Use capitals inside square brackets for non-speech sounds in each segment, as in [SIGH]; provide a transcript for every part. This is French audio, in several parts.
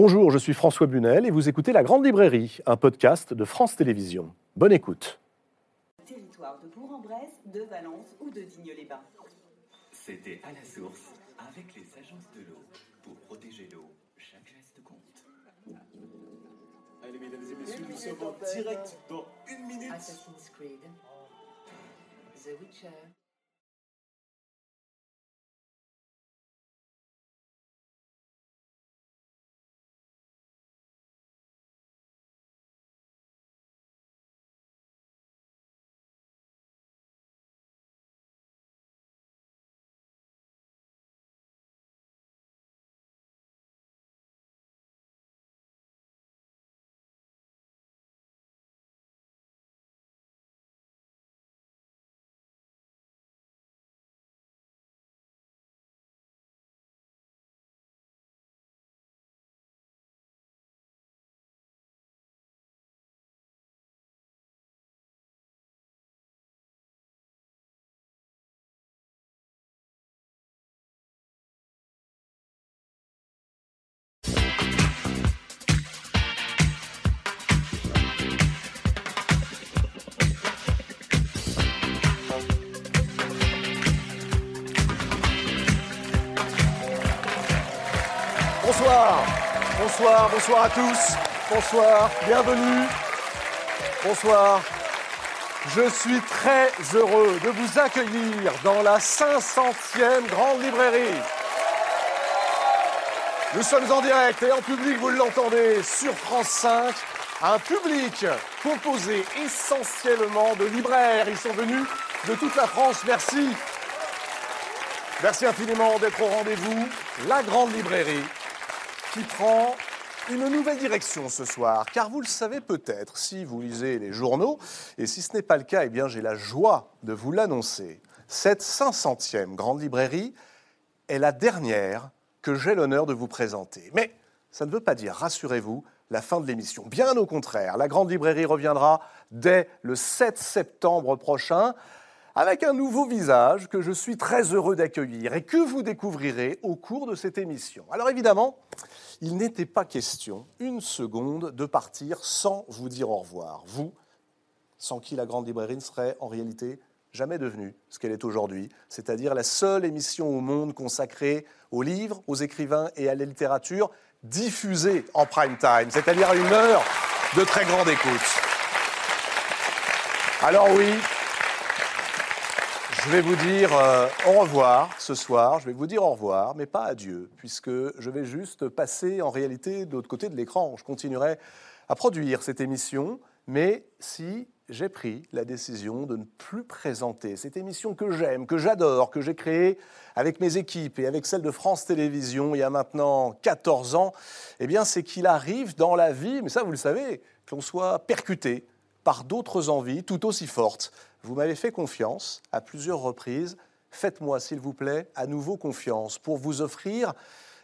Bonjour, je suis François Bunel et vous écoutez La Grande Librairie, un podcast de France Télévisions. Bonne écoute. Territoire de Bourg-en-Bresse, de Valence ou de Digne-les-Bains. C'était à la source avec les agences de l'eau. Pour protéger l'eau, chaque geste compte. Allez, mesdames et messieurs, nous sommes en direct dans une minute. Assassin's Creed. The Witcher. Bonsoir, bonsoir à tous. Bonsoir, bienvenue. Bonsoir. Je suis très heureux de vous accueillir dans la 500e Grande Librairie. Nous sommes en direct et en public, vous l'entendez, sur France 5. Un public composé essentiellement de libraires. Ils sont venus de toute la France. Merci. Merci infiniment d'être au rendez-vous. La Grande Librairie qui prend une nouvelle direction ce soir, car vous le savez peut-être si vous lisez les journaux, et si ce n'est pas le cas, eh bien j'ai la joie de vous l'annoncer. Cette 500e grande librairie est la dernière que j'ai l'honneur de vous présenter. Mais ça ne veut pas dire, rassurez-vous, la fin de l'émission. Bien au contraire, la grande librairie reviendra dès le 7 septembre prochain avec un nouveau visage que je suis très heureux d'accueillir et que vous découvrirez au cours de cette émission. Alors évidemment, il n'était pas question une seconde de partir sans vous dire au revoir. Vous, sans qui la Grande Librairie ne serait en réalité jamais devenue ce qu'elle est aujourd'hui, c'est-à-dire la seule émission au monde consacrée aux livres, aux écrivains et à la littérature diffusée en prime time, c'est-à-dire une heure de très grande écoute. Alors oui, je vais vous dire euh, au revoir ce soir, je vais vous dire au revoir, mais pas adieu, puisque je vais juste passer en réalité de l'autre côté de l'écran. Je continuerai à produire cette émission, mais si j'ai pris la décision de ne plus présenter cette émission que j'aime, que j'adore, que j'ai créée avec mes équipes et avec celle de France Télévisions il y a maintenant 14 ans, eh bien c'est qu'il arrive dans la vie, mais ça vous le savez, que l'on soit percuté par d'autres envies tout aussi fortes. Vous m'avez fait confiance à plusieurs reprises. Faites-moi, s'il vous plaît, à nouveau confiance pour vous offrir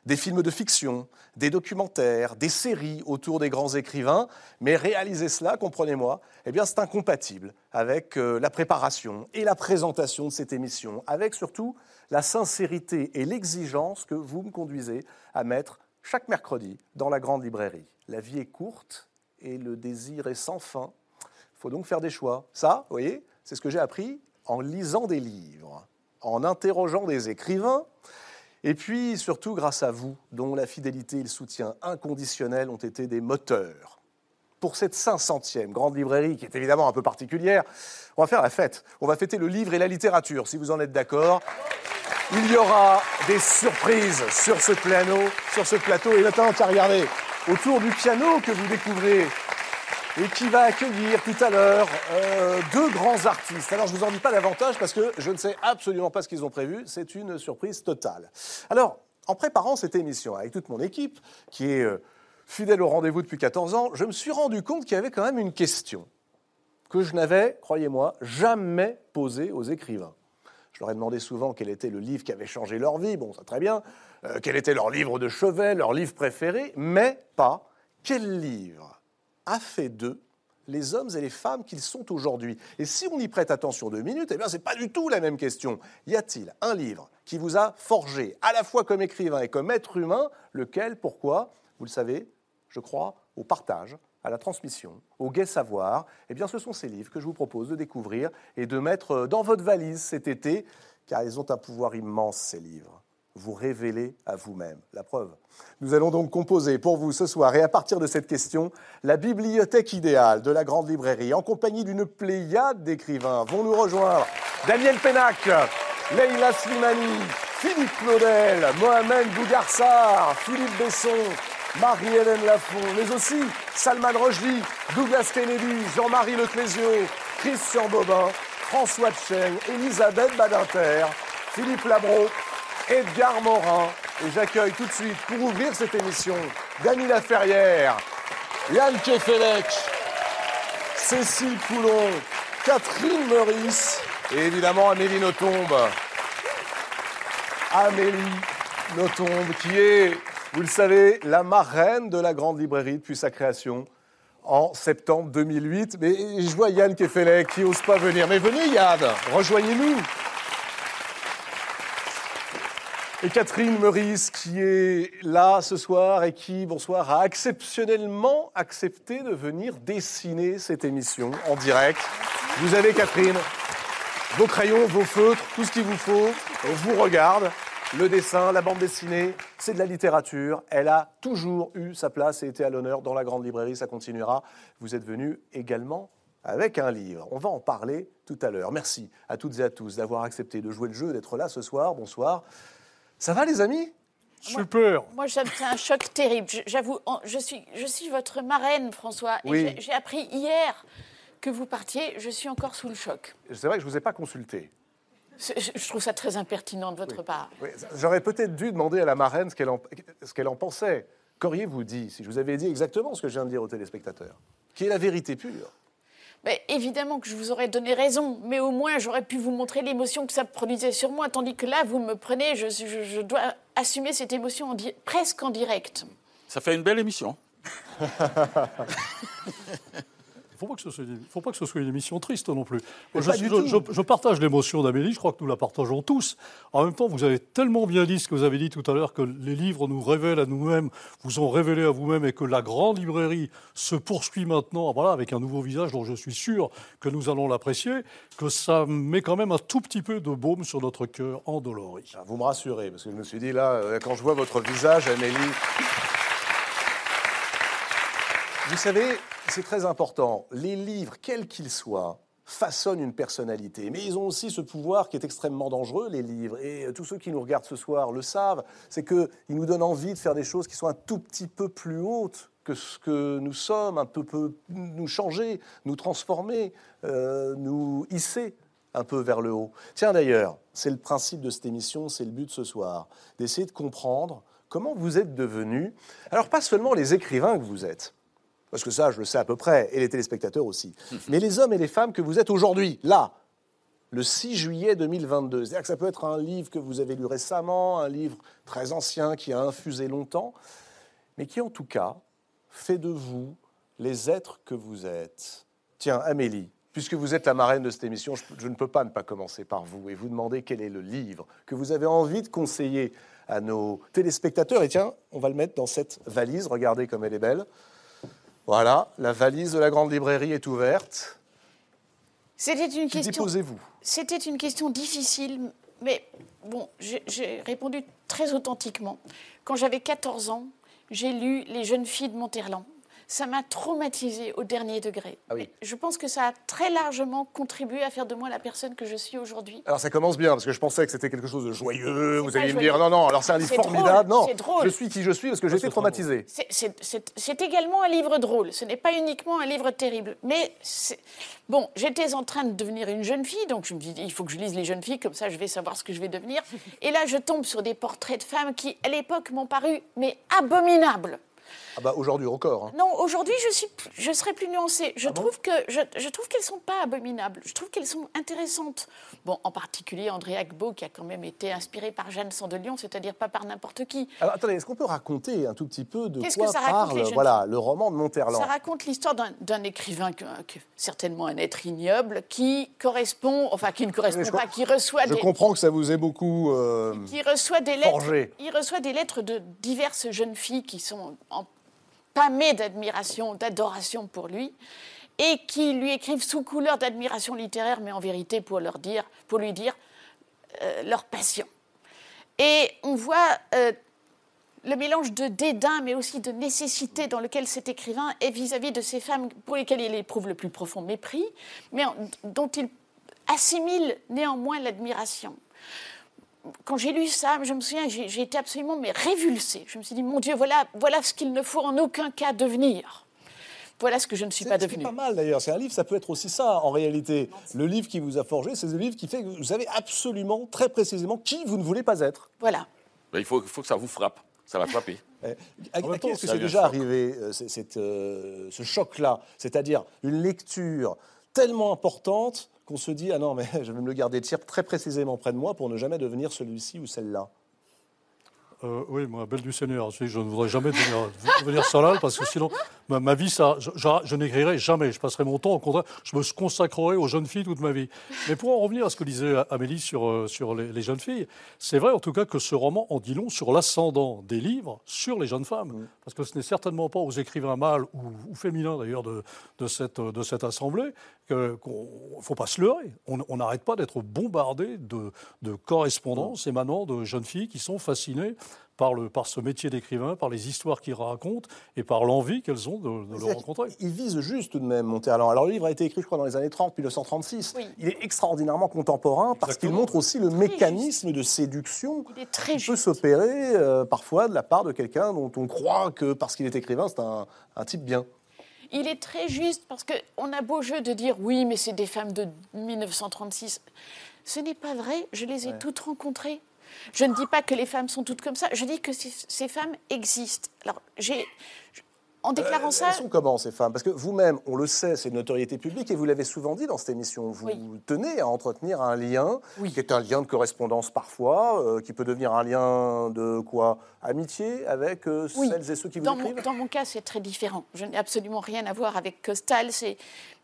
des films de fiction, des documentaires, des séries autour des grands écrivains, mais réaliser cela, comprenez-moi, eh c'est incompatible avec euh, la préparation et la présentation de cette émission, avec surtout la sincérité et l'exigence que vous me conduisez à mettre chaque mercredi dans la grande librairie. La vie est courte et le désir est sans fin. Il faut donc faire des choix. Ça, vous voyez, c'est ce que j'ai appris en lisant des livres, en interrogeant des écrivains, et puis surtout grâce à vous, dont la fidélité et le soutien inconditionnel ont été des moteurs. Pour cette 500e grande librairie, qui est évidemment un peu particulière, on va faire la fête. On va fêter le livre et la littérature, si vous en êtes d'accord. Il y aura des surprises sur ce piano, sur ce plateau, et notamment, regardez, autour du piano que vous découvrez et qui va accueillir tout à l'heure euh, deux grands artistes. Alors, je ne vous en dis pas davantage parce que je ne sais absolument pas ce qu'ils ont prévu. C'est une surprise totale. Alors, en préparant cette émission avec toute mon équipe, qui est euh, fidèle au rendez-vous depuis 14 ans, je me suis rendu compte qu'il y avait quand même une question que je n'avais, croyez-moi, jamais posée aux écrivains. Je leur ai demandé souvent quel était le livre qui avait changé leur vie, bon, ça très bien, euh, quel était leur livre de chevet, leur livre préféré, mais pas quel livre a fait d'eux les hommes et les femmes qu'ils sont aujourd'hui. Et si on y prête attention deux minutes, eh bien, ce n'est pas du tout la même question. Y a-t-il un livre qui vous a forgé, à la fois comme écrivain et comme être humain, lequel, pourquoi vous vous le savez, je crois, au partage, à la transmission, au gai savoir, eh bien ce sont ces livres que je vous propose de découvrir et de mettre dans votre valise cet été, car ils ont un pouvoir immense, ces livres. Vous révéler à vous-même. La preuve. Nous allons donc composer pour vous ce soir, et à partir de cette question, la bibliothèque idéale de la grande librairie, en compagnie d'une pléiade d'écrivains, vont nous rejoindre Daniel Pénac, Leila Slimani, Philippe Claudel, Mohamed Bougarsar, Philippe Besson, Marie-Hélène Lafont, mais aussi Salman Rushdie, Douglas Kennedy, Jean-Marie Leclésio, Christian Bobin, François Tcheng, Elisabeth Badinter, Philippe Labro, Edgar Morin. Et j'accueille tout de suite, pour ouvrir cette émission, Dany Laferrière, Yann Kefelec, Cécile Coulon, Catherine Meurice et évidemment Amélie Nothomb. Amélie Nothomb, qui est, vous le savez, la marraine de la Grande Librairie depuis sa création en septembre 2008. Mais je vois Yann Kefelec qui n'ose pas venir. Mais venez Yann, rejoignez-nous. Et Catherine Meurice qui est là ce soir et qui, bonsoir, a exceptionnellement accepté de venir dessiner cette émission en direct. Vous avez Catherine, vos crayons, vos feutres, tout ce qu'il vous faut. On vous regarde. Le dessin, la bande dessinée, c'est de la littérature. Elle a toujours eu sa place et été à l'honneur dans la grande librairie. Ça continuera. Vous êtes venu également avec un livre. On va en parler tout à l'heure. Merci à toutes et à tous d'avoir accepté de jouer le jeu, d'être là ce soir. Bonsoir. Ça va les amis? Super. Moi, ça me fait un choc terrible. Je- J'avoue, je suis, je suis votre marraine, François. Et Oui. j'ai- appris hier que vous partiez. Je suis encore sous le choc. C'est vrai que je ne vous ai pas consulté. Je trouve ça très impertinent de votre part. Oui, J'aurais peut-être dû demander à la marraine ce qu'elle en, ce qu'elle en pensait. Qu'auriez-vous dit si je vous avais dit exactement ce que je viens de dire aux téléspectateurs? Qui est la vérité pure? Mais évidemment que je vous aurais donné raison, mais au moins j'aurais pu vous montrer l'émotion que ça produisait sur moi, tandis que là, vous me prenez, je, je- je dois assumer cette émotion en di- presque en direct. Ça fait une belle émission. [LAUGHS] Il ne faut, pas que ce soit une- émission triste non plus. Je partage l'émotion d'Amélie, je crois que nous la partageons tous. En même temps, vous avez tellement bien dit ce que vous avez dit tout à l'heure, que les livres nous révèlent à nous-mêmes, vous ont révélé à vous-même, et que la grande librairie se poursuit maintenant voilà, avec un nouveau visage dont je suis sûr que nous allons l'apprécier, que ça met quand même un tout petit peu de baume sur notre cœur endolori. Ah, Vous me rassurez, parce que je me suis dit, là, euh, quand je vois votre visage, Amélie. Vous savez, c'est très important. Les livres, quels qu'ils soient, façonnent une personnalité. Mais ils ont aussi ce pouvoir qui est extrêmement dangereux, les livres. Et euh, tous ceux qui nous regardent ce soir le savent. C'est qu'ils nous donnent envie de faire des choses qui sont un tout petit peu plus hautes que ce que nous sommes, un peu, peu nous changer, nous transformer, euh, nous hisser un peu vers le haut. Tiens d'ailleurs, c'est le principe de cette émission, c'est le but ce soir, d'essayer de comprendre comment vous êtes devenus, alors pas seulement les écrivains que vous êtes, parce que ça je le sais à peu près, et les téléspectateurs aussi, mais les hommes et les femmes que vous êtes aujourd'hui, là, le 6 juillet 2022. C'est-à-dire que ça peut être un livre que vous avez lu récemment, un livre très ancien qui a infusé longtemps, mais qui en tout cas fait de vous les êtres que vous êtes. Tiens, Amélie, puisque vous êtes la marraine de cette émission, je, je ne peux pas ne pas commencer par vous et vous demander quel est le livre que vous avez envie de conseiller à nos téléspectateurs. Et tiens, on va le mettre dans cette valise, regardez comme elle est belle. Voilà, la valise de la grande librairie est ouverte. C'était une Qui question. posez-vous C'était une question difficile, mais bon, j'ai- j'ai répondu très authentiquement. Quand j'avais 14 ans, j'ai lu Les jeunes filles de Monterland. Ça m'a traumatisée au dernier degré. Ah oui. Je pense que ça a très largement contribué à faire de moi la personne que je suis aujourd'hui. Alors ça commence bien, parce que je pensais que c'était quelque chose de joyeux. Vous alliez me dire, non, non, alors c'est un livre formidable. drôle, non, drôle. je suis qui je suis parce que j'ai été c'est traumatisé. C'est- également un livre drôle, ce n'est pas uniquement un livre terrible. Mais bon, j'étais en train de devenir une jeune fille, donc je me dis, il faut que je lise les jeunes filles, comme ça je vais savoir ce que je vais devenir. Et là, je tombe sur des portraits de femmes qui, à l'époque, m'ont paru, mais abominables. Ah bah aujourd'hui encore. hein. Non, aujourd'hui, je, suis, plus- je serais plus nuancée. Ah Je trouve que je, je trouve qu'elles sont pas abominables. Je trouve qu'elles sont intéressantes. Bon, en particulier André Agbo, qui a quand même été inspiré par Jeanne Sandelion, c'est-à-dire pas par n'importe qui. Alors attendez, est-ce qu'on peut raconter un tout petit peu de Qu'est-ce quoi que ça raconte, parle voilà, le roman de Monterland? Ça raconte l'histoire d'un- d'un écrivain, que- que- certainement un être ignoble, qui correspond, enfin qui ne correspond pas, qui reçoit, Je des, comprends que ça vous est beaucoup. euh, qui reçoit des lettres. Forgé. Il reçoit des lettres de diverses jeunes filles qui sont en pâmés d'admiration, d'adoration pour lui, et qui lui écrivent sous couleur d'admiration littéraire, mais en vérité pour, lui dire euh, leur passion. Et on voit euh, le mélange de dédain, mais aussi de nécessité dans lequel cet écrivain est vis-à-vis de ces femmes pour lesquelles il éprouve le plus profond mépris, mais dont il assimile néanmoins l'admiration. Quand j'ai lu ça, je me souviens, j'ai été absolument mais révulsée. Je me suis dit, mon Dieu, voilà, voilà ce qu'il ne faut en aucun cas devenir. Voilà ce que je ne suis C'est pas c'est devenue. pas mal d'ailleurs. C'est un livre, ça peut être aussi ça en réalité. Le livre qui vous a forgé, c'est le livre qui fait que vous savez absolument, très précisément, qui vous ne voulez pas être. Voilà. Il faut, il faut que ça vous frappe. Ça va frapper. [LAUGHS] Eh, À, à est-ce que c'est déjà choc. arrivé, euh, c'est- c'est, euh, ce choc-là C'est-à-dire une lecture tellement importante qu'on se dit Ah non, mais [LAUGHS] je vais me le garder de tir très précisément près de moi pour ne jamais devenir celui-ci ou celle-là. Euh, oui, moi, belle du Seigneur. Je, je ne voudrais jamais devenir, [LAUGHS] devenir salal parce que sinon, ma, ma vie, ça, je, je- je n'écrirai jamais. Je passerai mon temps, au contraire, je me consacrerai aux jeunes filles toute ma vie. Mais pour en revenir à ce que disait Amélie sur, euh, sur les, les jeunes filles, c'est vrai en tout cas que ce roman en dit long sur l'ascendant des livres sur les jeunes femmes. Parce que ce n'est certainement pas aux écrivains mâles ou, ou féminins d'ailleurs de, de, cette, de cette assemblée qu'il ne faut pas se leurrer. On on n'arrête pas d'être bombardé de, de correspondances émanant de jeunes filles qui sont fascinées par, le, par ce métier d'écrivain, par les histoires qu'ils racontent et par l'envie qu'elles ont de, de le rencontrer. Il vise juste tout de même Monterland. Alors le livre a été écrit, je crois, dans les années 30, 1936. Oui. Il est extraordinairement contemporain parce qu'il montre aussi le mécanisme de séduction Il est très qui peut s'opérer euh, parfois de la part de quelqu'un dont on croit que parce qu'il est écrivain, c'est un, un type bien. Il est très juste parce qu'on a beau jeu de dire oui, mais c'est des femmes de 1936. Ce n'est pas vrai, je les ai toutes rencontrées. Je ne dis pas que les femmes sont toutes comme ça, je dis que ces, femmes existent. Alors, j'ai. En déclarant ça. Euh, Elles sont comment ces femmes? Parce que vous-même, on le sait, c'est une notoriété publique et vous l'avez souvent dit dans cette émission. Vous Oui. tenez à entretenir un lien Oui. qui est un lien de correspondance parfois, euh, qui peut devenir un lien de quoi? Amitié avec euh, Oui. celles et ceux qui vous Dans mon, dans mon cas, c'est très différent. Je n'ai absolument rien à voir avec Costal.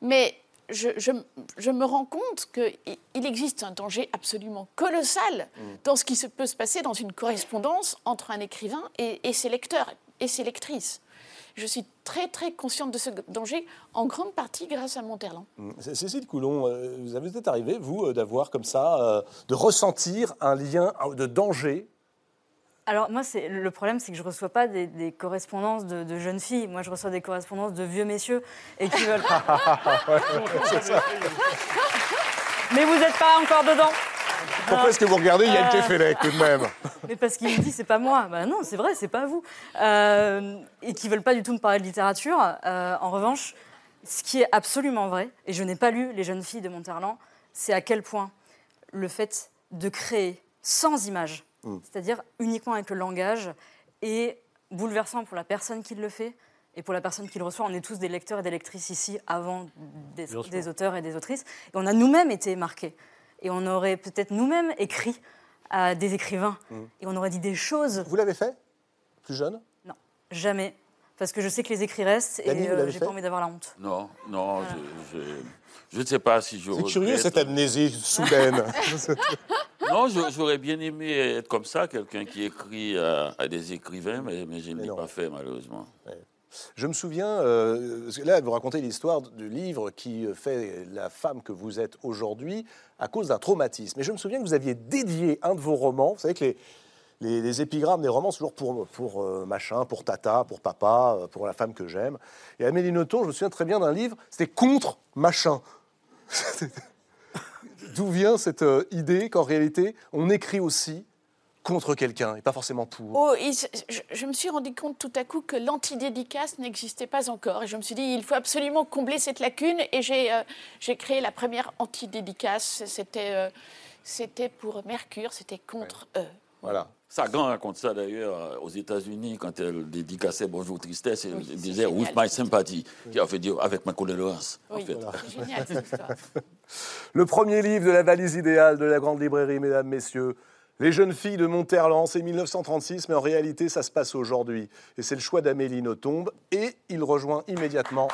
Mais je, je- je me rends compte qu'il il existe un danger absolument colossal Mm. dans ce qui se peut se passer dans une correspondance entre un écrivain et, et ses lecteurs et ses lectrices. Je suis très, très consciente de ce danger, en grande partie grâce à Monterland. Mm. Cécile Coulon, euh, vous avez peut-être arrivé, vous, euh, d'avoir comme ça, euh, de ressentir un lien de danger Alors moi, c'est le problème, c'est que je reçois pas des, des correspondances de, de jeunes filles. Moi, je reçois des correspondances de vieux messieurs et qui veulent. [LAUGHS] Mais vous n'êtes pas encore dedans. Pourquoi est-ce que vous regardez Yann Euh. Kefelec tout de même? Mais parce qu'il me dit c'est pas moi. Bah non, c'est vrai, c'est pas vous. Euh, et qui veulent pas du tout me parler de littérature. Euh, en revanche, ce qui est absolument vrai, et je n'ai pas lu Les jeunes filles de Monterland, c'est à quel point le fait de créer sans image, c'est-à-dire uniquement avec le langage, est bouleversant pour la personne qui le fait et pour la personne qui le reçoit. On est tous des lecteurs et des lectrices ici avant des, auteurs et des autrices. Et on a nous-mêmes été marqués. Et on aurait peut-être nous-mêmes écrit à des écrivains. Et on aurait dit des choses. Vous l'avez fait Plus jeune? Non, jamais. Parce que je sais que les écrits restent et vous euh, l'avez j'ai fait? pas envie d'avoir la honte. Non, non, je, je, je ne sais pas si je. C'est curieux cette amnésie soudaine. [LAUGHS] Non, j'aurais bien aimé être comme ça, quelqu'un qui écrit à, à des écrivains, mais, mais je ne l'ai pas fait, malheureusement. Je me souviens, euh, là, vous racontez l'histoire du livre qui fait la femme que vous êtes aujourd'hui à cause d'un traumatisme. Et je me souviens que vous aviez dédié un de vos romans. Vous savez que les, les, les épigrammes des romans, c'est toujours pour, pour euh, machin, pour tata, pour papa, euh, pour la femme que j'aime. Et Amélie Nothomb, je me souviens très bien d'un livre, c'était contre machin. [LAUGHS] D'où vient cette euh, idée qu'en réalité, on écrit aussi contre quelqu'un et pas forcément pour? Oh, se- je, je me suis rendu compte tout à coup que l'antidédicace n'existait pas encore. Et je me suis dit, il faut absolument combler cette lacune. Et j'ai euh, créé la première antidédicace. C'était euh, c'était pour Mercure, c'était contre eux. Voilà. Sagan raconte ça d'ailleurs euh, aux États-Unis quand elle dédicaçait Bonjour Tristesse. Elle Oui, disait génial. With my sympathy, qui a fait dire avec ma condoléance. en Oui, fait. c'est génial cette histoire. [LAUGHS] Le premier livre de la valise idéale de la grande librairie, mesdames, messieurs. Les jeunes filles de Monterland, c'est 1936, mais en réalité, ça se passe aujourd'hui. Et c'est le choix d'Amélie Nothomb. Et il rejoint immédiatement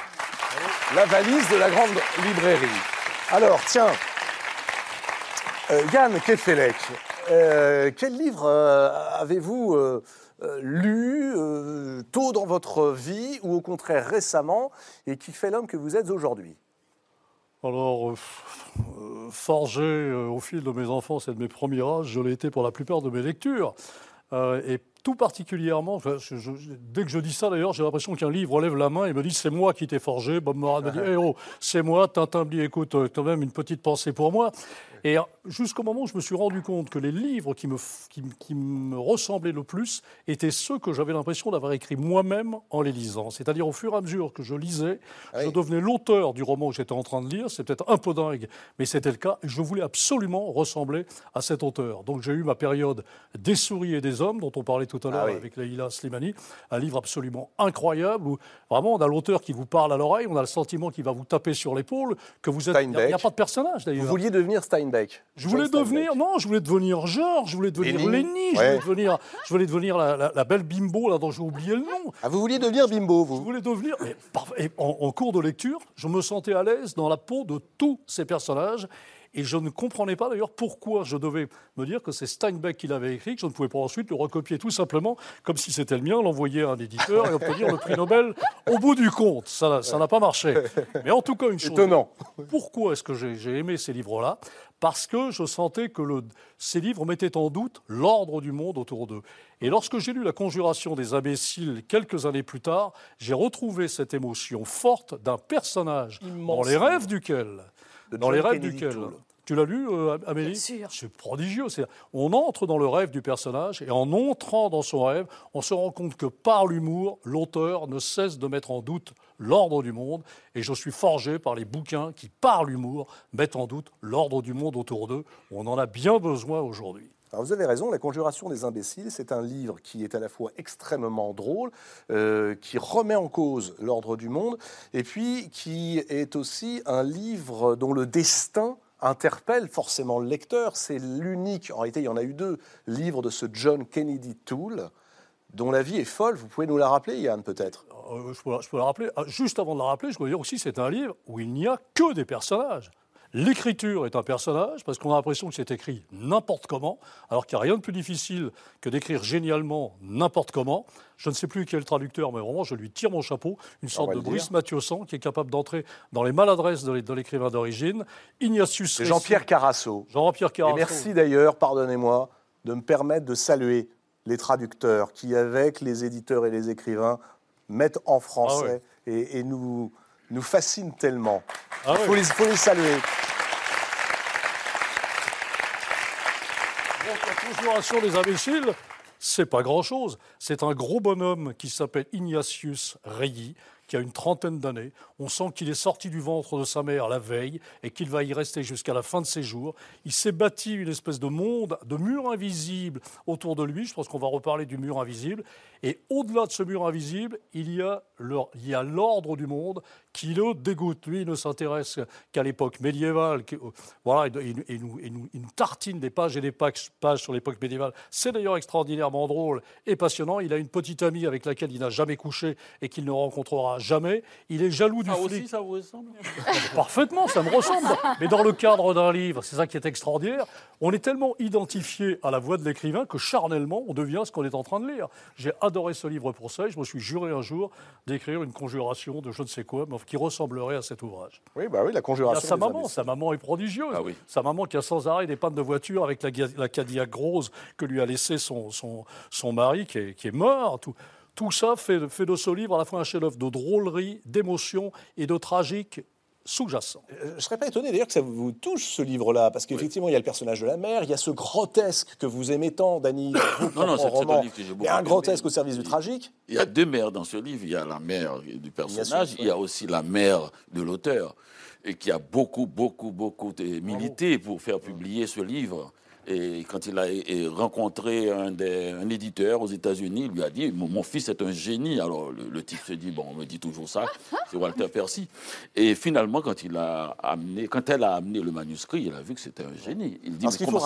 la valise de la grande librairie. Alors, tiens, euh, Yann Kefelec, euh, quel livre euh, avez-vous euh, lu tôt dans votre vie ou au contraire récemment et qui fait l'homme que vous êtes aujourd'hui? Alors, forgé au fil de mes enfances et de mes premiers âges, je l'ai été pour la plupart de mes lectures. Tout particulièrement, enfin, je- je- dès que je dis ça d'ailleurs, j'ai l'impression qu'un livre lève la main et me dit c'est moi qui t'ai forgé. Bob Moran me dit Eh oh, c'est moi. Tintin me dit écoute, euh, quand même une petite pensée pour moi. Et euh, jusqu'au moment où je me suis rendu compte que les livres qui me, qui, me ressemblaient le plus étaient ceux que j'avais l'impression d'avoir écrits moi-même en les lisant. C'est-à-dire au fur et à mesure que je lisais, Ah oui. je devenais l'auteur du roman que j'étais en train de lire. C'est peut-être un peu dingue, mais c'était le cas. Et je voulais absolument ressembler à cet auteur. Donc j'ai eu ma période des souris et des hommes, dont on parlait tout à l'heure Ah oui. avec Leïla Slimani, un livre absolument incroyable où vraiment on a l'auteur qui vous parle à l'oreille, on a le sentiment qu'il va vous taper sur l'épaule, que vous êtes. Il n'y a, pas de personnage d'ailleurs. Vous vouliez devenir Steinbeck Je voulais Steinbeck. devenir, non, je voulais devenir Georges, je voulais devenir Lénine. Je voulais devenir, je voulais devenir la, la- la belle bimbo là dont j'ai oublié le nom. Ah, vous vouliez devenir bimbo, Je vous voulais devenir. et en cours de lecture, je me sentais à l'aise dans la peau de tous ces personnages. Et je ne comprenais pas d'ailleurs pourquoi je devais me dire que c'est Steinbeck qui l'avait écrit, que je ne pouvais pas ensuite le recopier tout simplement comme si c'était le mien, l'envoyer à un éditeur et obtenir le prix Nobel au bout du compte. Ça n'a- ça n'a pas marché. Mais en tout cas, une chose. Étonnant. Pourquoi est-ce que j'ai aimé ces livres-là? Parce que je sentais que le- ces livres mettaient en doute l'ordre du monde autour d'eux. Et lorsque j'ai lu La Conjuration des imbéciles quelques années plus tard, j'ai retrouvé cette émotion forte d'un personnage Immense dans les rêves duquel, dans les rêves duquel. Tu l'as lu, euh, Amélie Bien sûr. C'est prodigieux. c'est- On entre dans le rêve du personnage et en entrant dans son rêve, on se rend compte que par l'humour, l'auteur ne cesse de mettre en doute l'ordre du monde. Et je suis forgé par les bouquins qui, par l'humour, mettent en doute l'ordre du monde autour d'eux. On en a bien besoin aujourd'hui. Alors vous avez raison, La Conjuration des imbéciles, c'est un livre qui est à la fois extrêmement drôle, euh, qui remet en cause l'ordre du monde, et puis qui est aussi un livre dont le destin interpelle forcément le lecteur. C'est l'unique, en réalité il y en a eu deux, livre de ce John Kennedy Toole, dont la vie est folle. Vous pouvez nous la rappeler, Yann, peut-être? Euh, je, peux, la- rappeler. Ah, Juste avant de la rappeler, je dois dire aussi c'est un livre où il n'y a que des personnages. L'écriture est un personnage parce qu'on a l'impression que c'est écrit n'importe comment, alors qu'il n'y a rien de plus difficile que d'écrire génialement n'importe comment. Je ne sais plus qui est le traducteur, mais vraiment, je lui tire mon chapeau. Une sorte de. Brice Mathieusan qui est capable d'entrer dans les maladresses de l'é- de l'écrivain d'origine. Ignatius Jean-Pierre Carasso. Jean-Pierre Et Carasso. merci d'ailleurs, pardonnez-moi, de me permettre de saluer les traducteurs qui, avec les éditeurs et les écrivains, mettent en français et, et nous, nous fascinent tellement. Ah Il faut, les, faut les saluer. Conjuration des imbéciles, c'est pas grand-chose. C'est un gros bonhomme qui s'appelle Ignatius Reilly, qui a une trentaine d'années. On sent qu'il est sorti du ventre de sa mère la veille et qu'il va y rester jusqu'à la fin de ses jours. Il s'est bâti une espèce de monde, de mur invisible autour de lui. Je pense qu'on va reparler du mur invisible. Et au-delà de ce mur invisible, il y a l'ordre du monde qui le dégoûte. Lui, il ne s'intéresse qu'à l'époque médiévale. qui- euh, voilà, il, il- il nous, il nous- il nous tartine des pages et des pages, pages sur l'époque médiévale. C'est d'ailleurs extraordinairement drôle et passionnant. Il a une petite amie avec laquelle il n'a jamais couché et qu'il ne rencontrera jamais. Il est jaloux du Ah flic. aussi, ça vous ressemble? [LAUGHS] Parfaitement, ça me ressemble. Mais dans le cadre d'un livre, c'est ça qui est extraordinaire, on est tellement identifié à la voix de l'écrivain que charnellement, on devient ce qu'on est en train de lire. J'ai adoré ce livre pour ça et je me suis juré un jour d'écrire une conjuration de je ne sais quoi, mais qui ressemblerait à cet ouvrage. Oui, bah oui, la Il y a conjuration. sa maman, imbéciles. sa maman est prodigieuse. Ah oui. Sa maman qui a sans arrêt des pannes de voiture avec la, la Cadillac rose que lui a laissé son, son, son mari qui est, qui est mort. Tout, tout ça fait, fait de ce livre à la fois un chef-d'œuvre de drôlerie, d'émotion et de tragique sous-jacent. Euh, Je ne serais pas étonné d'ailleurs que ça vous touche ce livre-là, parce qu'effectivement, il y a le personnage de la mère, il y a ce grotesque que vous aimez tant, Dany, [COUGHS] Non, non, c'est- un romans. livre que j'ai Il y beaucoup a un grotesque au service du tragique. Il y a deux mères dans ce livre. Il y a la mère du personnage, sûr, il y a aussi la mère de l'auteur, et qui a beaucoup, beaucoup, beaucoup milité pour faire publier ce livre. Et quand il a rencontré un, des- un éditeur aux États-Unis, il lui a dit Mon mon fils est un génie. Alors le, le type se dit Bon, on me dit toujours ça, c'est Walter Percy. Et finalement, quand, il a amené, quand elle a amené le manuscrit, il a vu que c'était un génie. Il dit ce qu'il faut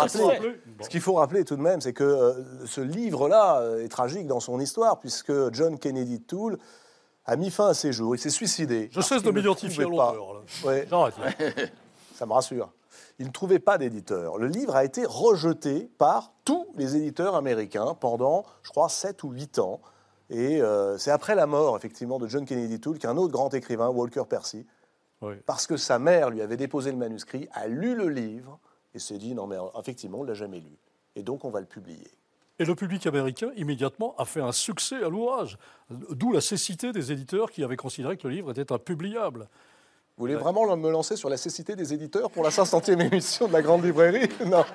qu'il faut rappeler tout de même, c'est que euh, ce livre-là euh, est tragique dans son histoire, puisque John Kennedy Toole a mis fin à ses jours. Il s'est suicidé. Je cesse de m'identifier à l'auteur. Ouais, J'arrête. [LAUGHS] ça me rassure. Il ne trouvait pas d'éditeur. Le livre a été rejeté par tous les éditeurs américains pendant, je crois, 7 ou 8 ans. Et euh, c'est après la mort, effectivement, de John Kennedy Toole qu'un autre grand écrivain, Walker Percy, Oui. parce que sa mère lui avait déposé le manuscrit, a lu le livre et s'est dit non mais effectivement on ne l'a jamais lu. Et donc on va le publier. Et le public américain, immédiatement, a fait un succès à l'ouvrage. D'où la cécité des éditeurs qui avaient considéré que le livre était impubliable. Vous voulez vraiment me lancer sur la cécité des éditeurs pour la 500e [LAUGHS] émission de la Grande Librairie? Non.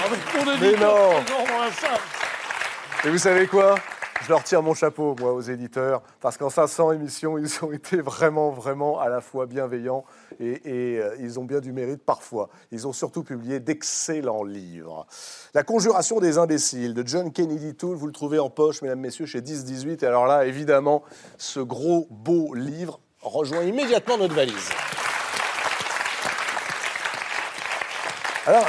Mon Mais non. Et vous savez quoi? Je leur tire mon chapeau, moi, aux éditeurs, parce qu'en 500 émissions, ils ont été vraiment, vraiment à la fois bienveillants et, et, euh, ils ont bien du mérite parfois. Ils ont surtout publié d'excellents livres. La Conjuration des imbéciles de John Kennedy Toole, vous le trouvez en poche, mesdames, messieurs, chez 10-18. Et alors là, évidemment, ce gros, beau livre rejoint immédiatement notre valise. Alors,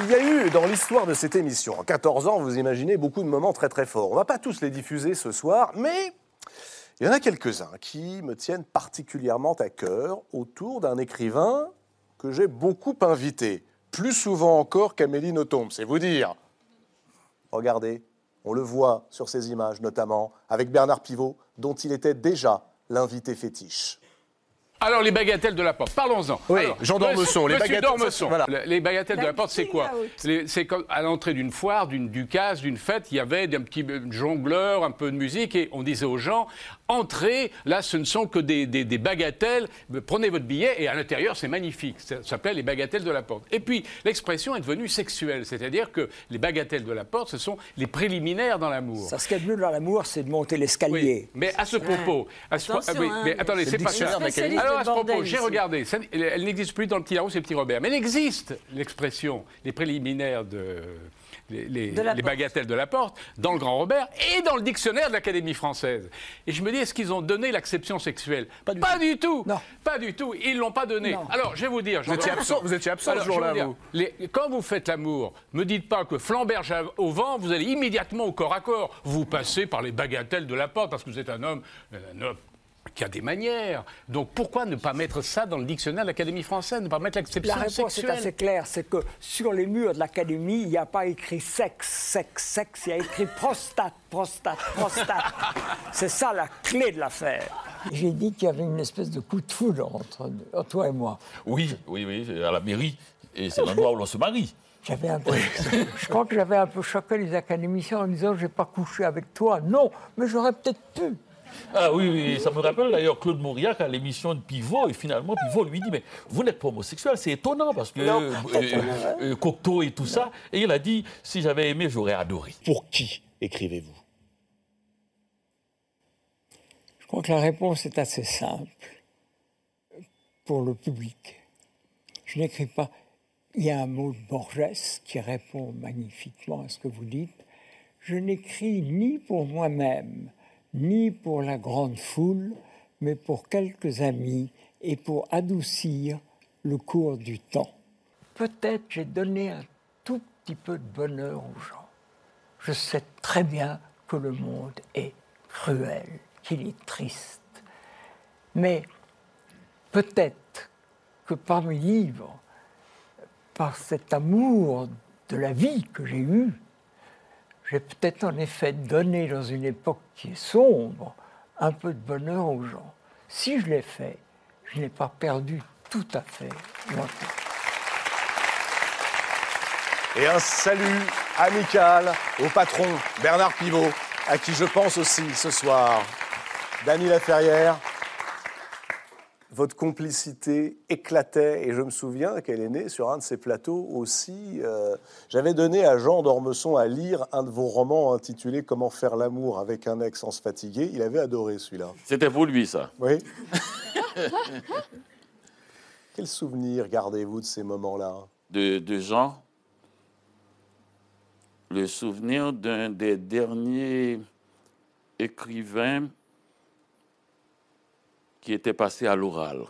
il y a eu dans l'histoire de cette émission, en 14 ans, vous imaginez beaucoup de moments très très forts. On ne va pas tous les diffuser ce soir, mais il y en a quelques-uns qui me tiennent particulièrement à cœur autour d'un écrivain que j'ai beaucoup invité, plus souvent encore qu'Amélie Nothomb, c'est vous dire. Regardez, on le voit sur ces images notamment, avec Bernard Pivot, dont il était déjà l'invité fétiche. Alors, les bagatelles de la porte, parlons-en. Oui, Alors, Jean d'Ormesson, les monsieur bagatelles, d'Ormesson, voilà. le- Les bagatelles de la porte, c'est quoi C'est à l'entrée d'une foire, d'une ducasse, d'une fête, il y avait un petit jongleur, un peu de musique, et on disait aux gens entrez, là, ce ne sont que des, des- des bagatelles, prenez votre billet, et à l'intérieur, c'est magnifique. Ça s'appelait les bagatelles de la porte. Et puis, l'expression est devenue sexuelle, c'est-à-dire que les bagatelles de la porte, ce sont les préliminaires dans l'amour. Ça, ce qu'il y a de mieux dans l'amour, c'est de monter l'escalier. Oui, mais à ce propos, à ce- Attention, ah oui, hein. mais attendez, C'est pas ça. Alors à ce propos, j'ai regardé, ça- elle, elle n'existe plus dans le petit Larousse et le petit Robert, mais elle existe l'expression, les préliminaires de les, les- De la les porte. bagatelles de la porte dans le Grand Robert et dans le dictionnaire de l'Académie française. Et je me dis, est-ce qu'ils ont donné l'acception sexuelle Pas du, tout. Non. Pas du tout. Ils l'ont pas donné. Non. Alors, je vais vous dire. Vous étiez absent- vous étiez absent Alors, jour-là, vous dire, vous. les- quand vous faites l'amour, me dites pas que flamberge au vent, vous allez immédiatement au corps à corps. Vous passez par les bagatelles de la porte parce que vous êtes un homme, un homme qui a des manières. Donc pourquoi ne pas mettre ça dans le dictionnaire de l'Académie française, ne pas mettre l'acception La réponse est sexuelle assez claire, c'est que sur les murs de l'académie, il n'y a pas écrit sexe, sexe, sexe, il y a écrit [LAUGHS] prostate, prostate, prostate. c'est ça la clé de l'affaire. J'ai dit qu'il y avait une espèce de coup de foudre entre, entre toi et moi. Oui, oui, oui, à la mairie. Et c'est l'endroit où l'on se marie. J'avais un peu, [LAUGHS] je crois que j'avais un peu choqué les académiciens en disant j'ai pas couché avec toi. Non, mais j'aurais peut-être pu. Ah oui, oui, ça me rappelle d'ailleurs Claude Mauriac à l'émission de Pivot, et finalement Pivot lui dit, mais vous n'êtes pas homosexuel, c'est étonnant, parce que Non. euh, euh, Cocteau et tout ça, et il a dit, si j'avais aimé, j'aurais adoré. Pour qui écrivez-vous? Je crois que la réponse est assez simple pour le public. Je n'écris pas. Il y a un mot de Borges qui répond magnifiquement à ce que vous dites. Je n'écris ni pour moi-même, ni pour la grande foule, mais pour quelques amis et pour adoucir le cours du temps. Peut-être j'ai donné un tout petit peu de bonheur aux gens. Je sais très bien que le monde est cruel, qu'il est triste. Mais peut-être que par mes livres, par cet amour de la vie que j'ai eu, j'ai peut-être en effet donné dans une époque qui est sombre un peu de bonheur aux gens. Si je l'ai fait, je n'ai pas perdu tout à fait mon temps. Et un salut amical au patron Bernard Pivot, à qui je pense aussi ce soir. Dany Laferrière, votre complicité éclatait et je me souviens qu'elle est née sur un de ces plateaux aussi. euh, J'avais donné à Jean d'Ormesson à lire un de vos romans intitulé Comment faire l'amour avec un ex sans se fatiguer. Il avait adoré celui-là. C'était pour lui, ça. Oui. [LAUGHS] Quel souvenir gardez-vous de ces moments-là? De, de Jean, le souvenir d'un des derniers écrivains qui était passé à l'oral.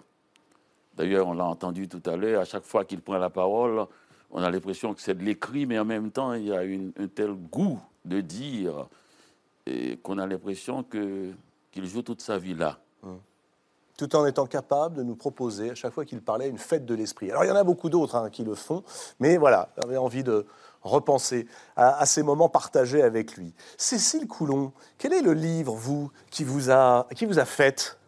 D'ailleurs, on l'a entendu tout à l'heure, à chaque fois qu'il prend la parole, on a l'impression que c'est de l'écrit, mais en même temps, il y a un tel goût de dire qu'on a l'impression qu'il joue toute sa vie là. tout en étant capable de nous proposer, à chaque fois qu'il parlait, une fête de l'esprit. Alors il y en a beaucoup d'autres hein, qui le font, mais voilà, j'avais envie de repenser à, à ces moments partagés avec lui. Cécile Coulon, quel est le livre, vous, qui vous a, qui vous a fait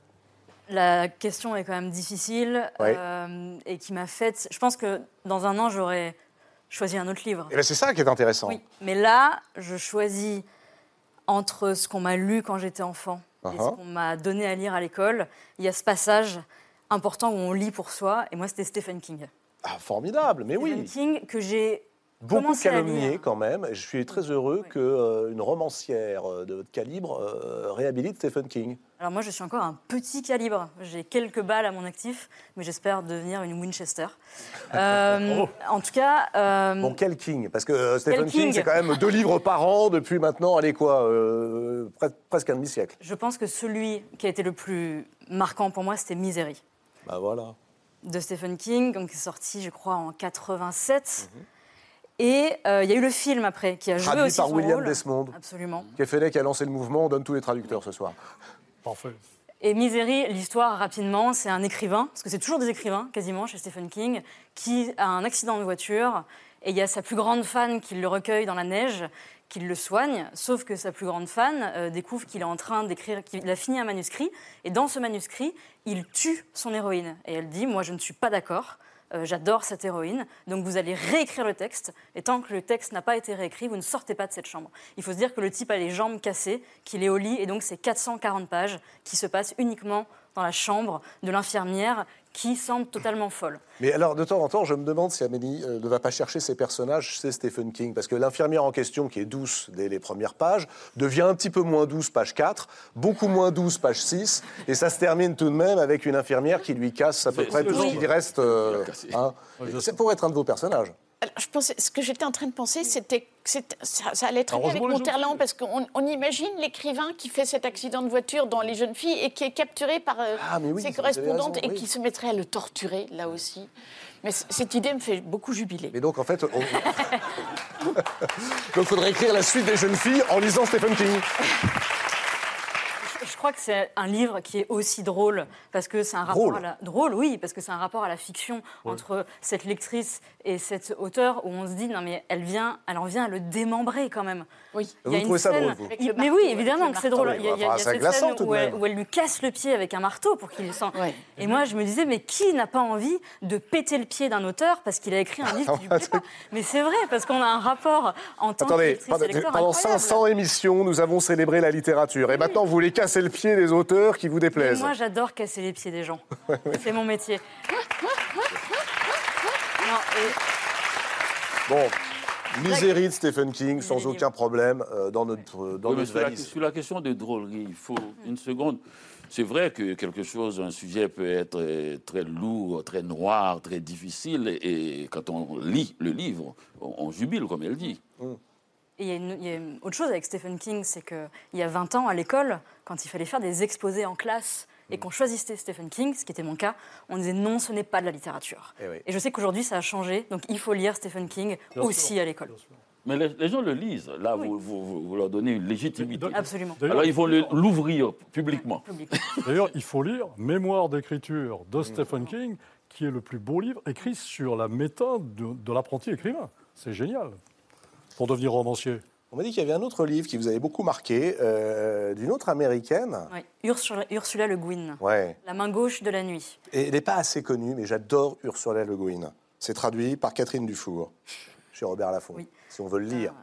La question est quand même difficile Ouais. euh, et qui m'a fait. Je pense que dans un an, j'aurais choisi un autre livre. Eh ben, C'est ça qui est intéressant. Oui, mais là, je choisis entre ce qu'on m'a lu quand j'étais enfant et ce Uh-huh. qu'on m'a donné à lire à l'école. Il y a ce passage important où on lit pour soi, et moi, c'était Stephen King. Ah, formidable, mais Stephen oui. King que j'ai Beaucoup calomnié quand même. Je suis très heureux Oui. qu'une romancière euh, de votre calibre euh, réhabilite Stephen King. Alors moi, je suis encore un petit calibre. J'ai quelques balles à mon actif, mais j'espère devenir une Winchester. [LAUGHS] Euh, En tout cas, euh, Bon, quel King? Parce que euh, Stephen King, King? c'est quand même deux livres par an depuis maintenant, allez quoi, pre- presque un demi-siècle. je pense que celui qui a été le plus marquant pour moi, c'était Misery. Bah voilà. de Stephen King, donc qui est sorti, je crois, en 87. Et euh, il y a eu le film après, qui a joué. Traduit aussi par son William rôle. Desmond. Absolument. Kefele qui a lancé le mouvement, on donne tous les traducteurs ce soir. Parfait. Et Misery, l'histoire rapidement, c'est un écrivain, parce que c'est toujours des écrivains quasiment chez Stephen King, qui a un accident de voiture et il y a sa plus grande fan qui le recueille dans la neige, qui le soigne, sauf que sa plus grande fan euh, découvre qu'il est en train d'écrire, qu'il a fini un manuscrit et dans ce manuscrit, il tue son héroïne. Et elle dit, moi je ne suis pas d'accord. Euh, J'adore cette héroïne, donc vous allez réécrire le texte, et tant que le texte n'a pas été réécrit, vous ne sortez pas de cette chambre. Il faut se dire que le type a les jambes cassées, qu'il est au lit, et donc c'est 440 pages qui se passent uniquement dans la chambre de l'infirmière qui semble totalement folle. Mais alors, de temps en temps, je me demande si Amélie euh, ne va pas chercher ses personnages chez Stephen King. Parce que l'infirmière en question, qui est douce dès les premières pages, devient un petit peu moins douce, page 4, beaucoup moins douce, page 6, et ça se termine tout de même avec une infirmière qui lui casse à peu C'est- près c'est tout ce qui reste. euh, hein. C'est pour être un de vos personnages. Alors, je pensais, ce que j'étais en train de penser, c'était ça, ça allait très bien avec Monterland, parce qu'on on imagine l'écrivain qui fait cet accident de voiture dans Les Jeunes Filles et qui est capturé par euh, Ah, oui, ses correspondantes raison, et oui. qui se mettrait à le torturer, là aussi. Mais cette idée me fait beaucoup jubiler. Mais donc, en fait. on- [LAUGHS] donc, il faudrait écrire la suite des jeunes filles en lisant Stephen King. Je crois que c'est un livre qui est aussi drôle parce que c'est un rapport Drôle. à la drôle, oui, parce que c'est un rapport à la fiction entre cette lectrice et cet auteur où on se dit non mais elle vient, elle en vient à le démembrer quand même. Oui. Il y a Vous une trouvez ça scène- drôle, vous le mais oui, évidemment le que c'est drôle. Il y a, il y a- enfin, il y a c'est cette glaçant scène où elle, même. où elle lui casse le pied avec un marteau pour qu'il sent. Ouais. Et moi, je me disais, mais qui n'a pas envie de péter le pied d'un auteur parce qu'il a écrit un livre qui lui plaît pas Mais c'est vrai, parce qu'on a un rapport en tant que Attendez, pendant, lecteur pendant incroyable. 500 émissions, nous avons célébré la littérature. Et maintenant, vous voulez casser le pied des auteurs qui vous Mais déplaisent. Moi, j'adore casser les pieds des gens. [LAUGHS] C'est mon métier. Non, et- Bon, Misery de Stephen King, sans aucun problème, euh, dans notre, dans Oui, mais notre sur, la, valise. sur la question de drôlerie, il faut une seconde. C'est vrai que quelque chose, un sujet peut être euh, très lourd, très noir, très difficile, et, et quand on lit le livre, on, on jubile, comme elle dit. Et il y, a une, il y a une autre chose avec Stephen King, c'est qu'il y a 20 ans, à l'école, quand il fallait faire des exposés en classe et qu'on choisissait Stephen King, ce qui était mon cas, on disait non, ce n'est pas de la littérature. Eh oui. Et je sais qu'aujourd'hui, ça a changé, donc il faut lire Stephen King Bien aussi sûr, à l'école. Mais les, les gens le lisent. Là, Oui. vous, vous- vous- vous leur donnez une légitimité. Absolument. Alors, ils vont l'ouvrir publiquement. D'ailleurs, il faut lire Mémoire d'écriture Mm. de Stephen King, qui est le plus beau livre écrit sur la méthode de, de l'apprenti écrivain. C'est génial pour devenir romancier. On m'a dit qu'il y avait un autre livre qui vous avait beaucoup marqué, euh, d'une autre américaine. Ouais. Ursula, Ursula Le Guin, Ouais. La main gauche de la nuit. Et elle n'est pas assez connue, mais j'adore Ursula Le Guin. C'est traduit par Catherine Dufour, chez Robert Laffont, Oui. si on veut le lire.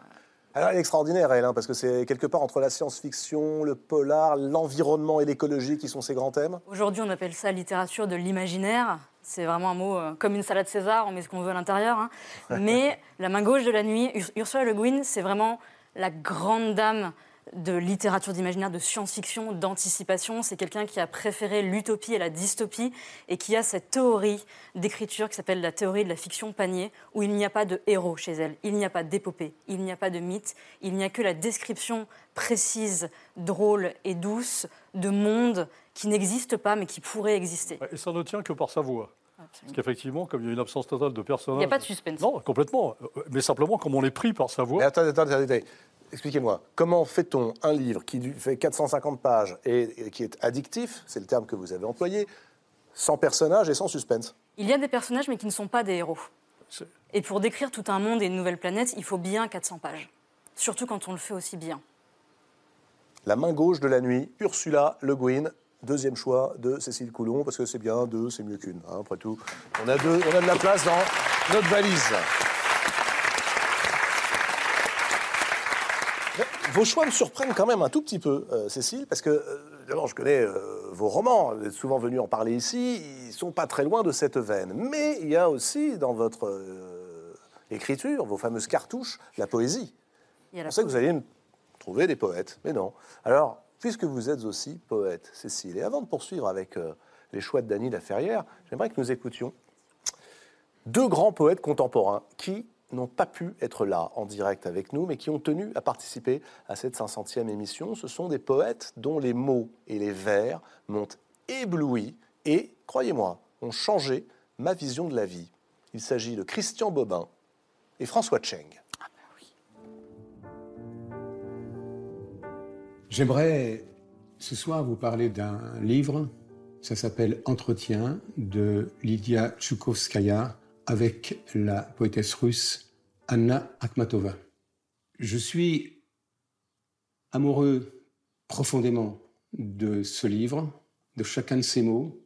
Alors, elle est extraordinaire, elle, hein, parce que c'est quelque part entre la science-fiction, le polar, l'environnement et l'écologie qui sont ses grands thèmes. Aujourd'hui, on appelle ça littérature de l'imaginaire. C'est vraiment un mot euh, comme une salade César, on met ce qu'on veut à l'intérieur. hein. [LAUGHS] Mais la main gauche de la nuit, Ur- Ursula Le Guin, c'est vraiment la grande dame de littérature d'imaginaire, de science-fiction, d'anticipation. C'est quelqu'un qui a préféré l'utopie et la dystopie et qui a cette théorie d'écriture qui s'appelle la théorie de la fiction panier, où il n'y a pas de héros chez elle, il n'y a pas d'épopée, il n'y a pas de mythe, il n'y a que la description précise, drôle et douce de mondes qui n'existent pas mais qui pourraient exister. Et ça ne tient que par sa voix. Parce qu'effectivement, comme il y a une absence totale de Il personnages. n'y a pas de suspense. Non, complètement. Euh, Mais simplement, comme on est pris par sa voix. Mais attendez, attendez, attendez. expliquez-moi, comment fait-on un livre qui fait 450 pages et, qui est addictif, c'est le terme que vous avez employé, sans personnage et sans suspense? Il y a des personnages, mais qui ne sont pas des héros. Et pour décrire tout un monde et une nouvelle planète, il faut bien 400 pages. Surtout quand on le fait aussi bien. La main gauche de la nuit, Ursula Le Guin, deuxième choix de Cécile Coulon, parce que c'est bien, deux, c'est mieux qu'une, hein, après tout. On a, deux, on a de la place dans notre valise. Vos choix me surprennent quand même un tout petit peu, euh, Cécile, parce que, euh, d'abord, je connais euh, vos romans, vous êtes souvent venu en parler ici, ils sont pas très loin de cette veine. Mais il y a aussi dans votre écriture, vos fameuses cartouches, la poésie. Je pensais que vous alliez me trouver des poètes, mais non. Alors, puisque vous êtes aussi poète, Cécile, et avant de poursuivre avec euh, les choix de Dany Laferrière, j'aimerais que nous écoutions deux grands poètes contemporains qui n'ont pas pu être là en direct avec nous, mais qui ont tenu à participer à cette 500e émission. Ce sont des poètes dont les mots et les vers m'ont ébloui et, croyez-moi, ont changé ma vision de la vie. Il s'agit de Christian Bobin et François Cheng. J'aimerais ce soir vous parler d'un livre. Ça s'appelle Entretien de Lydia Tchoukovskaya avec la poétesse russe Anna Akhmatova. Je suis amoureux profondément de ce livre, de chacun de ses mots.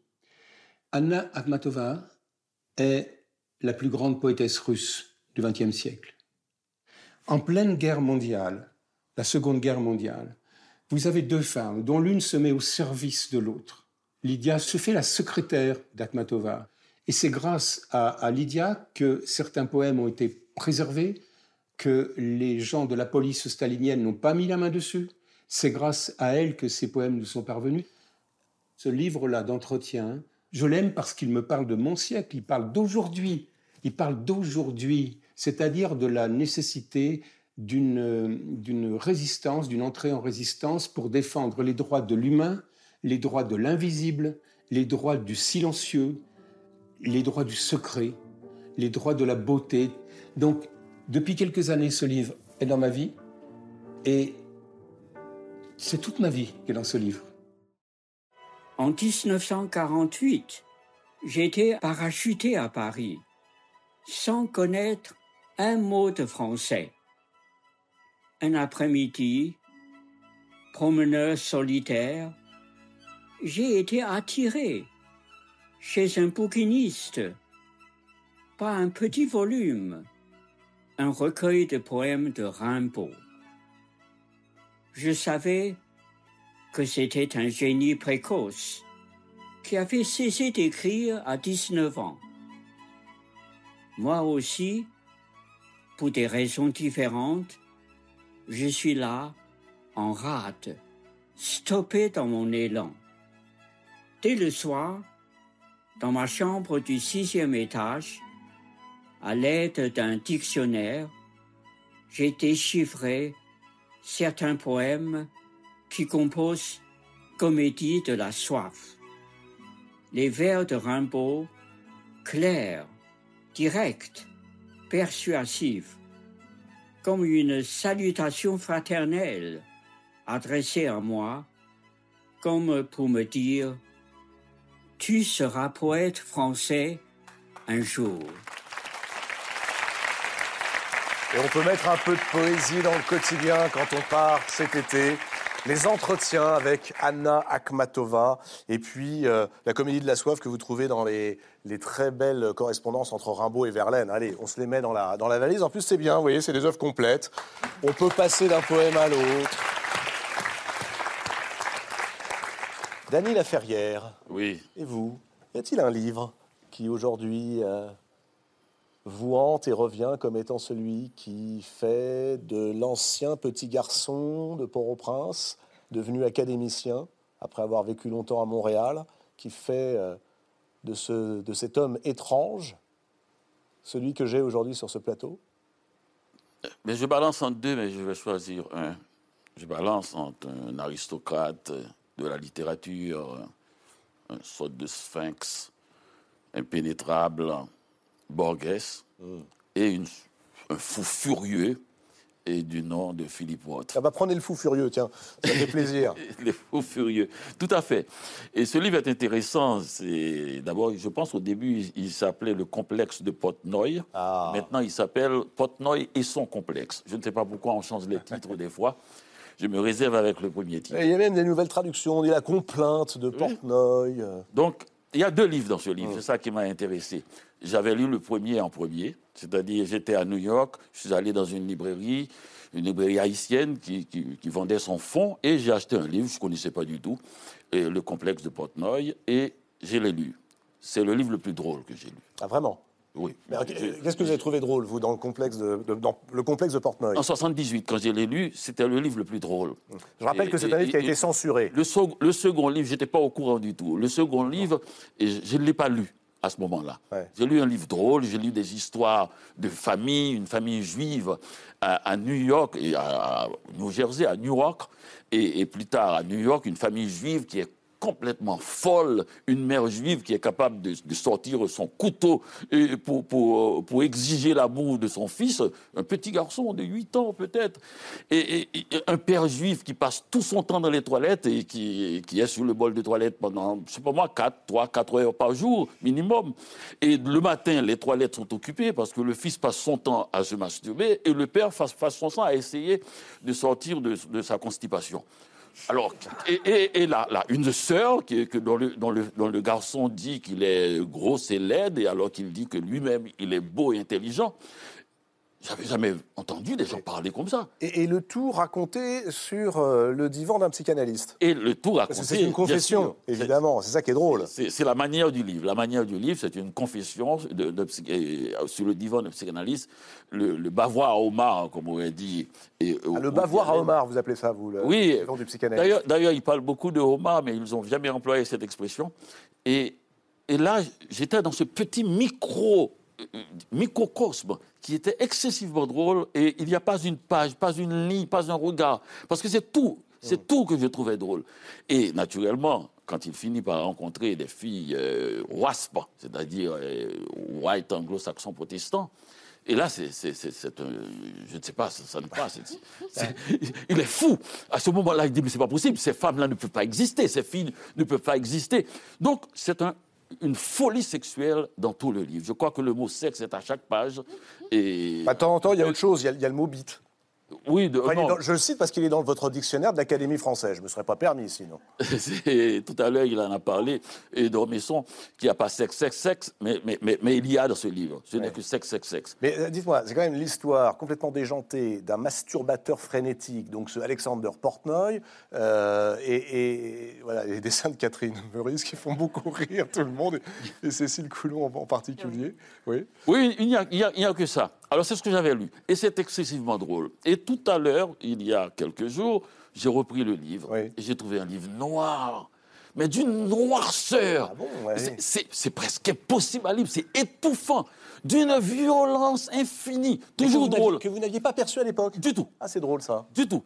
Anna Akhmatova est la plus grande poétesse russe du XXe siècle. En pleine guerre mondiale, la Seconde Guerre mondiale, vous avez deux femmes dont l'une se met au service de l'autre. Lydia se fait la secrétaire d'Akhmatova. Et c'est grâce à, à Lydia que certains poèmes ont été préservés, que les gens de la police stalinienne n'ont pas mis la main dessus. C'est grâce à elle que ces poèmes nous sont parvenus. Ce livre-là d'entretien, je l'aime parce qu'il me parle de mon siècle, il parle d'aujourd'hui, il parle d'aujourd'hui, c'est-à-dire de la nécessité d'une résistance, d'une entrée en résistance pour défendre les droits de l'humain, les droits de l'invisible, les droits du silencieux, les droits du secret, les droits de la beauté. Donc, depuis quelques années, ce livre est dans ma vie et c'est toute ma vie qui est dans ce livre. En 1948, j'étais parachuté à Paris sans connaître un mot de français. Un après-midi, promeneur solitaire, j'ai été attiré chez un bouquiniste par un petit volume, un recueil de poèmes de Rimbaud. Je savais que c'était un génie précoce qui avait cessé d'écrire à 19 ans. Moi aussi, pour des raisons différentes, je suis là, en rate, stoppé dans mon élan. Dès le soir, dans ma chambre du sixième étage, à l'aide d'un dictionnaire, j'ai déchiffré certains poèmes qui composent Comédie de la soif. Les vers de Rimbaud, clairs, directs, persuasifs, comme une salutation fraternelle adressée à moi, comme pour me dire Tu seras poète français un jour. Et on peut mettre un peu de poésie dans le quotidien quand on part cet été. Les entretiens avec Anna Akhmatova et puis euh, la comédie de la soif que vous trouvez dans les, les très belles correspondances entre Rimbaud et Verlaine. Allez, on se les met dans la, dans la valise. En plus, c'est bien, vous voyez, c'est des œuvres complètes. On peut passer d'un poème à l'autre. Dany Laferrière. Oui. Et vous Y a-t-il un livre qui aujourd'hui euh, vous hante et revient comme étant celui qui fait de l'ancien petit garçon de Port-au-Prince, devenu académicien, après avoir vécu longtemps à Montréal, qui fait euh, de, ce, de cet homme étrange celui que j'ai aujourd'hui sur ce plateau Mais je balance en deux, mais je vais choisir un. Je balance entre un aristocrate de la littérature, un sorte de sphinx impénétrable, Borges, et une- un fou furieux et du nom de Philippe Roth. Ça va prendre le fou furieux, tiens, ça fait plaisir. [LAUGHS] Les fous furieux, tout à fait. Et ce livre est intéressant. C'est d'abord, je pense au début, il, il s'appelait le complexe de Portnoy. Ah. Maintenant, il s'appelle Portnoy et son complexe. Je ne sais pas pourquoi on change les titres [LAUGHS] des fois. Je me réserve avec le premier titre. Et il y a même des nouvelles traductions, on dit la complainte de Portnoy. Donc, il y a deux livres dans ce livre, c'est ça qui m'a intéressé. J'avais lu le premier en premier, c'est-à-dire j'étais à New York, je suis allé dans une librairie, une librairie haïtienne qui, qui- qui vendait son fonds, et j'ai acheté un livre, je ne connaissais pas du tout, et le complexe de Portnoy, et je l'ai lu. C'est le livre le plus drôle que j'ai lu. Ah, vraiment? Oui. Mais, Qu'est-ce que vous avez trouvé drôle, vous, dans le complexe de, de- dans le complexe de Portnoy? En 78, quand je l'ai lu, c'était le livre le plus drôle. Je rappelle que c'est un livre qui a été censuré. Le, sec- le second livre, j'étais pas au courant du tout. Le second livre, et je ne l'ai pas lu à ce moment-là. J'ai lu un livre drôle, j'ai lu des histoires de famille, une famille juive à, à New York, et à, à New Jersey, à Newark, et, et plus tard à New York, une famille juive qui est complètement folle, une mère juive qui est capable de, sortir son couteau pour, pour, exiger l'amour de son fils, un petit garçon de 8 ans peut-être, et, un père juif qui passe tout son temps dans les toilettes et qui, est sur le bol de toilette pendant, je sais pas moi, 4, 3, 4 heures par jour minimum. Et le matin, les toilettes sont occupées parce que le fils passe son temps à se masturber et le père passe, son temps à essayer de sortir de sa constipation. Alors, et, là, là, une sœur qui, que dont le- dont le garçon dit qu'il est gros et laide, et alors qu'il dit que lui-même, il est beau et intelligent. J'avais jamais entendu des gens parler comme ça. Et, et le tout raconté sur euh, le divan d'un psychanalyste. Et le tout raconté. C'est une confession, évidemment. C'est ça qui est drôle. C'est la manière du livre. La manière du livre, c'est une confession de, de euh, sur le divan de psychanalyste. Le, le bavoir à Omar, comme on aurait dit. et, Ah, le bavoir à Omar, vous appelez ça, vous, le Oui. le divan du psychanalyste. D'ailleurs, ils parlent beaucoup de Omar, mais ils n'ont jamais employé cette expression. Et, et là, j'étais dans ce petit micro, euh, microcosme qui était excessivement drôle. Et il n'y a pas une page, pas une ligne, pas un regard. Parce que c'est tout. C'est tout que je trouvais drôle. Et naturellement, quand il finit par rencontrer des filles euh, WASP, c'est-à-dire euh, white anglo-saxon protestant, et là, c'est, un- je ne sais pas, ça, ça ne passe. [LAUGHS] Il est fou. À ce moment-là, il dit, mais c'est pas possible, ces femmes-là ne peuvent pas exister, ces filles ne peuvent pas exister. Donc, c'est un- une folie sexuelle dans tout le livre. Je crois que le mot sexe est à chaque page. Et... Bah, de temps en temps, il y a autre chose. Il y a, il y a le mot bite. Oui, de, Enfin, dans- je le cite parce qu'il est dans votre dictionnaire de l'Académie française. Je ne me serais pas permis sinon. [LAUGHS] Tout à l'heure, il en a parlé, et Dormesson, qui n'a pas sexe, sexe, sexe, mais, mais, mais, mais il y a dans ce livre. Ce n'est que sexe, sexe, sexe. Mais euh, dites-moi, c'est quand même l'histoire complètement déjantée d'un masturbateur frénétique, donc ce Alexander Portnoy, euh, et, et, voilà, les dessins de Catherine Meurice qui font beaucoup rire tout le monde, et, et Cécile Coulon en, en particulier. Oui. Oui, il n'y a, a- a que ça. Alors, c'est ce que j'avais lu. Et c'est excessivement drôle. Et tout à l'heure, il y a quelques jours, j'ai repris le livre. Et j'ai trouvé un livre noir. Mais d'une noirceur. C'est- c'est- C'est presque impossible à lire. C'est étouffant. D'une violence infinie. Toujours que drôle. Que vous n'aviez pas perçu à l'époque Du tout. Ah, c'est drôle ça. Du tout.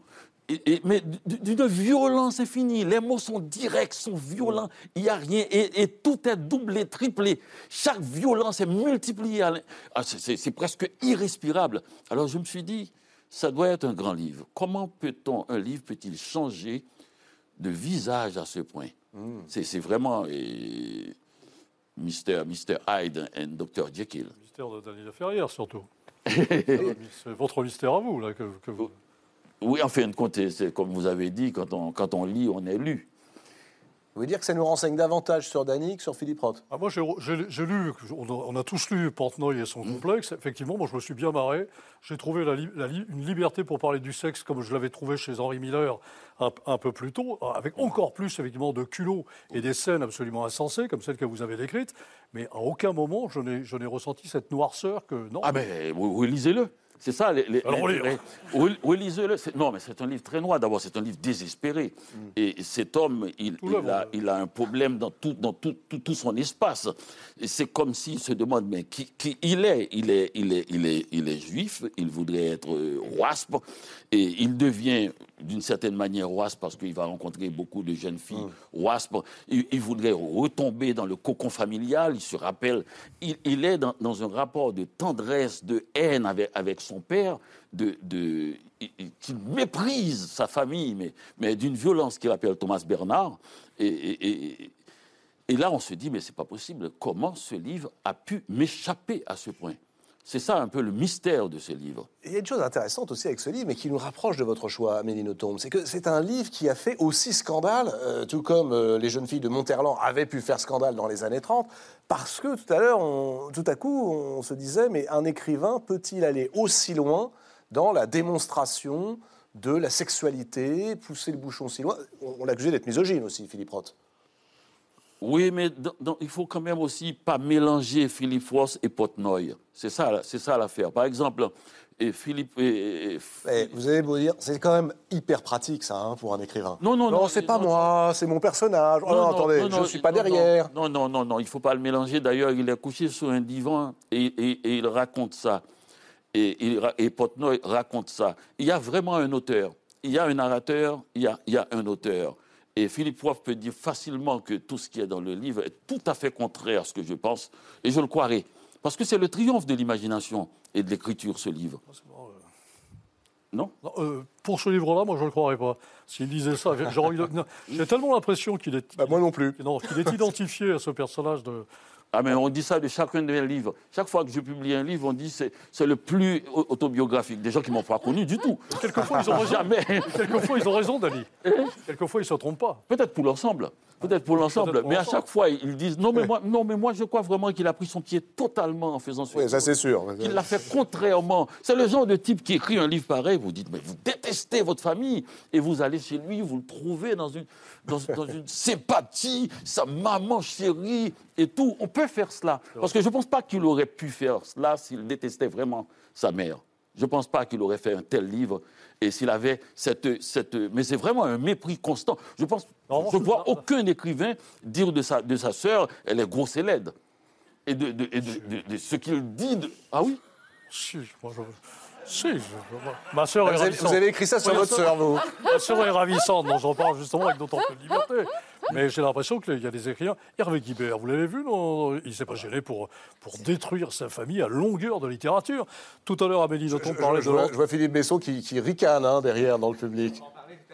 Et- et- mais d'une violence infinie. Les mots sont directs, sont violents. Il n'y a rien. Et, et tout est doublé, triplé. Chaque violence est multipliée. l'in- Ah, c'est- presque irrespirable. Alors je me suis dit, ça doit être un grand livre. Comment peut-on, un livre peut-il changer de visage à ce point? C'est c'est vraiment Mr. Mr. Hyde et Dr. Jekyll. Mystère de Daniela Ferrière, surtout. [LAUGHS] c'est votre mystère à vous, là, que, que vous... Oui, en fin de compte, c'est comme vous avez dit, quand on, quand on lit, on est lu. Vous voulez dire que ça nous renseigne davantage sur Dany que sur Philippe Roth? Ah, moi, j'ai lu, on a, on a tous lu Portnoy et son complexe. Effectivement, moi, je me suis bien marré. J'ai trouvé la la une liberté pour parler du sexe comme je l'avais trouvé chez Henri Miller un, un peu plus tôt, avec encore plus, effectivement, de culot et des scènes absolument insensées, comme celles que vous avez décrites. Mais à aucun moment, je n'ai ressenti cette noirceur que... Non, Ah, mais oui, oui, lisez-le. C'est ça. Les, les- Alors, l'intérêt. Oui, oui, lisez-le. C'est- Non, mais c'est un livre très noir. D'abord, c'est un livre désespéré. Et cet homme, il, il a, il a un problème dans tout, dans tout, tout, tout son espace. Et c'est comme s'il se demande, mais qui, qui il est? Il est, il est, il est, il est juif. Il voudrait être euh, wasp. Et il devient, d'une certaine manière, wasp parce qu'il va rencontrer beaucoup de jeunes filles wasp. Il, il voudrait retomber dans le cocon familial. Il se rappelle, il, il est dans, dans un rapport de tendresse, de haine avec, avec son son père de, de- méprise sa famille, mais, d'une violence qu'il appelle Thomas Bernard. Et, et- là, on se dit, mais c'est pas possible. Comment ce livre a pu m'échapper à ce point? C'est ça un peu le mystère de ce livre. Il y a une chose intéressante aussi avec ce livre, mais qui nous rapproche de votre choix, Amélie Nothomb, c'est que c'est un livre qui a fait aussi scandale, euh, tout comme euh, les jeunes filles de Monterland avaient pu faire scandale dans les années 30, parce que tout à l'heure, tout à coup, on se disait, mais un écrivain peut-il aller aussi loin dans la démonstration de la sexualité, pousser le bouchon si loin? On, on l'accusait d'être misogyne aussi, Philippe Roth. Oui, mais dans- il faut quand même aussi pas mélanger Philippe Ross et Portnoy. C'est ça, c'est ça l'affaire. Par exemple, et Philippe. et- et- Eh, vous avez beau dire, c'est quand même hyper pratique ça hein, pour un écrivain. Non, non, non, c'est pas moi, c'est mon personnage. Oh, Non, non, non, attendez, non, non, je suis pas non, non, derrière. Non, non, non, non, il ne faut pas le mélanger. D'ailleurs, il est couché sur un divan et, il raconte ça. Et, et Portnoy raconte ça. Il y a vraiment un auteur. Il y a un narrateur, il y a, il y a un auteur. Et Philippe Roth peut dire facilement que tout ce qui est dans le livre est tout à fait contraire à ce que je pense. Et je le croirais. Parce que c'est le triomphe de l'imagination et de l'écriture, ce livre. Non? Non, euh, Pour ce livre-là, moi, je ne le croirais pas. S'il disait ça, j'ai envie de- non, j'ai tellement l'impression qu'il est. Bah, moi non plus. Non, qu'il est identifié à ce personnage de. Ah, mais on dit ça de chacun de mes livres. Chaque fois que je publie un livre, on dit c'est c'est le plus au- autobiographique. Des gens qui ne m'ont pas connu du tout. Quelquefois, ils ont raison. Jamais. Quelquefois, ils ont raison, Dali. Quelquefois, ils ne se trompent pas. Peut-être pour l'ensemble. Peut-être pour l'ensemble. Mais à chaque fois, ils disent non mais, [LAUGHS] moi, non, mais moi, je crois vraiment qu'il a pris son pied totalement en faisant ce Oui, ça c'est sûr. qu'il l'a fait contrairement. C'est le genre de type qui écrit un livre pareil, vous dites, mais vous détestez votre famille, et vous allez chez lui, vous le trouvez dans une, dans, dans une [LAUGHS] sympathie, sa maman chérie, et tout. On peut faire cela. Parce que je ne pense pas qu'il aurait pu faire cela s'il détestait vraiment sa mère. Je ne pense pas qu'il aurait fait un tel livre et s'il avait cette, cette... Mais c'est vraiment un mépris constant. Je pense, je ne vois aucun écrivain dire de sa, de sa sœur, elle est grosse et laide. Et de, de- et de- ce qu'il dit... de- Ah oui? Si, moi, je- si, je- ma sœur est Vous avez- ravissante. vous avez écrit ça sur Oui, votre ma sœur, vous [LAUGHS] Ma sœur est ravissante, donc j'en parle justement avec d'autant plus de liberté. Mais j'ai l'impression qu'il y a des écrivains. Hervé Guibert, vous l'avez vu, non Il ne s'est pas gêné pour, pour détruire sa famille à longueur de littérature. Tout à l'heure, Amélie Nothomb parlait je de vois, je vois Philippe Besson qui, qui ricane hein, derrière dans le public.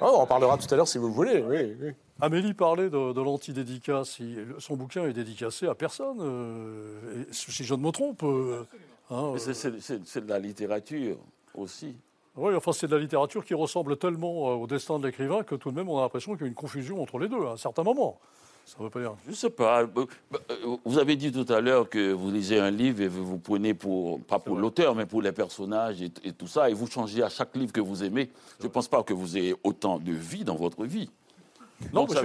Oh, on en parlera tout à l'heure si vous le voulez. Oui, oui. Amélie parlait de, de l'antidédicace. Il- Son bouquin est dédicacé à personne, euh, et si je ne me trompe. euh, hein, Mais c'est- de la littérature aussi. Oui, enfin, c'est de la littérature qui ressemble tellement euh, au destin de l'écrivain que tout de même, on a l'impression qu'il y a une confusion entre les deux à un certain moment. Ça ne veut pas dire. Je ne sais pas. Euh, euh, Vous avez dit tout à l'heure que vous lisez un livre et vous vous prenez pour, pas pour l'auteur, mais pour les personnages et, et tout ça, et vous changez à chaque livre que vous aimez. Je ne pense pas que vous ayez autant de vie dans votre vie. Non, Donc, mais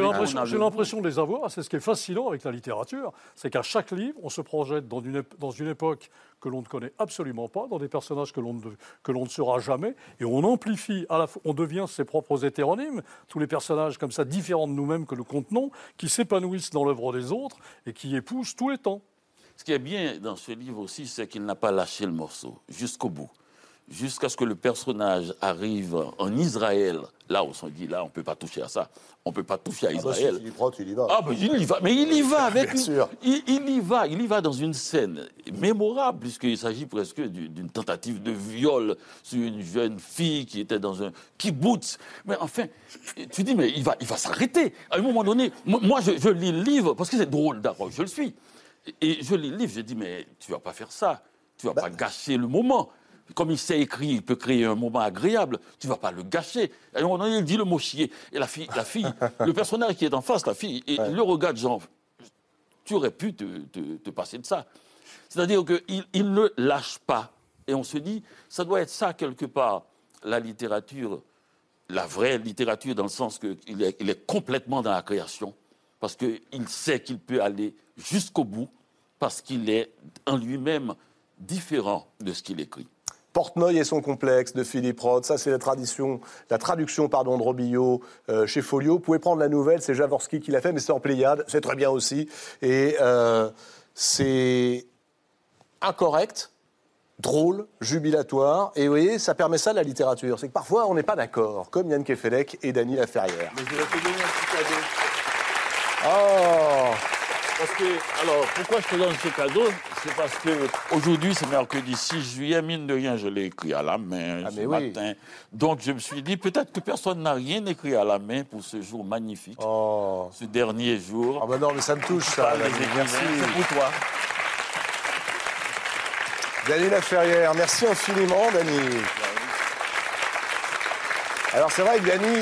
j'ai l'impression- de les avoir. C'est ce qui est fascinant avec la littérature, c'est qu'à chaque livre, on se projette dans une, dans une époque que l'on ne connaît absolument pas, dans des personnages que l'on ne, que l'on ne sera jamais, et on amplifie, à la fois, on devient ses propres hétéronymes, tous les personnages comme ça, différents de nous-mêmes que nous contenons, qui s'épanouissent dans l'œuvre des autres et qui épousent tous les temps. Ce qui est bien dans ce livre aussi, c'est qu'il n'a pas lâché le morceau jusqu'au bout. Jusqu'à ce que le personnage arrive en Israël, là où on se dit, là, on ne peut pas toucher à ça. On ne peut pas toucher à Ah bah si, Israël. Philippe Roth, il y va. Ah, il y va, mais il y va avec. Bien sûr. Il, il y va, il y va dans une scène mémorable, puisqu'il s'agit presque du- d'une tentative de viol sur une jeune fille qui était dans un kibbutz. Mais enfin, tu dis, mais il va, il va s'arrêter. À un moment donné, moi, je, je lis le livre, parce que c'est drôle, d'accord, je le suis. Et je lis le livre, je dis, mais tu vas pas faire ça. Tu vas pas gâcher le moment. Comme il sait écrire, il peut créer un moment agréable. Tu vas pas le gâcher. À un moment donné, il dit le mot chier. Et la fille, la fille [LAUGHS] le personnage qui est en face, la fille, et il le regarde genre, tu aurais pu te, te- te passer de ça. C'est-à-dire qu'il il ne lâche pas. Et on se dit, ça doit être ça quelque part, la littérature, la vraie littérature, dans le sens qu'il est, il est complètement dans la création, parce qu'il sait qu'il peut aller jusqu'au bout, parce qu'il est en lui-même différent de ce qu'il écrit. Portnoy et son complexe de Philippe Roth, ça c'est la tradition, la traduction pardon de Robillot euh, chez Folio. Vous pouvez prendre la nouvelle, c'est Javorski qui l'a fait, mais c'est en Pléiade, c'est très bien aussi. Et euh, c'est incorrect, drôle, jubilatoire. Et vous voyez, ça permet ça la littérature. C'est que parfois on n'est pas d'accord, comme Yann Kefelec et Dany Laferrière. Je vais te donner un petit cadeau. Oh Parce que, alors, pourquoi je te donne ce cadeau? C'est parce que aujourd'hui, c'est mercredi 6 juillet, mine de rien, je l'ai écrit à la main Ah, ce oui. matin. Donc je me suis dit, peut-être que personne n'a rien écrit à la main pour ce jour magnifique, Oh. ce dernier jour. Ah bah non, mais ça me touche, ça. Merci. C'est pour toi. Dany Laferrière, merci infiniment, Dany. Alors c'est vrai que Dany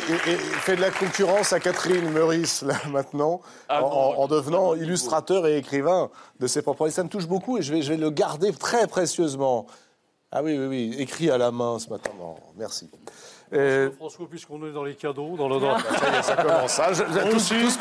fait de la concurrence à Catherine Meurice, là, maintenant, Ah en, non, en- en devenant illustrateur et écrivain de ses propres livres. Ça me touche beaucoup et je vais, je vais le garder très précieusement. Ah oui, oui, oui, écrit à la main ce matin. Non, merci. Euh, François, puisqu'on est dans les cadeaux, dans le dans- ça ça commence. hein. Je- Moi tous- aussi. tous-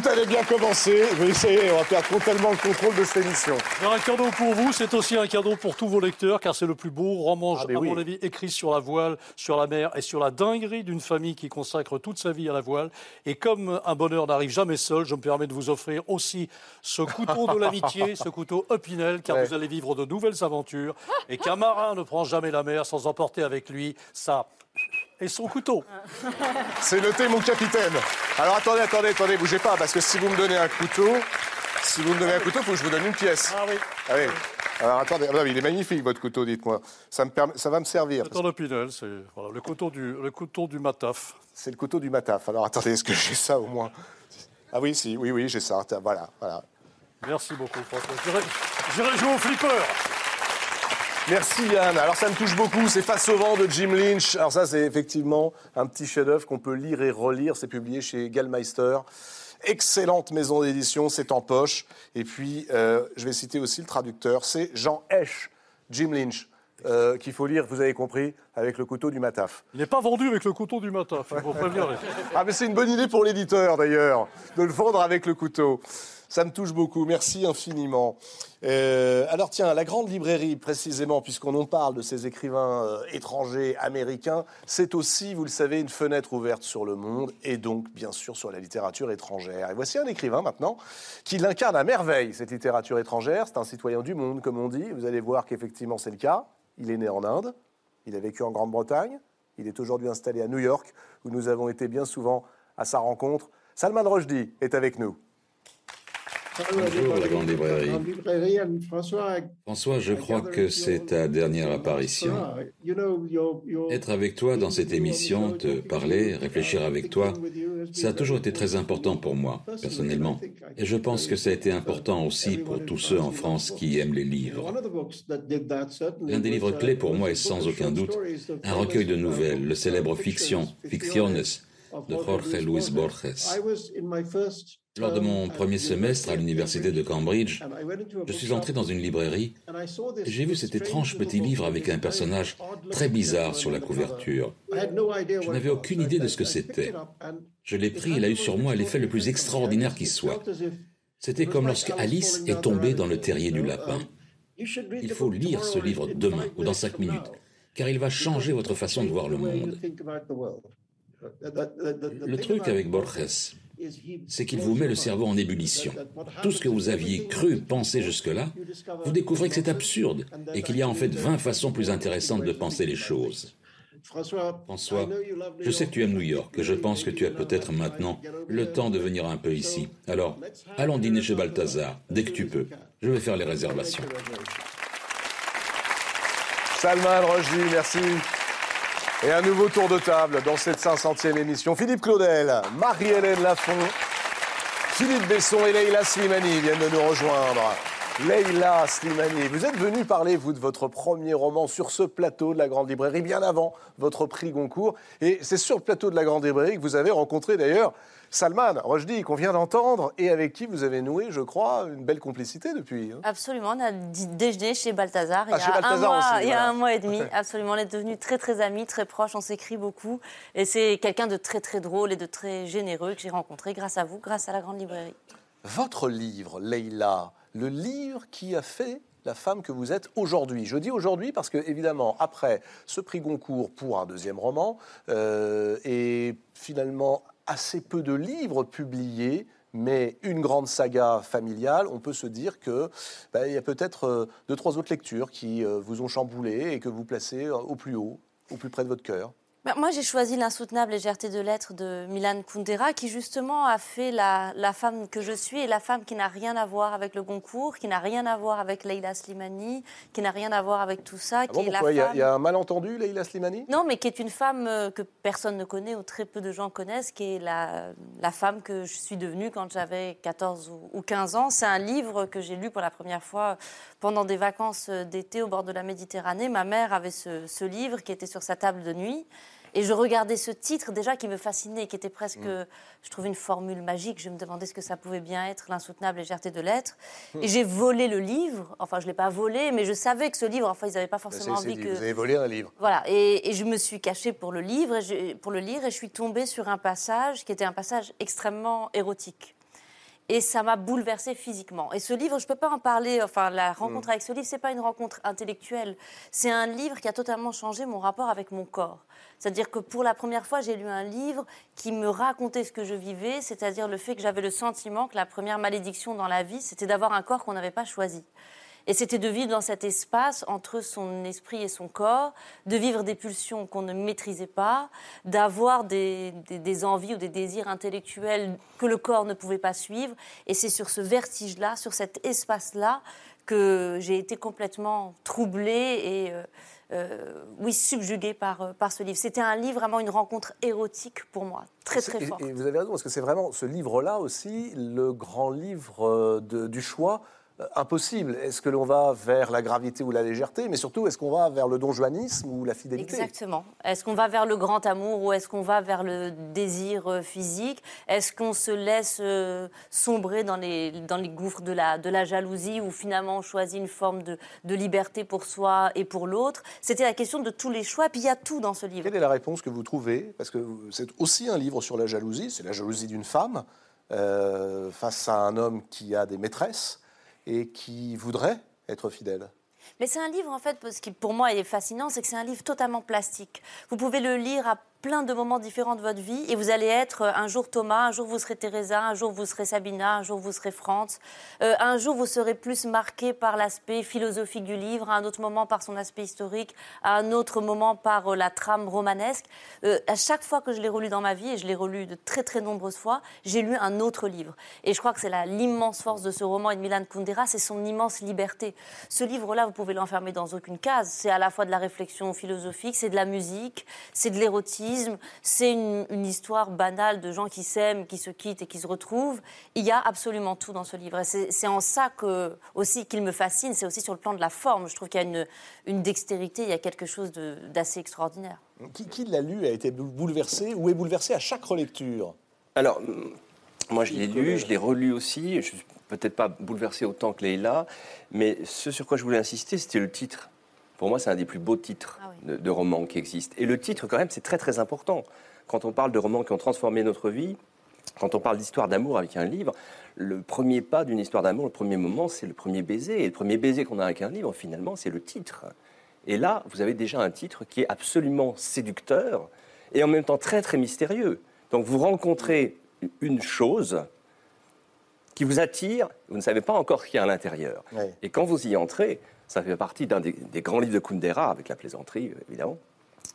tout allait bien commencer. Y est, on va perdre totalement le contrôle de cette émission. Alors, un cadeau pour vous, c'est aussi un cadeau pour tous vos lecteurs, car c'est le plus beau roman, Ah, à oui. mon avis, écrit sur la voile, sur la mer et sur la dinguerie d'une famille qui consacre toute sa vie à la voile. Et comme un bonheur n'arrive jamais seul, je me permets de vous offrir aussi ce couteau de l'amitié, ce couteau Opinel, car Ouais. vous allez vivre de nouvelles aventures, et qu'un marin ne prend jamais la mer sans emporter avec lui sa et son couteau. [LAUGHS] C'est noté, mon capitaine. Alors attendez, attendez, attendez, bougez pas, parce que si vous me donnez un couteau, si vous me donnez un couteau, il faut que je vous donne une pièce. Ah oui. Ah oui. Alors attendez, ah non, mais il est magnifique votre couteau, dites-moi. Ça, me permet, ça va me servir. C'est voilà, le, couteau du, le couteau du Mataf. C'est le couteau du Mataf. Alors attendez, est-ce que j'ai ça au moins? Ah oui, si, oui, oui, j'ai ça. Voilà, voilà. Merci beaucoup, François. J'irai jouer au flipper. Merci Yann. Alors ça me touche beaucoup, c'est Face au vent de Jim Lynch. Alors ça c'est effectivement un petit chef-d'œuvre qu'on peut lire et relire. C'est publié chez Gallmeister. Excellente maison d'édition, c'est en poche. Et puis euh, je vais citer aussi le traducteur, c'est Jean Esch, Jim Lynch, euh, qu'il faut lire, vous avez compris, avec le couteau du Mataf. Il n'est pas vendu avec le couteau du Mataf, il faut prévenir les- [LAUGHS] Ah mais c'est une bonne idée pour l'éditeur d'ailleurs, de le vendre avec le couteau. Ça me touche beaucoup, merci infiniment. Euh, alors tiens, la grande librairie précisément, puisqu'on en parle de ces écrivains euh, étrangers, américains, c'est aussi, vous le savez, une fenêtre ouverte sur le monde et donc bien sûr sur la littérature étrangère. Et voici un écrivain maintenant qui l'incarne à merveille, cette littérature étrangère. C'est un citoyen du monde, comme on dit. Vous allez voir qu'effectivement c'est le cas. Il est né en Inde, il a vécu en Grande-Bretagne, il est aujourd'hui installé à New York, où nous avons été bien souvent à sa rencontre. Salman Rushdie est avec nous. Bonjour, la grande librairie. François, je crois que c'est ta dernière apparition. Être avec toi dans cette émission, te parler, réfléchir avec toi, ça a toujours été très important pour moi, personnellement. Et je pense que ça a été important aussi pour tous ceux en France qui aiment les livres. L'un des livres clés pour moi est sans aucun doute un recueil de nouvelles, le célèbre Fiction, Ficciones, de Jorge Luis Borges. Lors de mon premier semestre à l'université de Cambridge, je suis entré dans une librairie et j'ai vu cet étrange petit livre avec un personnage très bizarre sur la couverture. Je n'avais aucune idée de ce que c'était. Je l'ai pris et il a eu sur moi l'effet le plus extraordinaire qui soit. C'était comme lorsque Alice est tombée dans le terrier du lapin. Il faut lire ce livre demain ou dans cinq minutes, car il va changer votre façon de voir le monde. Le truc avec Borges, c'est qu'il vous met le cerveau en ébullition. Tout ce que vous aviez cru penser jusque-là, vous découvrez que c'est absurde et qu'il y a en fait 20 façons plus intéressantes de penser les choses. François, je sais que tu aimes New York et je pense que tu as peut-être maintenant le temps de venir un peu ici. Alors, allons dîner chez Balthazar, dès que tu peux. Je vais faire les réservations. Salman Rushdie, merci. Et un nouveau tour de table dans cette 500e émission. Philippe Claudel, Marie-Hélène Lafont, Philippe Besson et Leïla Slimani viennent de nous rejoindre. Leïla Slimani, vous êtes venu parler, vous, de votre premier roman sur ce plateau de la Grande Librairie, bien avant votre prix Goncourt. Et c'est sur le plateau de la Grande Librairie que vous avez rencontré d'ailleurs Salman Rushdie, qu'on vient d'entendre, et avec qui vous avez noué, je crois, une belle complicité depuis. hein. Absolument, on a déjeuné chez Balthazar il, Ah, y chez a un Balthazar mois, aussi, il y a voilà. un mois et demi. Absolument, on est devenus très très amis, très proches, on s'écrit beaucoup. Et c'est quelqu'un de très très drôle et de très généreux que j'ai rencontré grâce à vous, grâce à la Grande Librairie. Votre livre, Leïla, le livre qui a fait la femme que vous êtes aujourd'hui. Je dis aujourd'hui parce que, évidemment, après ce prix Goncourt pour un deuxième roman, euh, et finalement assez peu de livres publiés, mais une grande saga familiale, on peut se dire que ben, il y a peut-être euh, deux, trois autres lectures qui euh, vous ont chamboulé et que vous placez euh, au plus haut, au plus près de votre cœur. Ben, moi, j'ai choisi L'insoutenable légèreté de l'être de Milan Kundera, qui justement a fait la, la femme que je suis et la femme qui n'a rien à voir avec le Goncourt, qui n'a rien à voir avec Leila Slimani, qui n'a rien à voir avec tout ça. Ah qui bon, est la pourquoi? Il y, a- femme- il y a un malentendu, Leïla Slimani? Non, mais qui est une femme euh, que personne ne connaît ou très peu de gens connaissent, qui est la, la femme que je suis devenue quand j'avais 14 ou, ou 15 ans. C'est un livre que j'ai lu pour la première fois pendant des vacances euh, d'été au bord de la Méditerranée. Ma mère avait ce, ce livre qui était sur sa table de nuit. Et je regardais ce titre déjà qui me fascinait, qui était presque, je trouve, une formule magique. Je me demandais ce que ça pouvait bien être, l'insoutenable légèreté de l'être. Et j'ai volé le livre. Enfin, je ne l'ai pas volé, mais je savais que ce livre, enfin, ils n'avaient pas C'est- forcément envie que... Vous avez volé un livre. Voilà, et, et je me suis cachée pour le, livre, et je- pour le lire et je suis tombée sur un passage qui était un passage extrêmement érotique. Et ça m'a bouleversée physiquement. Et ce livre, je ne peux pas en parler, enfin, la rencontre avec ce livre, ce n'est pas une rencontre intellectuelle. C'est un livre qui a totalement changé mon rapport avec mon corps. C'est-à-dire que pour la première fois, j'ai lu un livre qui me racontait ce que je vivais, c'est-à-dire le fait que j'avais le sentiment que la première malédiction dans la vie, c'était d'avoir un corps qu'on n'avait pas choisi. Et c'était de vivre dans cet espace entre son esprit et son corps, de vivre des pulsions qu'on ne maîtrisait pas, d'avoir des, des- des envies ou des désirs intellectuels que le corps ne pouvait pas suivre. Et c'est sur ce vertige-là, sur cet espace-là, que j'ai été complètement troublée et euh, euh, oui, subjuguée par, euh, par ce livre. C'était un livre, vraiment une rencontre érotique pour moi, très très forte. Et, vous avez raison, parce que c'est vraiment ce livre-là aussi, le grand livre de- du choix impossible. Est-ce que l'on va vers la gravité ou la légèreté, mais surtout, est-ce qu'on va vers le donjuanisme ou la fidélité? Exactement. Est-ce qu'on va vers le grand amour ou est-ce qu'on va vers le désir euh, physique? Est-ce qu'on se laisse euh, sombrer dans les, dans les gouffres de la, de la jalousie ou finalement on choisit une forme de, de liberté pour soi et pour l'autre? C'était la question de tous les choix. Puis il y a tout dans ce livre. Quelle est la réponse que vous trouvez? Parce que c'est aussi un livre sur la jalousie, c'est la jalousie d'une femme euh, face à un homme qui a des maîtresses et qui voudrait être fidèle. Mais c'est un livre, en fait, ce qui pour moi est fascinant, c'est que c'est un livre totalement plastique. Vous pouvez le lire à plein de moments différents de votre vie et vous allez être euh, un jour Thomas, un jour vous serez Teresa, un jour vous serez Sabina, un jour vous serez Franz. Euh, un jour vous serez plus marqué par l'aspect philosophique du livre, à un autre moment par son aspect historique, à un autre moment par euh, la trame romanesque. À chaque fois que je l'ai relu dans ma vie, et je l'ai relu de très très nombreuses fois, j'ai lu un autre livre. Et je crois que c'est l'immense force de ce roman et de Milan Kundera, c'est son immense liberté. Ce livre-là, vous pouvez l'enfermer dans aucune case. C'est à la fois de la réflexion philosophique, c'est de la musique, c'est de l'érotisme, c'est une, une histoire banale de gens qui s'aiment, qui se quittent et qui se retrouvent. Il y a absolument tout dans ce livre. Et c'est en ça que, aussi qu'il me fascine, c'est aussi sur le plan de la forme. Je trouve qu'il y a une, une dextérité, il y a quelque chose d'assez extraordinaire. Qui, qui l'a lu a été bouleversé ou est bouleversé à chaque relecture? Alors, hum, moi je l'ai lu, je l'ai relu aussi. Je suis peut-être pas bouleversé autant que Leïla, mais ce sur quoi je voulais insister, c'était le titre. Pour moi, c'est un des plus beaux titres de, de romans qui existent. Et le titre, quand même, c'est très très important. Quand on parle de romans qui ont transformé notre vie, quand on parle d'histoire d'amour avec un livre, le premier pas d'une histoire d'amour, le premier moment, c'est le premier baiser. Et le premier baiser qu'on a avec un livre, finalement, c'est le titre. Et là, vous avez déjà un titre qui est absolument séducteur et en même temps très très mystérieux. Donc vous rencontrez une chose qui vous attire, vous ne savez pas encore ce qu'il y a à l'intérieur. Et quand vous y entrez, ça fait partie d'un des, des grands livres de Kundera, avec la plaisanterie évidemment.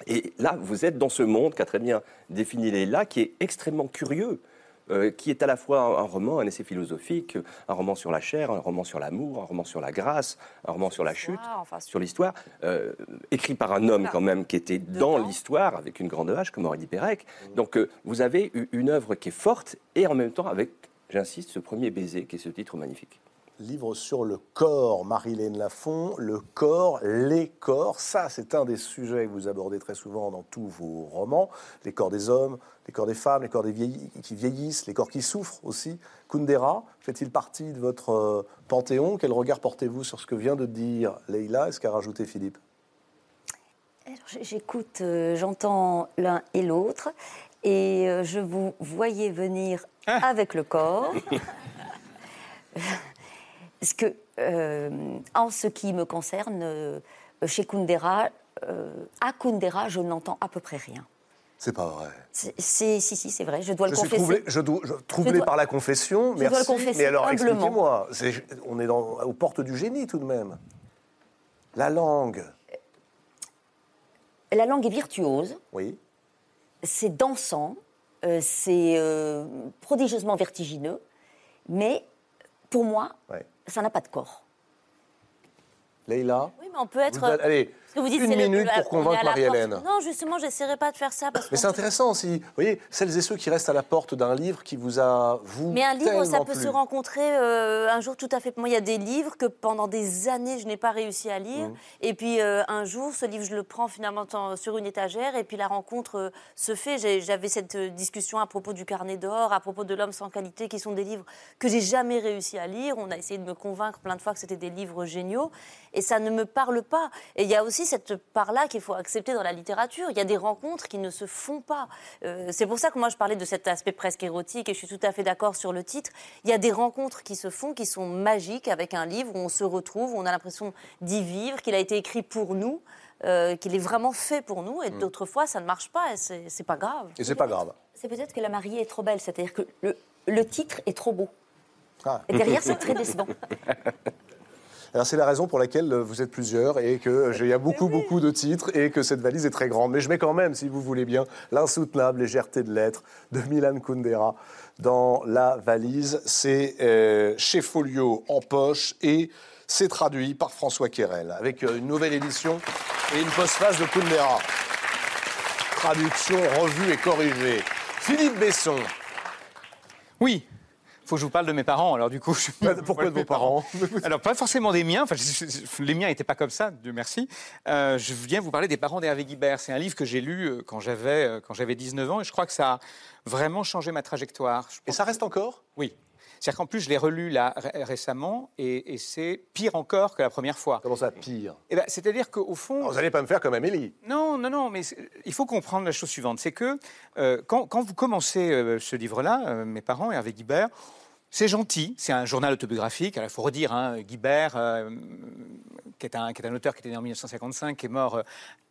Et là, vous êtes dans ce monde qu'a très bien défini Leila, qui est extrêmement curieux, euh, qui est à la fois un, un roman, un essai philosophique, un roman sur la chair, un roman sur l'amour, un roman sur la grâce, un roman sur la chute, sur l'histoire, euh, écrit par un homme quand même qui était dans l'histoire, avec une grande hache, comme aurait dit Pérec. Donc euh, vous avez une œuvre qui est forte, et en même temps avec, j'insiste, ce premier baiser, qui est ce titre magnifique. Livre sur le corps, Marilène Lafont, le corps, les corps, ça c'est un des sujets que vous abordez très souvent dans tous vos romans, les corps des hommes, les corps des femmes, les corps des vieillis- qui vieillissent, les corps qui souffrent aussi. Kundera fait-il partie de votre euh, panthéon? Quel regard portez-vous sur ce que vient de dire Leïla? Et ce qu'a rajouté Philippe? J'écoute, euh, j'entends l'un et l'autre, et euh, je vous voyais venir avec le corps. [LAUGHS] Parce que, euh, en ce qui me concerne, euh, chez Kundera, euh, à Kundera, je n'entends à peu près rien. C'est pas vrai. Si, si, c'est vrai, je dois Je le suis confesser. troublé, je dois- je- troublé Je dois- par la confession, je dois merci. le confesser mais alors expliquez-moi, on est dans- aux portes du génie tout de même. La langue, La langue est virtuose. oui. c'est dansant, euh, c'est euh, prodigieusement vertigineux, mais pour moi, Ouais. Ça n'a pas de corps. Leïla Oui, mais on peut être. Vous- allez, que vous dites, une le- minute pour convaincre. Marie-Hélène. Non, justement, j'essaierai pas de faire ça parce. Mais c'est intéressant aussi. Vous voyez, celles et ceux qui restent à la porte d'un livre qui vous a, vous, Mais un livre, ça peut se rencontrer euh, un jour tout à fait. Moi, il y a des livres que pendant des années, je n'ai pas réussi à lire. Mhm. Et puis euh, un jour, ce livre, je le prends finalement sur une étagère. Et puis la rencontre euh, se fait. J'avais cette discussion à propos du carnet d'or, à propos de l'homme sans qualité, qui sont des livres que j'ai jamais réussi à lire. On a essayé de me convaincre plein de fois que c'était des livres géniaux. Et ça ne me parle pas. Et il y a aussi cette part-là qu'il faut accepter dans la littérature. Il y a des rencontres qui ne se font pas. Euh, c'est pour ça que moi, je parlais de cet aspect presque érotique. Et je suis tout à fait d'accord sur le titre. Il y a des rencontres qui se font, qui sont magiques avec un livre où on se retrouve, où on a l'impression d'y vivre, qu'il a été écrit pour nous. euh, qu'il est vraiment fait pour nous et Mm. d'autres fois ça ne marche pas et c'est c'est pas grave. Et c'est pas grave. C'est peut-être que la mariée est trop belle, c'est-à-dire que le, le titre est trop beau. Ah. Et derrière, c'est très décevant. [LAUGHS] C'est la raison pour laquelle euh, vous êtes plusieurs et que j'ai- il y a beaucoup, beaucoup de titres et que cette valise est très grande. Mais je mets quand même, si vous voulez bien, l'insoutenable légèreté de l'être de Milan Kundera dans la valise. C'est euh, chez Folio en poche et c'est traduit par François Querel avec euh, une nouvelle édition et une postface de Kundera. Traduction, revue et corrigée. Philippe Besson. Oui. Faut que je vous parle de mes parents, alors du coup. Je... [LAUGHS] Pourquoi de vos parents [LAUGHS] Alors, pas forcément des miens, enfin, je- les miens n'étaient pas comme ça, Dieu merci. Euh, je viens vous parler des parents d'Hervé Guibert. C'est un livre que j'ai lu euh, quand j'avais euh, quand j'avais 19 ans et je crois que ça a vraiment changé ma trajectoire. Et ça reste encore? Oui. C'est-à-dire qu'en plus, je l'ai relu là ré- récemment et, et c'est pire encore que la première fois. Comment ça, pire? Eh ben, C'est-à-dire qu'au fond. Vous n'allez pas me faire comme Amélie. Non, non, non, mais il faut comprendre la chose suivante. C'est que euh, quand, quand vous commencez euh, ce livre-là, euh, mes parents, Hervé Guibert, c'est gentil, c'est un journal autobiographique. Il faut redire, hein, Guibert, euh, qui, est un, qui est un auteur qui était né en 1955, qui est mort euh,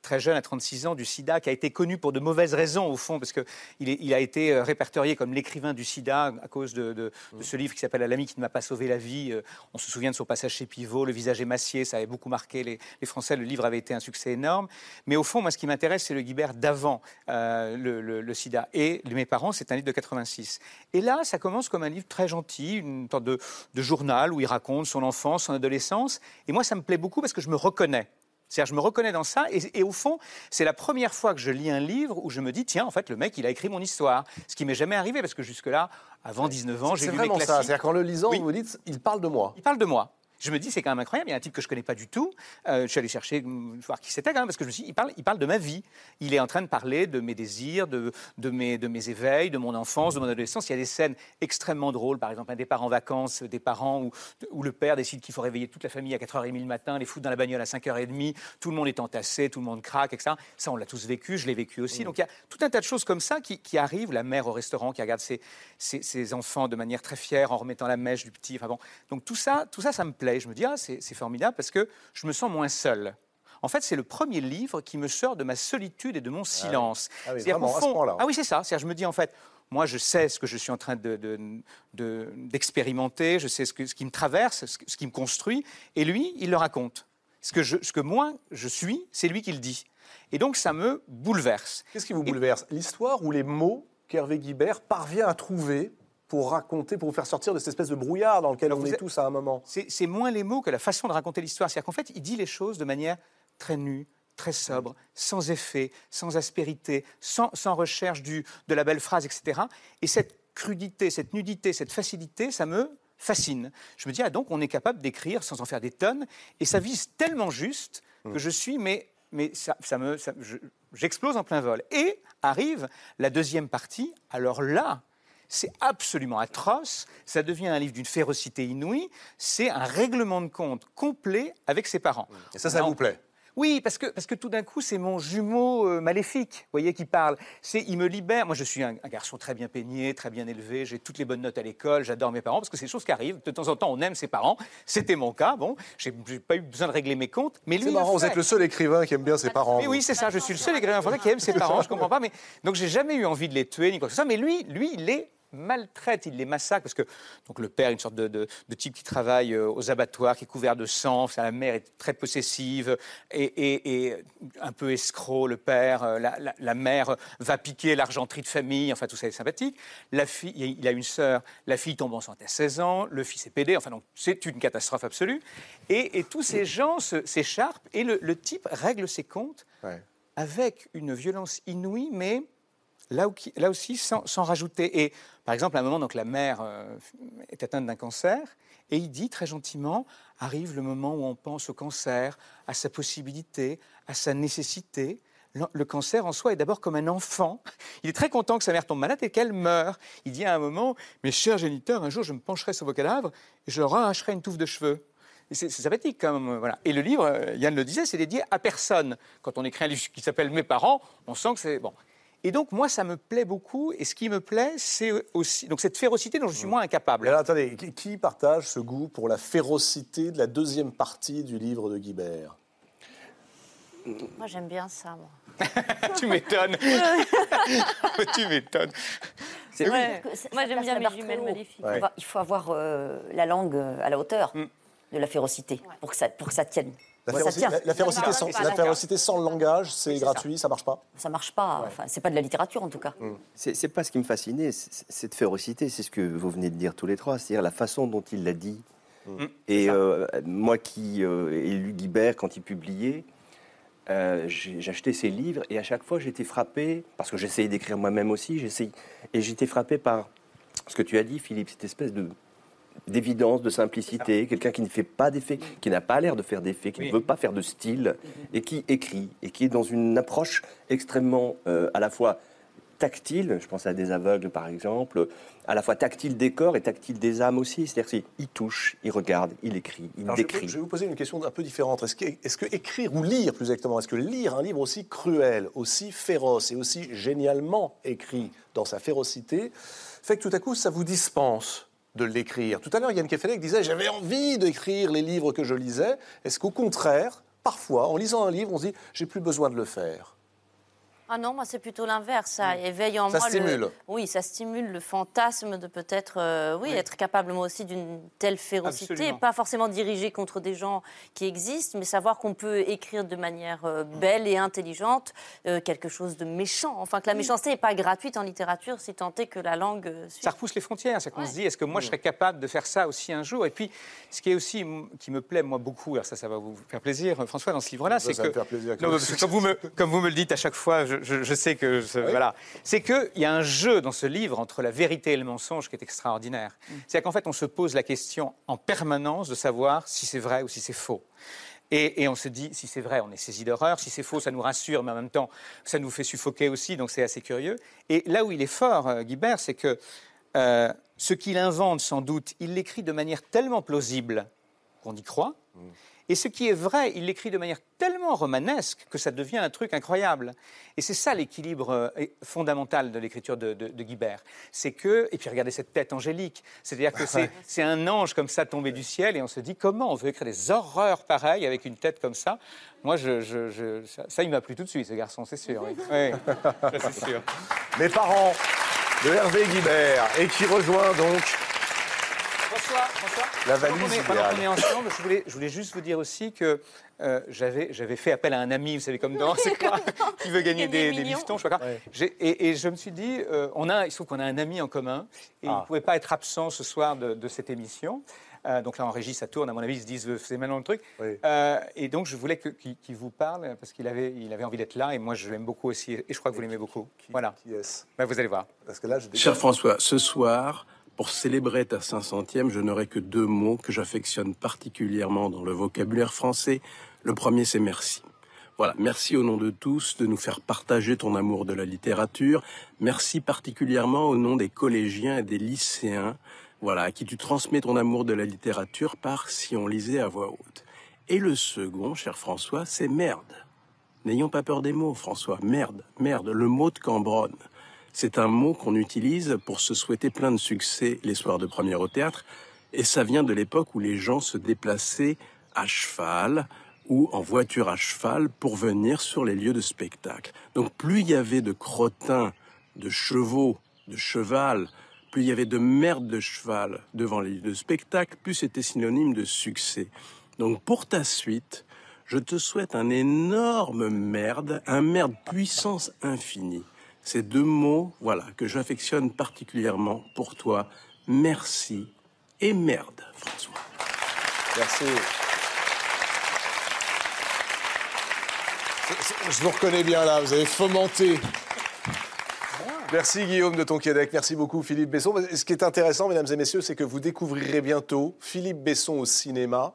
très jeune, à 36 ans, du sida, qui a été connu pour de mauvaises raisons, au fond, parce qu'il il a été euh, répertorié comme l'écrivain du sida à cause de, de- de ce livre qui s'appelle À l'ami qui ne m'a pas sauvé la vie. On se souvient de son passage chez Pivot, Le visage émacié, ça avait beaucoup marqué les, les Français. Le livre avait été un succès énorme. Mais au fond, moi, ce qui m'intéresse, c'est le Guibert d'avant euh, le, le- le sida. Et mes parents, c'est un livre de 86. Et là, ça commence comme un livre très gentil, une sorte de, de journal où il raconte son enfance, son adolescence. Et moi, ça me plaît beaucoup parce que je me reconnais. C'est-à-dire, je me reconnais dans ça, et, et au fond, c'est la première fois que je lis un livre où je me dis, tiens, en fait, le mec, il a écrit mon histoire. Ce qui m'est jamais arrivé, parce que jusque-là, avant 19 ans, j'ai C'est lu mes vraiment ça. classiques. C'est-à-dire qu'en le lisant, vous vous dites, il parle de moi. Il parle de moi. Je me dis, c'est quand même incroyable. Il y a un type que je connais pas du tout. Euh, je suis allé chercher, hum, voir qui c'était quand même, parce que je me suis dit, il parle, il parle de ma vie. Il est en train de parler de mes désirs, de, de, mes, de mes éveils, de mon enfance, de mon adolescence. Il y a des scènes extrêmement drôles. Par exemple, un départ en vacances, des parents où, où le père décide qu'il faut réveiller toute la famille à 4h30 le matin, les foutre dans la bagnole à 5h30, tout le monde est entassé, tout le monde craque, etc. Ça, on l'a tous vécu, je l'ai vécu aussi. Donc il y a tout un tas de choses comme ça qui, qui arrivent. La mère au restaurant qui regarde ses, ses, ses enfants de manière très fière en remettant la mèche du petit. Enfin bon. Donc tout ça, tout ça, ça me plaît. Je me dis, ah, c'est c'est formidable parce que je me sens moins seul. En fait, c'est le premier livre qui me sort de ma solitude et de mon silence. Ah oui, vraiment, à ce fond-. Ah oui, c'est ça. C'est-à-dire, je me dis en fait, moi, je sais ce que je suis en train de- de- de- d'expérimenter, je sais ce, que- ce qui me traverse, ce qui me construit, et lui, il le raconte. Ce que, je, ce que moi, je suis, c'est lui qui le dit. Et donc, ça me bouleverse. Qu'est-ce qui vous bouleverse? L'histoire ou les mots qu'Hervé Guibert parvient à trouver pour raconter, pour vous faire sortir de cette espèce de brouillard dans lequel on est tous à un moment C'est moins les mots que la façon de raconter l'histoire. C'est-à-dire qu'en fait, il dit les choses de manière très nue, très sobre, sans effet, sans aspérité, sans, sans recherche du, de la belle phrase, etc. Et cette crudité, cette nudité, cette facilité, ça me fascine. Je me dis, ah donc on est capable d'écrire sans en faire des tonnes, et ça vise tellement juste que je suis, mais, mais ça, ça me, je- j'explose en plein vol. Et arrive la deuxième partie, alors là, c'est absolument atroce. Ça devient un livre d'une férocité inouïe. C'est un règlement de compte complet avec ses parents. Et ça, ça Non. vous plaît? Oui, parce que, parce que tout d'un coup, c'est mon jumeau euh, maléfique, vous voyez, qui parle. C'est, il me libère. Moi, je suis un, un garçon très bien peigné, très bien élevé. J'ai toutes les bonnes notes à l'école. J'adore mes parents parce que c'est des choses qui arrivent. De temps en temps, on aime ses parents. C'était mon cas. Bon, j'ai, j'ai pas eu besoin de régler mes comptes. Mais lui, C'est marrant, vous être le seul écrivain qui aime bien ses parents. Mais oui, c'est ça. Je suis le seul écrivain français qui aime ses parents. Je comprends pas. Mais donc, j'ai jamais eu envie de les tuer ni quoi que ce soit. Mais lui, lui, il est maltraite, il les massacre, parce que donc, le père est une sorte de, de- de type qui travaille euh, aux abattoirs, qui est couvert de sang, la mère est très possessive et, et- et un peu escroc, le père, euh, la, la- la mère va piquer l'argenterie de famille, enfin tout ça est sympathique. La fille, il a une sœur, la fille tombe enceinte à 16 ans, le fils est pédé, enfin donc c'est une catastrophe absolue. Et, et tous ces gens s'écharpent et le, le type règle ses comptes avec une violence inouïe, mais là, aussi sans, rajouter. Et par exemple, à un moment, donc, la mère euh, est atteinte d'un cancer, et il dit très gentiment, arrive le moment où on pense au cancer, à sa possibilité, à sa nécessité. Le, cancer en soi est d'abord comme un enfant. [LAUGHS] Il est très content que sa mère tombe malade et qu'elle meure. Il dit à un moment, mes chers géniteurs, un jour je me pencherai sur vos cadavres et je leur arracherai une touffe de cheveux. C'est sympathique quand même. Voilà. Et le livre, euh, Yann le disait, c'est dédié à personne. Quand on écrit un livre qui s'appelle Mes parents, on sent que c'est bon. Et donc moi, ça me plaît beaucoup. Et ce qui me plaît, c'est aussi donc cette férocité dont je suis moins incapable. Alors, attendez, qui, partage ce goût pour la férocité de la deuxième partie du livre de Guibert? Moi, j'aime bien ça, moi. [LAUGHS] tu m'étonnes. [LAUGHS] tu m'étonnes. C'est Ouais. ça- Moi, j'aime bien la mes jumelles maléfiques. Il faut avoir, il faut avoir, euh, la langue euh, à la hauteur de la férocité pour que ça, pour que ça tienne. La férocité, ça tient. la- la férocité sans, la férocité sans le langage, c'est gratuit, ça marche pas Ça marche pas. Enfin, c'est pas de la littérature en tout cas. C'est c'est pas ce qui me fascinait, cette férocité, c'est ce que vous venez de dire tous les trois, c'est-à-dire la façon dont il l'a dit. Et euh, moi qui euh, ai lu Guibert quand il publiait, euh, acheté ses livres et à chaque fois j'étais frappé, parce que j'essayais d'écrire moi-même aussi, j'essayais- et j'étais frappé par ce que tu as dit, Philippe, cette espèce de d'évidence, de simplicité, quelqu'un qui ne fait pas d'effet, qui n'a pas l'air de faire d'effet, qui Oui. ne veut pas faire de style, et qui écrit, et qui est dans une approche extrêmement euh, à la fois tactile, je pense à des aveugles par exemple, à la fois tactile des corps et tactile des âmes aussi, c'est-à-dire qu'il touche, il regarde, il écrit, il Alors, décrit. je vais vous poser une question un peu différente. Est-ce que, est-ce que écrire ou lire, plus exactement, est-ce que lire un livre aussi cruel, aussi féroce et aussi génialement écrit dans sa férocité fait que tout à coup, ça vous dispense de l'écrire Tout à l'heure, Yann Kefelec disait J'avais envie d'écrire les livres que je lisais. Est-ce qu'au contraire, parfois, en lisant un livre, on se dit J'ai plus besoin de le faire? Ah non, moi c'est plutôt l'inverse. Ça éveille en Ça moi stimule. le. Oui, ça stimule le fantasme de peut-être, euh, oui, être capable moi aussi d'une telle férocité, Absolument. pas forcément dirigée contre des gens qui existent, mais savoir qu'on peut écrire de manière euh, belle et intelligente euh, quelque chose de méchant. Enfin, que la méchanceté n'est pas gratuite en littérature, si tant est que la langue suit. Ça repousse les frontières, c'est qu'on se dit, est-ce que moi je serais capable de faire ça aussi un jour? Et puis, ce qui est aussi qui me plaît moi beaucoup, alors ça, ça va vous faire plaisir, François, dans ce livre-là, c'est ça que me fait plaisir Non, parce que comme vous me comme vous me le dites à chaque fois, je, je- je sais que je- voilà, c'est que il y a un jeu dans ce livre entre la vérité et le mensonge qui est extraordinaire. Mm. C'est-à-dire qu'en fait, on se pose la question en permanence de savoir si c'est vrai ou si c'est faux. Et, et on se dit, si c'est vrai, on est saisi d'horreur. Si c'est faux, ça nous rassure, mais en même temps, ça nous fait suffoquer aussi, donc c'est assez curieux. Et là où il est fort, euh, Guibert, c'est que euh, ce qu'il invente, sans doute, il l'écrit de manière tellement plausible qu'on y croit. Et ce qui est vrai, il l'écrit de manière tellement romanesque que ça devient un truc incroyable. Et c'est ça l'équilibre euh, fondamental de l'écriture de, de- de Guibert. C'est que, et puis regardez cette tête angélique, c'est-à-dire que [LAUGHS] c'est un ange comme ça tombé du ciel et on se dit comment on veut écrire des horreurs pareilles avec une tête comme ça? Moi, je, je- je- ça, ça, il m'a plu tout de suite, ce garçon, c'est sûr. Oui, [LAUGHS] Oui, ça, c'est sûr. Mes parents de Hervé Guibert et qui rejoint donc La valise est- pendant qu'on est ensemble, je voulais, je voulais juste vous dire aussi que euh, j'avais fait appel à un ami, vous savez comme dans [LAUGHS] C'est quoi Qui veut gagner des, des liftons, je sais pas quoi. J'ai- Et, et je me suis dit, euh, on a, il se trouve qu'on a un ami en commun et il Ah. ne pouvait pas être absent ce soir de, de cette émission. Euh, donc là, en régie, ça tourne. À mon avis, ils se disent, c'est maintenant le truc. Euh, et donc, je voulais qu'il vous parle parce qu'il avait, il avait envie d'être là et moi, je l'aime beaucoup aussi. Et je crois que vous l'aimez beaucoup. voilà. Qui est-ce? Bah, vous allez voir. Parce que là, je Cher François, ce soir, pour célébrer ta 500e, je n'aurai que deux mots que j'affectionne particulièrement dans le vocabulaire français. Le premier, c'est merci. Voilà, merci au nom de tous de nous faire partager ton amour de la littérature. Merci particulièrement au nom des collégiens et des lycéens, voilà, à qui tu transmets ton amour de la littérature par si on lisait à voix haute. Et le second, cher François, c'est merde. N'ayons pas peur des mots, François. Merde, merde, le mot de Cambronne. C'est un mot qu'on utilise pour se souhaiter plein de succès les soirs de première au théâtre, et ça vient de l'époque où les gens se déplaçaient à cheval ou en voiture à cheval pour venir sur les lieux de spectacle. Donc plus il y avait de crottins, de chevaux, de cheval, plus il y avait de merde de cheval devant les lieux de spectacle, plus c'était synonyme de succès. Donc pour ta suite, je te souhaite un énorme merde, un merde puissance infinie. Ces deux mots, voilà, que j'affectionne particulièrement pour toi. Merci et merde, François. Merci. Je vous reconnais bien là, vous avez fomenté. Merci Guillaume de Tonquédec, merci beaucoup Philippe Besson. Ce qui est intéressant, mesdames et messieurs, c'est que vous découvrirez bientôt Philippe Besson au cinéma,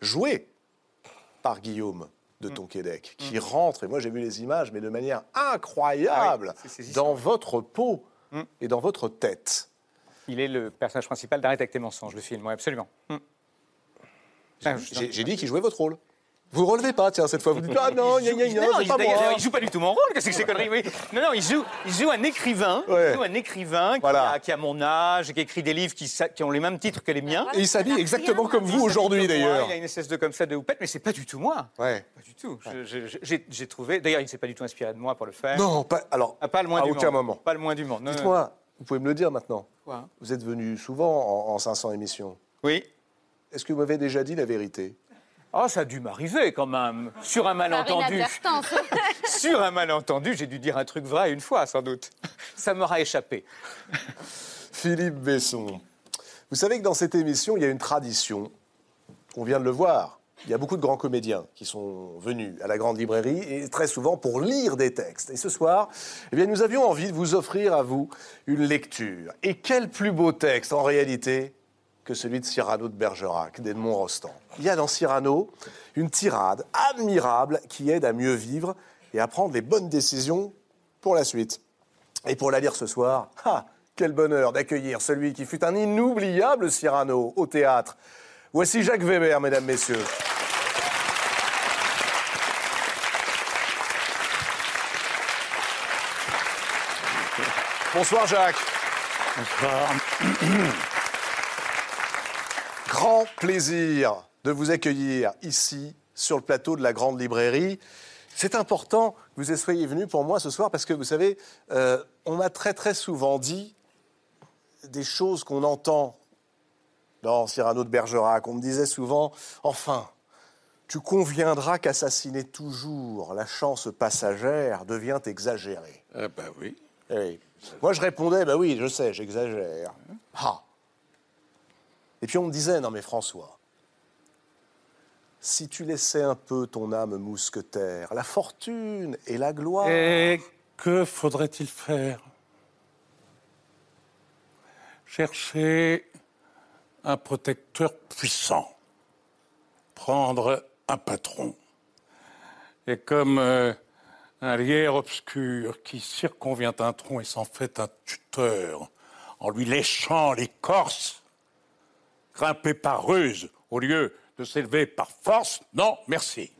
joué par Guillaume de Tonquédec, qui rentre, et moi j'ai vu les images, mais de manière incroyable, Ah oui, saisissant. dans votre peau et dans votre tête. Il est le personnage principal d'Arrête avec tes mensonges, le film, oui, absolument. Mm. J'ai dit qu'il jouait votre rôle. Vous ne relevez pas, tiens, cette fois. Vous dites Ah non, il, il joue pas du tout mon rôle. Qu'est-ce que c'est que ces conneries oui. Non, non, il joue, il joue un écrivain, Ouais. il joue un écrivain qui, a, qui a mon âge, qui écrit des livres qui, ont les mêmes titres que les miens. Et il s'habille exactement comme vous aujourd'hui, d'ailleurs. Il a une espèce de comme ça de houppette, mais c'est pas du tout moi. Ouais. Pas du tout. J'ai trouvé. D'ailleurs, il ne s'est pas du tout inspiré de moi pour le faire. Non, pas, alors, Ah, pas le moins à du aucun monde. moment. Pas le moins du monde. Dites-moi, vous pouvez me le dire maintenant. Quoi? Vous êtes venu souvent en, en 500 émissions. Oui. Est-ce que vous m'avez déjà dit la vérité? Oh, ça a dû m'arriver quand même. Sur un malentendu. [LAUGHS] Sur un malentendu, j'ai dû dire un truc vrai une fois, sans doute. Ça m'aura échappé. Philippe Besson. Vous savez que dans cette émission, il y a une tradition. On vient de le voir. Il y a beaucoup de grands comédiens qui sont venus à la grande librairie et très souvent pour lire des textes. Et ce soir, eh bien, nous avions envie de vous offrir à vous une lecture. Et quel plus beau texte en réalité que celui de Cyrano de Bergerac, d'Edmond Rostand. Il y a dans Cyrano une tirade admirable qui aide à mieux vivre et à prendre les bonnes décisions pour la suite. Et pour la lire ce soir, ah, quel bonheur d'accueillir celui qui fut un inoubliable Cyrano au théâtre. Voici Jacques Weber, mesdames, messieurs. Bonsoir Jacques. Bonsoir. Grand plaisir de vous accueillir ici sur le plateau de la Grande Librairie. C'est important que vous soyez venu pour moi ce soir parce que vous savez, euh, on m'a très très souvent dit des choses qu'on entend dans Cyrano de Bergerac. On me disait souvent, enfin, tu conviendras qu'assassiner toujours la chance passagère devient exagéré. Ah bah oui. Eh, Moi, je répondais, bah oui, je sais, j'exagère. Ah. Et puis on me disait, non mais François, si tu laissais un peu ton âme mousquetaire, la fortune et la gloire. Et que faudrait-il faire? Chercher un protecteur puissant, prendre un patron. Et comme euh, un lierre obscur qui circonvient un tronc et s'en fait un tuteur, en lui léchant l'écorce, grimper par ruse au lieu de s'élever par force, non, merci.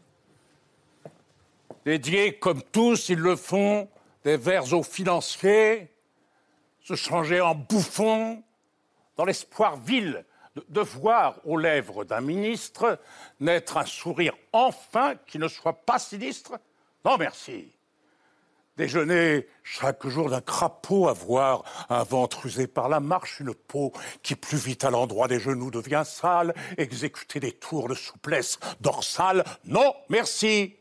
Dédier, comme tous ils le font, des vers aux financiers, se changer en bouffon, dans l'espoir vil de voir aux lèvres d'un ministre naître un sourire enfin qui ne soit pas sinistre Non, merci. Déjeuner chaque jour d'un crapaud, avoir un ventre usé par la marche, une peau qui plus vite à l'endroit des genoux devient sale, exécuter des tours de souplesse dorsale, non, merci.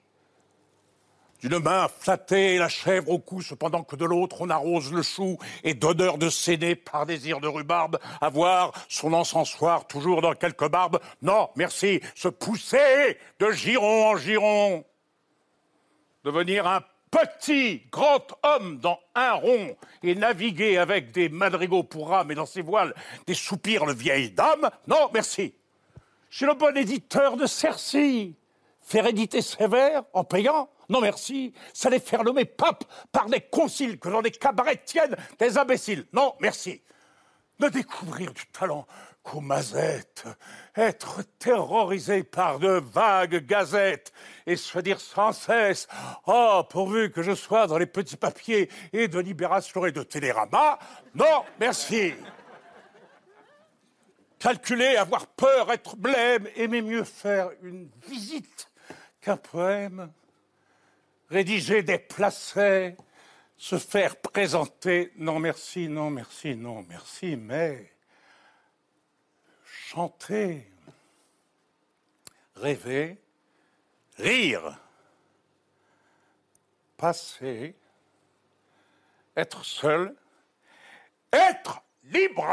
D'une main flatter la chèvre au cou, cependant que de l'autre on arrose le chou, et d'odeur de séné par désir de rhubarbe, avoir son encensoir toujours dans quelque barbe, non, merci, se pousser de giron en giron. Devenir un petit grand homme dans un rond et naviguer avec des madrigaux pour âme et dans ses voiles des soupirs de vieille dame, non, merci. Chez le bon éditeur de Cercy, faire éditer vers en payant Non merci, ça les faire nommer pape par des conciles que dans des cabarets tiennent des imbéciles. Non merci. Ne découvrir du talent être terrorisé par de vagues gazettes et se dire sans cesse Oh, pourvu que je sois dans les petits papiers et de Libération et de Télérama. Non, merci. Calculer, avoir peur, être blême, aimer mieux faire une visite qu'un poème. Rédiger des placets, se faire présenter, non merci, non merci, non merci, mais chanter, rêver, rire, passer, être seul, être libre.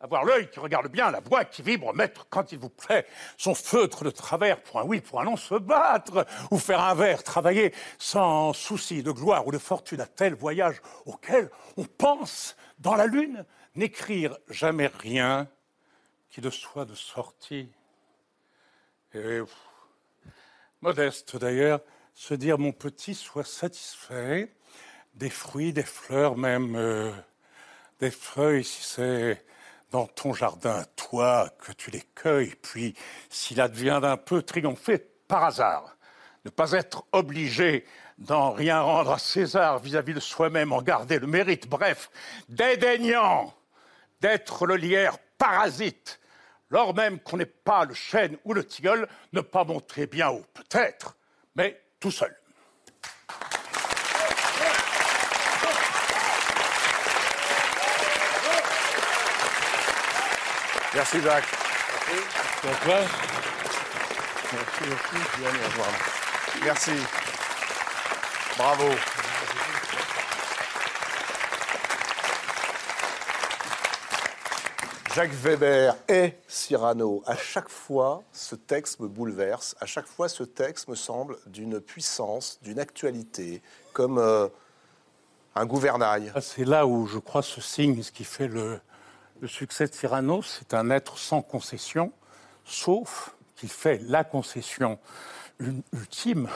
Avoir l'œil qui regarde bien, la voix qui vibre, mettre, quand il vous plaît, son feutre de travers pour un oui, pour un non, se battre, ou faire un verre, travailler sans souci de gloire ou de fortune à tel voyage auquel on pense dans la lune, n'écrire jamais rien qui ne soit de sortie. Et, modeste d'ailleurs, se dire mon petit soit satisfait des fruits, des fleurs, même euh, des feuilles, si c'est dans ton jardin, toi, que tu les cueilles, puis s'il advient d'un peu triompher par hasard, ne pas être obligé d'en rien rendre à César vis-à-vis de soi-même, en garder le mérite, bref, dédaignant d'être le lierre parasite, lors même qu'on n'est pas le chêne ou le tilleul, ne pas montrer bien haut, peut-être, mais tout seul. Merci Jacques. Merci. Merci. Bravo. Jacques Weber et Cyrano. À chaque fois, ce texte me bouleverse. À chaque fois, ce texte me semble d'une puissance, d'une actualité, comme euh, un gouvernail. Ah, C'est là où je crois ce signe, ce qui fait le, succès de Cyrano, c'est un être sans concession, sauf qu'il fait la concession ultime,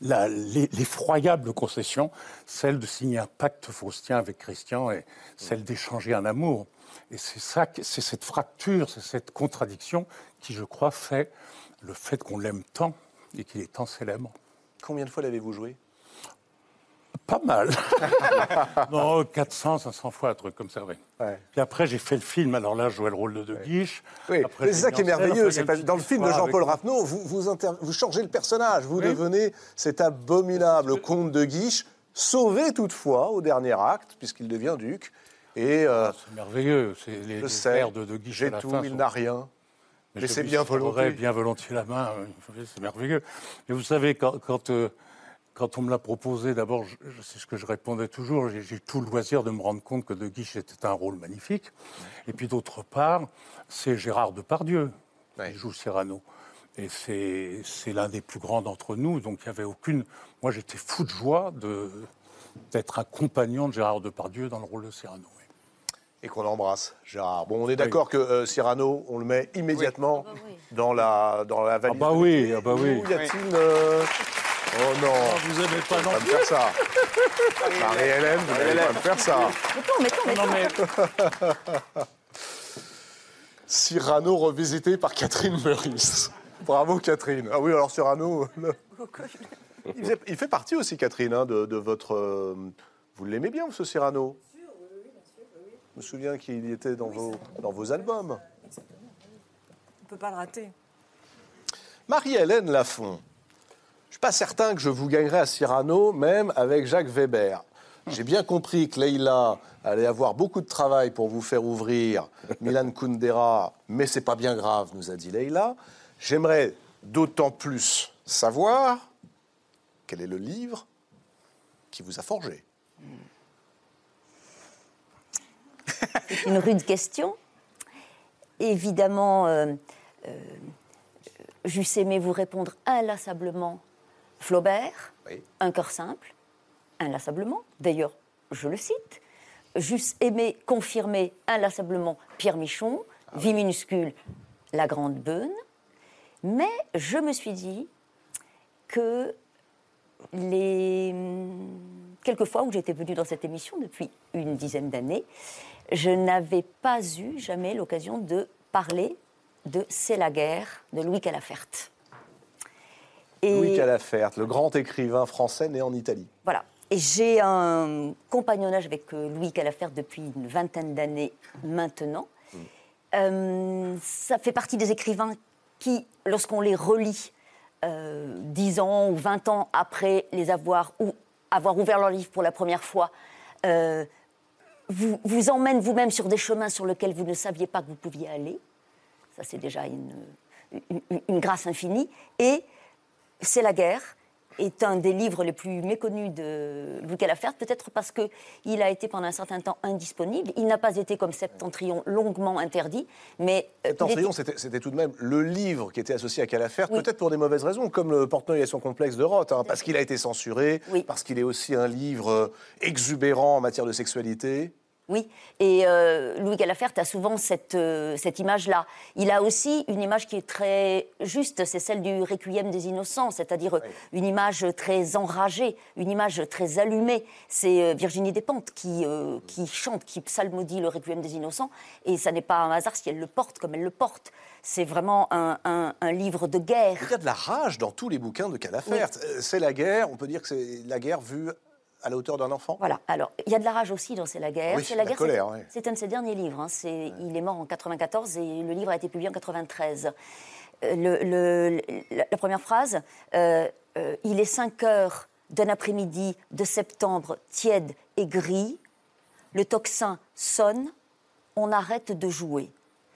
l'effroyable concession, celle de signer un pacte faustien avec Christian et celle d'échanger un amour. Et c'est ça, c'est cette fracture, c'est cette contradiction qui, je crois, fait le fait qu'on l'aime tant et qu'il est tant célèbre. Combien de fois l'avez-vous joué? Pas mal. [LAUGHS] non, 400, 500 fois, un truc comme ça, oui. Puis après, j'ai fait le film. Alors là, je jouais le rôle de De Guiche. Oui, c'est ça qui est merveilleux. Pas- dans le film de Jean-Paul avec- Rapneau, vous, vous, inter- vous changez le personnage. Vous Oui. devenez cet abominable comte de Guiche, sauvé toutefois au dernier acte, puisqu'il devient duc. Et euh, C'est merveilleux. C'est les, je sais, de De Guiche j'ai tout, fin il sont- n'a rien. Mais Mais c'est bien volontiers. bien volontiers la main. oui, C'est merveilleux. Mais vous savez, quand, quand, euh, quand on me l'a proposé, d'abord, c'est ce que je répondais toujours, j'ai eu tout le loisir de me rendre compte que De Guiche était un rôle magnifique. Et puis d'autre part, c'est Gérard Depardieu qui joue Cyrano. Et c'est l'un des plus grands d'entre nous. Donc il n'y avait aucune. Moi, j'étais fou de joie de- d'être un compagnon de Gérard Depardieu dans le rôle de Cyrano. Et qu'on embrasse, Gérard. Bon, on est d'accord que euh, Cyrano, on le met immédiatement dans la, dans la valise. bah oui, ah bah oui. Où y a-t-il. euh, Oh non. vous aimez pas non pas me faire ça. Marie-Hélène, vous n'allez pas me faire ça. Mettons, mettons, mettons. [LAUGHS] Cyrano revisité par Catherine Meurice. Bravo Catherine. Ah oui, alors Cyrano, le- il, faisait- il fait partie aussi Catherine hein, de, de votre... euh, Vous l'aimez bien ce Cyrano? Je me souviens qu'il était dans vos, dans vos albums. On ne peut pas le rater. Marie-Hélène Lafont, je ne suis pas certain que je vous gagnerai à Cyrano, même avec Jacques Weber. J'ai bien compris que Leïla allait avoir beaucoup de travail pour vous faire ouvrir Milan Kundera, mais c'est pas bien grave, nous a dit Leïla. J'aimerais d'autant plus savoir quel est le livre qui vous a forgé. C'est [LAUGHS] une rude question. Évidemment, euh, euh, j'eusse aimé vous répondre inlassablement Flaubert, un cœur simple, inlassablement. D'ailleurs, je le cite. J'eusse aimé confirmer inlassablement Pierre Michon, vie minuscule, La Grande Beune. Mais je me suis dit que les quelques fois où j'étais venue dans cette émission depuis une dizaine d'années, je n'avais pas eu jamais l'occasion de parler de C'est la guerre de Louis Calafert. Et Louis Calafert, le grand écrivain français né en Italie. voilà. Et j'ai un compagnonnage avec euh, Louis Calafert depuis une vingtaine d'années maintenant. Euh, ça fait partie des écrivains qui, lorsqu'on les relit euh, 10 ans ou 20 ans après les avoir ou avoir ouvert leur livre pour la première fois, euh, vous, vous emmène vous-même sur des chemins sur lesquels vous ne saviez pas que vous pouviez aller. Ça, c'est déjà une, grâce infinie. Et C'est la guerre est un des livres les plus méconnus de Louis Calafert, peut-être parce qu'il a été pendant un certain temps indisponible. Il n'a pas été comme Septentrion longuement interdit, mais... euh, Septentrion, était- c'était c'était tout de même le livre qui était associé à Calafert, peut-être pour des mauvaises raisons, comme le Portenoy et son complexe de Roth, hein, parce qu'il a été censuré, parce qu'il est aussi un livre euh, exubérant en matière de sexualité. Oui, et euh, Louis Calafert a souvent cette, euh, cette image-là. Il a aussi une image qui est très juste, c'est celle du Requiem des innocents, c'est-à-dire une image très enragée, une image très allumée. C'est euh, Virginie Despentes qui, euh, qui chante, qui psalmodie le Requiem des innocents, et ça n'est pas un hasard si elle le porte comme elle le porte. C'est vraiment un, un- un livre de guerre. Il y a de la rage dans tous les bouquins de Calafert. Euh, C'est la guerre, on peut dire que c'est la guerre vue à la hauteur d'un enfant. Voilà. Alors, il y a de la rage aussi dans C'est la guerre. Oui, c'est la, la guerre. colère, c'est- un de ses derniers livres. hein. Il est mort en 94 et le livre a été publié en 93. Euh, le- le- la, la première phrase euh, euh, Il est 5 heures d'un après-midi de septembre tiède et gris. Le tocsin sonne. On arrête de jouer.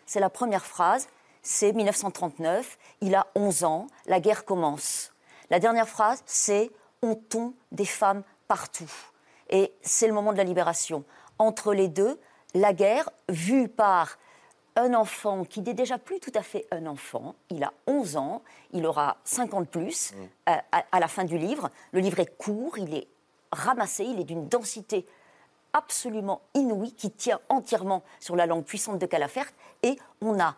C'est la première phrase. C'est 1939. Il a 11 ans. La guerre commence. La dernière phrase, c'est On tombe des femmes partout. Et c'est le moment de la libération. Entre les deux, la guerre, vue par un enfant qui n'est déjà plus tout à fait un enfant, il a 11 ans, il aura 50 plus euh, à, à la fin du livre. Le livre est court, il est ramassé, il est d'une densité absolument inouïe qui tient entièrement sur la langue puissante de Calafert. Et on a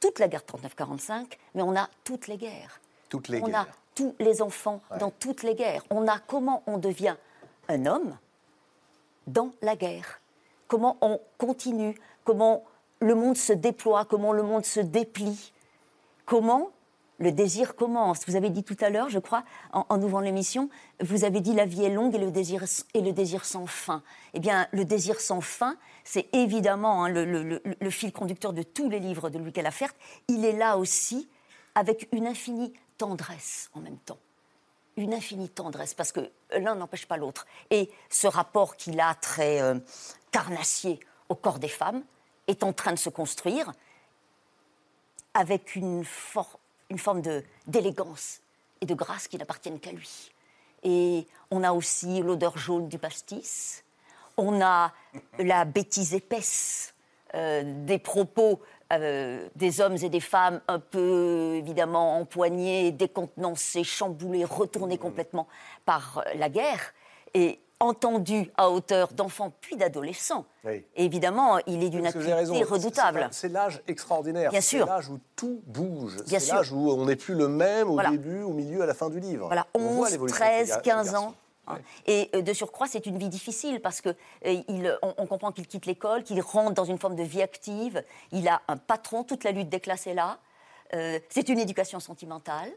toute la guerre 39-45, mais on a toutes les guerres. Toutes les on guerres. a tous les enfants dans toutes les guerres. On a comment on devient un homme dans la guerre. Comment on continue, comment le monde se déploie, comment le monde se déplie, comment le désir commence. Vous avez dit tout à l'heure, je crois, en, en ouvrant l'émission, vous avez dit la vie est longue et le désir, et le désir sans fin. Eh bien, le désir sans fin, c'est évidemment hein, le, le- le- le fil conducteur de tous les livres de Louis Calafert. Il est là aussi avec une infinie tendresse en même temps une infinie tendresse, parce que l'un n'empêche pas l'autre. Et ce rapport qu'il a très euh, carnassier au corps des femmes est en train de se construire avec une, for- une forme d'élégance et de grâce qui n'appartiennent qu'à lui. Et on a aussi l'odeur jaune du pastis, on a la bêtise épaisse euh, des propos euh, des hommes et des femmes un peu évidemment empoignés, décontenancés, chamboulés, retournés complètement par euh, la guerre et entendus à hauteur d'enfants puis d'adolescents. Oui. Et évidemment, il est d'une raison, redoutable. c'est- C'est l'âge extraordinaire. Bien C'est sûr. l'âge où tout bouge. Bien C'est l'âge où on n'est plus le même au Voilà. début, au milieu, à la fin du livre. Voilà, On voit 11, l'évolution de ce 13, ga- ce 15 garçon. ans. Hein. Et euh, de surcroît, c'est une vie difficile parce que euh, il, on, on comprend qu'il quitte l'école, qu'il rentre dans une forme de vie active. Il a un patron, toute la lutte des classes est là. Euh, c'est une éducation sentimentale.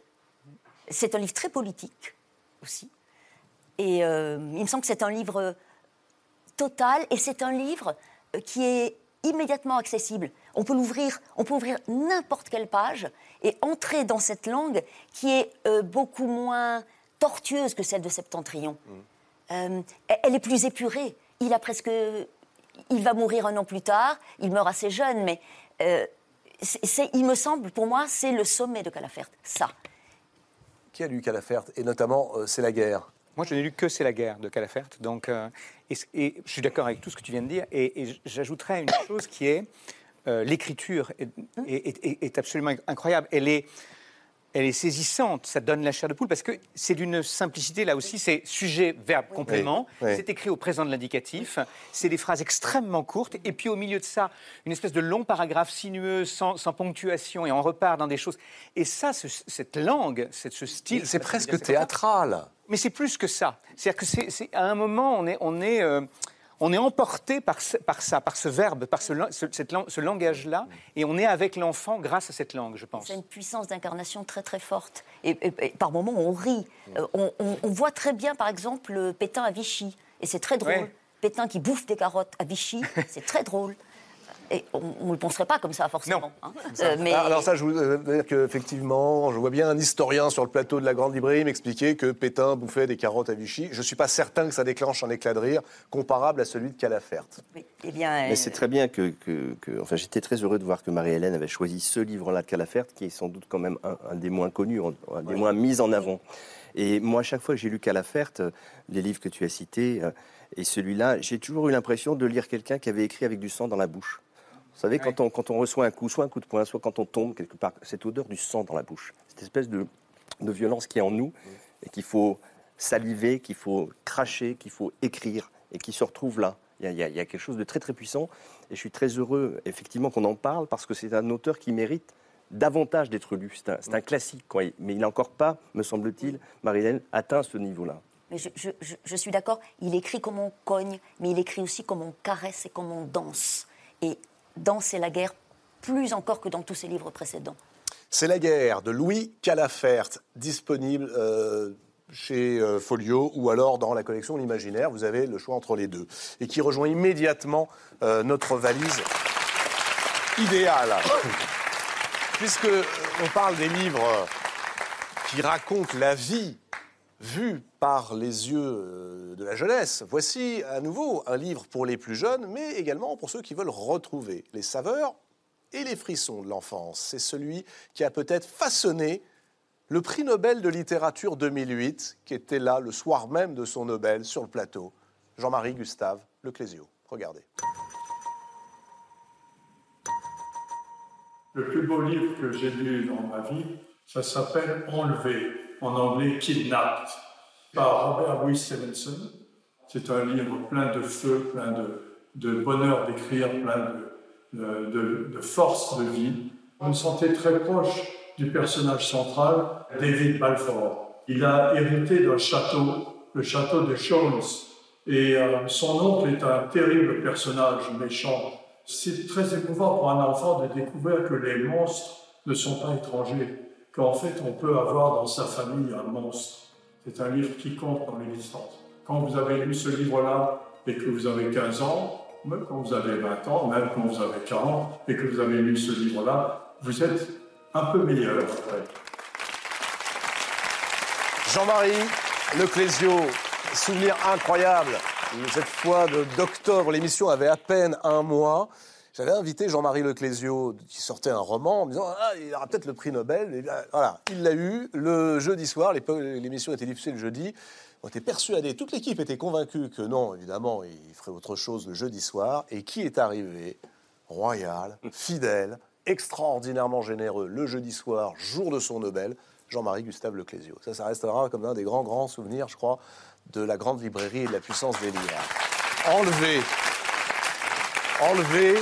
C'est un livre très politique aussi. Et euh, il me semble que c'est un livre total et c'est un livre qui est immédiatement accessible. On peut l'ouvrir, on peut ouvrir n'importe quelle page et entrer dans cette langue qui est beaucoup moins tortueuse que celle de Septentrion. Euh, elle- est plus épurée. Il a presque, il va mourir un an plus tard. Il meurt assez jeune, mais euh, c'est- c'est- il me semble, pour moi, c'est le sommet de Calafert. Ça. Qui a lu Calafert Et notamment, euh, C'est la guerre? Moi, je n'ai lu que C'est la guerre de Calafert. Donc, euh, et, et je suis d'accord avec tout ce que tu viens de dire. Et, et j'ajouterais une chose qui est euh, l'écriture est, est- est- est absolument incroyable. Elle est, elle est saisissante. Ça donne la chair de poule parce que c'est d'une simplicité là aussi. C'est sujet, verbe, complément. Oui, oui. C'est écrit au présent de l'indicatif. C'est des phrases extrêmement courtes. Et puis au milieu de ça, une espèce de long paragraphe sinueux, sans, sans ponctuation, et on repart dans des choses. Et ça, ce- cette langue, cette- ce style. C'est presque théâtral. Mais c'est plus que ça. C'est-à-dire que c'est, c'est- à un moment, on est, on est, euh, on est emporté par, ce- par ça, par ce verbe, par ce, ce- langage-là, et on est avec l'enfant grâce à cette langue, je pense. C'est une puissance d'incarnation très très forte. Et, et- et par moments, on rit. Euh, on, on- on voit très bien, par exemple, le Pétain à Vichy. Et c'est très drôle. Ouais. Pétain qui bouffe des carottes à Vichy, [LAUGHS] c'est très drôle. Et on ne le penserait pas comme ça, forcément. hein. Euh, mais Ah, Alors ça, je euh, veux dire qu'effectivement, je vois bien un historien sur le plateau de la Grande Librairie m'expliquer que Pétain bouffait des carottes à Vichy. Je ne suis pas certain que ça déclenche un éclat de rire comparable à celui de Calafert. eh bien, Mais c'est très bien que, que- que- enfin, j'étais très heureux de voir que Marie-Hélène avait choisi ce livre-là de Calafert, qui est sans doute quand même un, un des moins connus, un des moins mis en avant. Et moi, à chaque fois que j'ai lu Calafert, euh, les livres que tu as cités, euh, et celui-là, j'ai toujours eu l'impression de lire quelqu'un qui avait écrit avec du sang dans la bouche. Vous savez, quand, on, quand on reçoit un coup, soit un coup de poing, soit quand on tombe quelque part, cette odeur du sang dans la bouche, cette espèce de, de violence qui est en nous et qu'il faut saliver, qu'il faut cracher, qu'il faut écrire et qui se retrouve là. Il y, a, il y quelque chose de très très puissant et je suis très heureux effectivement qu'on en parle parce que c'est un auteur qui mérite davantage d'être lu. C'est un, c'est un classique, quoi. mais il n'a encore pas, me semble-t-il, Marie-Hélène, atteint ce niveau-là. mais je, je- je- je suis d'accord, il écrit comme on cogne, mais il écrit aussi comme on caresse et comme on danse. Et Danse et la guerre, plus encore que dans tous ses livres précédents. C'est la guerre de Louis Calafert, disponible euh, chez euh, Folio ou alors dans la collection L'Imaginaire. Vous avez le choix entre les deux. Et qui rejoint immédiatement euh, notre valise idéale. [COUGHS] Puisque on parle des livres qui racontent la vie vue par les yeux euh, de la jeunesse. Voici à nouveau un livre pour les plus jeunes, mais également pour ceux qui veulent retrouver les saveurs et les frissons de l'enfance. C'est celui qui a peut-être façonné le prix Nobel de littérature 2008, qui était là le soir même de son Nobel sur le plateau. Jean-Marie Gustave Leclésio. Regardez. Le plus beau livre que j'ai lu dans ma vie, ça s'appelle Enlevé, en anglais Kidnapped, par Robert Louis Stevenson. C'est un livre plein de feu, plein de, de bonheur d'écrire, plein de, de, force de vie. On me sentait très proche du personnage central, David Balfour. Il a hérité d'un château, le château de Jones, et euh, son oncle est un terrible personnage méchant. C'est très émouvant pour un enfant de découvrir que les monstres ne sont pas étrangers, qu'en fait on peut avoir dans sa famille un monstre. C'est un livre qui compte dans l'existence. Quand vous avez lu ce livre-là et que vous avez 15 ans, même quand vous avez 20 ans, même quand vous avez 40 et que vous avez lu ce livre-là, vous êtes un peu meilleur. après. Jean-Marie Leclésio, souvenir incroyable. Cette fois d'octobre, l'émission avait à peine un mois. J'avais invité Jean-Marie Leclésio, qui sortait un roman, en me disant ah, il aura peut-être le prix Nobel. Et voilà, il l'a eu le jeudi soir. L'émission était diffusée le jeudi. On était persuadés, toute l'équipe était convaincue que non, évidemment, il ferait autre chose le jeudi soir. Et qui est arrivé? Royal, fidèle, extraordinairement généreux le jeudi soir, jour de son Nobel, Jean-Marie Gustave Leclésio. Ça, ça restera comme un des grands, grands souvenirs, je crois, de la grande librairie et de la puissance des livres. Enlevé. Enlevé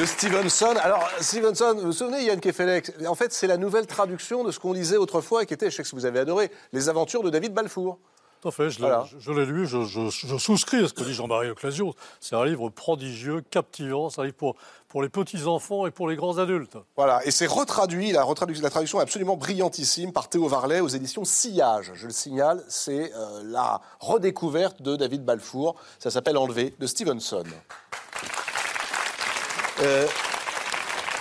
de Stevenson. Alors, Stevenson, vous vous souvenez, Yann Kefelec, en fait, c'est la nouvelle traduction de ce qu'on lisait autrefois, qui était, je sais que vous avez adoré, Les aventures de David Balfour. Tout à fait, je l'ai Voilà. lu, je, je- je souscris à ce que dit Jean-Marie Leclésio. C'est un livre prodigieux, captivant, c'est un livre pour, pour les petits-enfants et pour les grands adultes. Voilà, et c'est retraduit, la traduction est absolument brillantissime par Théo Varlet aux éditions Sillage. Je le signale, c'est euh, la redécouverte de David Balfour. Ça s'appelle Enlevé de Stevenson. Euh,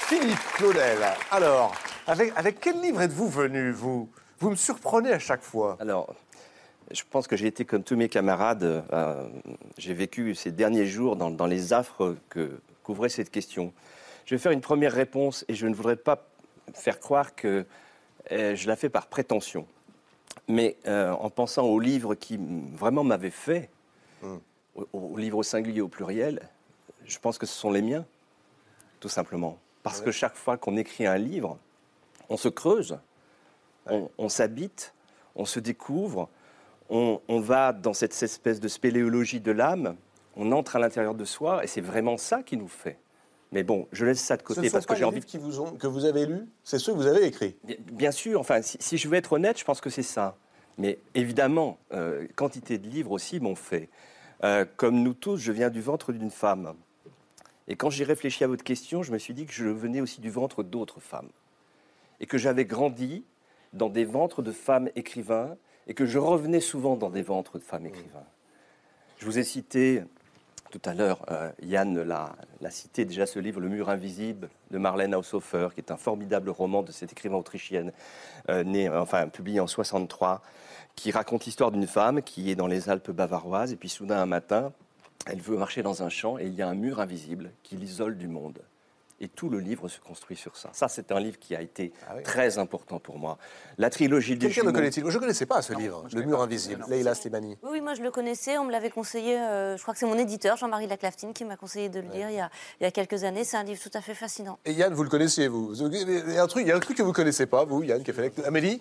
Philippe Claudel, alors, avec, avec quel livre êtes-vous venu, vous? Vous me surprenez à chaque fois. Alors, je pense que j'ai été comme tous mes camarades. euh, j'ai vécu ces derniers jours dans, dans les affres que couvrait cette question. Je vais faire une première réponse et je ne voudrais pas faire croire que euh, je la fais par prétention. Mais euh, en pensant aux livres qui vraiment m'avaient fait, aux, aux livres au singulier, au pluriel, je pense que ce sont les miens, tout simplement. Parce que chaque fois qu'on écrit un livre, on se creuse, on, on s'habite, on se découvre, on, on va dans cette espèce de spéléologie de l'âme, on entre à l'intérieur de soi, et c'est vraiment ça qui nous fait. Mais bon, je laisse ça de Ce côté sont parce que j'ai les envie qui vous ont, que vous avez lus, c'est ceux que vous avez écrits. Bien- Bien sûr, enfin, si, si je veux être honnête, je pense que c'est ça. Mais évidemment, euh, quantité de livres aussi m'ont fait. Euh, comme nous tous, je viens du ventre d'une femme. Et quand j'ai réfléchi à votre question, je me suis dit que je venais aussi du ventre d'autres femmes. Et que j'avais grandi dans des ventres de femmes écrivains, et que je revenais souvent dans des ventres de femmes écrivains. Je vous ai cité Tout à l'heure, euh, Yann l'a cité déjà ce livre, Le mur invisible de Marlène Haushofer, qui est un formidable roman de cette écrivain autrichienne, euh, née, publié en 63, qui raconte l'histoire d'une femme qui est dans les Alpes bavaroises et puis soudain un matin, elle veut marcher dans un champ et il y a un mur invisible qui l'isole du monde. Et tout le livre se construit sur ça. Ça, c'est un livre qui a été très important pour moi. La trilogie des Quelqu'un le connaît-il? Je ne connaissais pas ce livre, Le mur invisible, Leila Slimani. Oui, oui, moi je le connaissais, on me l'avait conseillé, euh, je crois que c'est mon éditeur, Jean-Marie Laclaftine, qui m'a conseillé de le lire il y, a, il y a quelques années. C'est un livre tout à fait fascinant. Et Yann, vous le connaissiez, vous Il y a un truc, il y a un truc que vous ne connaissez pas, vous, Yann, qui a fait... Amélie?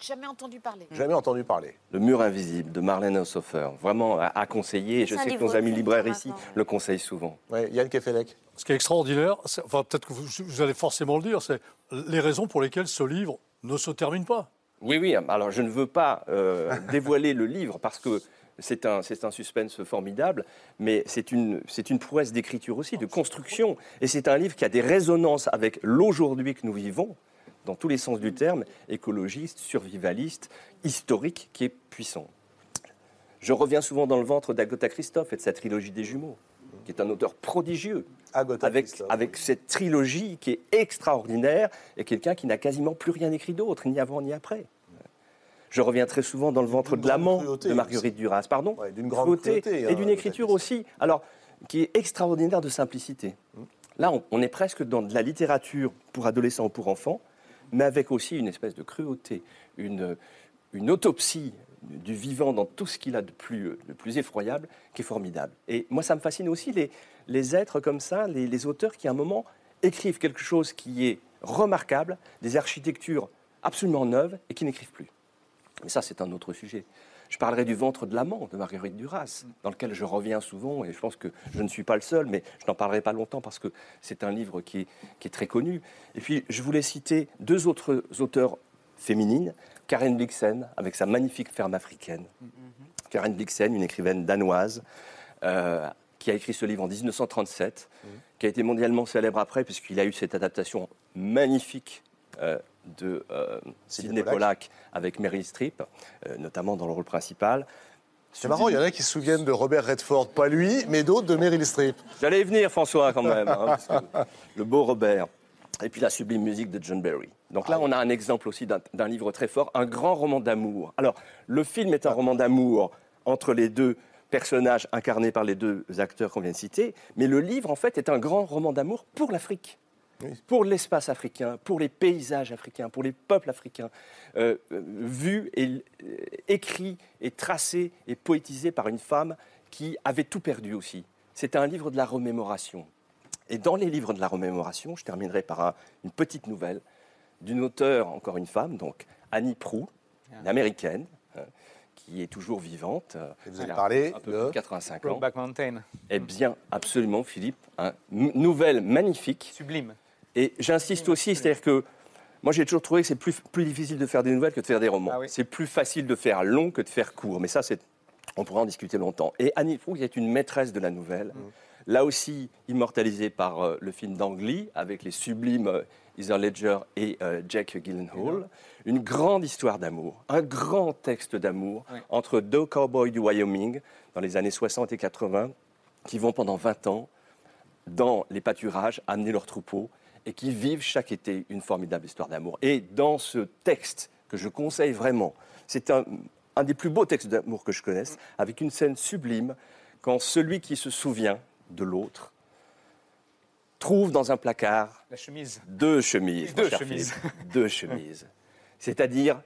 Jamais entendu parler. Jamais entendu parler. Le mur invisible de Marlène Haushofer, vraiment à, à conseiller. Et je sais que nos amis libraires ici le conseillent souvent. Ouais, Yann Kefelec. Ce qui est extraordinaire, enfin peut-être que vous, allez forcément le dire, c'est les raisons pour lesquelles ce livre ne se termine pas. Oui, oui. Alors, je ne veux pas euh, [LAUGHS] dévoiler le livre parce que c'est un, suspense formidable, mais c'est une, une prouesse d'écriture aussi, de construction. Et c'est un livre qui a des résonances avec l'aujourd'hui que nous vivons, dans tous les sens du terme, écologiste, survivaliste, historique, qui est puissant. Je reviens souvent dans le ventre d'Agatha Christophe et de sa trilogie des jumeaux, qui est un auteur prodigieux. avec, avec cette trilogie qui est extraordinaire et quelqu'un qui n'a quasiment plus rien écrit d'autre, ni avant ni après. Je reviens très souvent dans le ventre de l'amant de Marguerite Duras, pardon, d'une grande cruauté, et hein, d'une écriture aussi, alors qui est extraordinaire de simplicité. Là, on, on est presque dans de la littérature pour adolescents ou pour enfants, mais avec aussi une espèce de cruauté, une, une autopsie du vivant dans tout ce qu'il a de plus, effroyable, qui est formidable. Et moi, ça me fascine aussi les, êtres comme ça, les, auteurs qui, à un moment, écrivent quelque chose qui est remarquable, des architectures absolument neuves, et qui n'écrivent plus. Mais ça, c'est un autre sujet. Je parlerai du ventre de l'amant de Marguerite Duras, dans lequel je reviens souvent, et je pense que je ne suis pas le seul, mais je n'en parlerai pas longtemps parce que c'est un livre qui est très connu. Et puis, je voulais citer deux autres auteurs féminines, Karen Blixen, avec sa magnifique ferme africaine. Karen Blixen, une écrivaine danoise, euh, qui a écrit ce livre en 1937, qui a été mondialement célèbre après, puisqu'il a eu cette adaptation magnifique euh, de euh, Sidney Pollack. Avec Meryl Streep, euh, notamment dans le rôle principal. C'est marrant, il y en a qui se souviennent de Robert Redford, pas lui, mais d'autres de Meryl Streep. J'allais y venir, François, quand même. hein, parce que le beau Robert. Et puis la sublime musique de John Barry. Donc là, on a un exemple aussi d'un livre très fort, un grand roman d'amour. Alors, le film est un roman d'amour entre les deux personnages incarnés par les deux acteurs qu'on vient de citer, mais le livre, en fait, est un grand roman d'amour pour l'Afrique. Pour l'espace africain, pour les paysages africains, pour les peuples africains, euh, euh, vu et euh, écrit et tracé et poétisé par une femme qui avait tout perdu aussi. C'est un livre de la remémoration. Et dans les livres de la remémoration, je terminerai par un- une petite nouvelle d'une auteure, encore une femme, donc Annie Proulx, une américaine, hein, qui est toujours vivante. euh, vous avez parlé un peu de plus de 85 ans. Brokeback Mountain. Eh bien, absolument, Philippe. hein. Nouvelle magnifique. Sublime. Et j'insiste aussi, c'est-à-dire que moi j'ai toujours trouvé que c'est plus, plus difficile de faire des nouvelles que de faire des romans. C'est plus facile de faire long que de faire court. Mais ça, c'est, on pourra en discuter longtemps. Et Annie Proulx est une maîtresse de la nouvelle. Là aussi, immortalisée par euh, le film d'Ang Lee, avec les sublimes euh, Heather Ledger et euh, Jack Gyllenhaal. Une grande histoire d'amour, un grand texte d'amour Oui. entre deux cowboys du Wyoming dans les années 60 et 80 qui vont pendant 20 ans dans les pâturages amener leurs troupeaux et qui vivent chaque été une formidable histoire d'amour. Et dans ce texte que je conseille vraiment, c'est un, un des plus beaux textes d'amour que je connaisse, avec une scène sublime quand celui qui se souvient de l'autre trouve dans un placard La chemise. deux chemises. Deux chemises. Philippe. Deux [LAUGHS] chemises. C'est-à-dire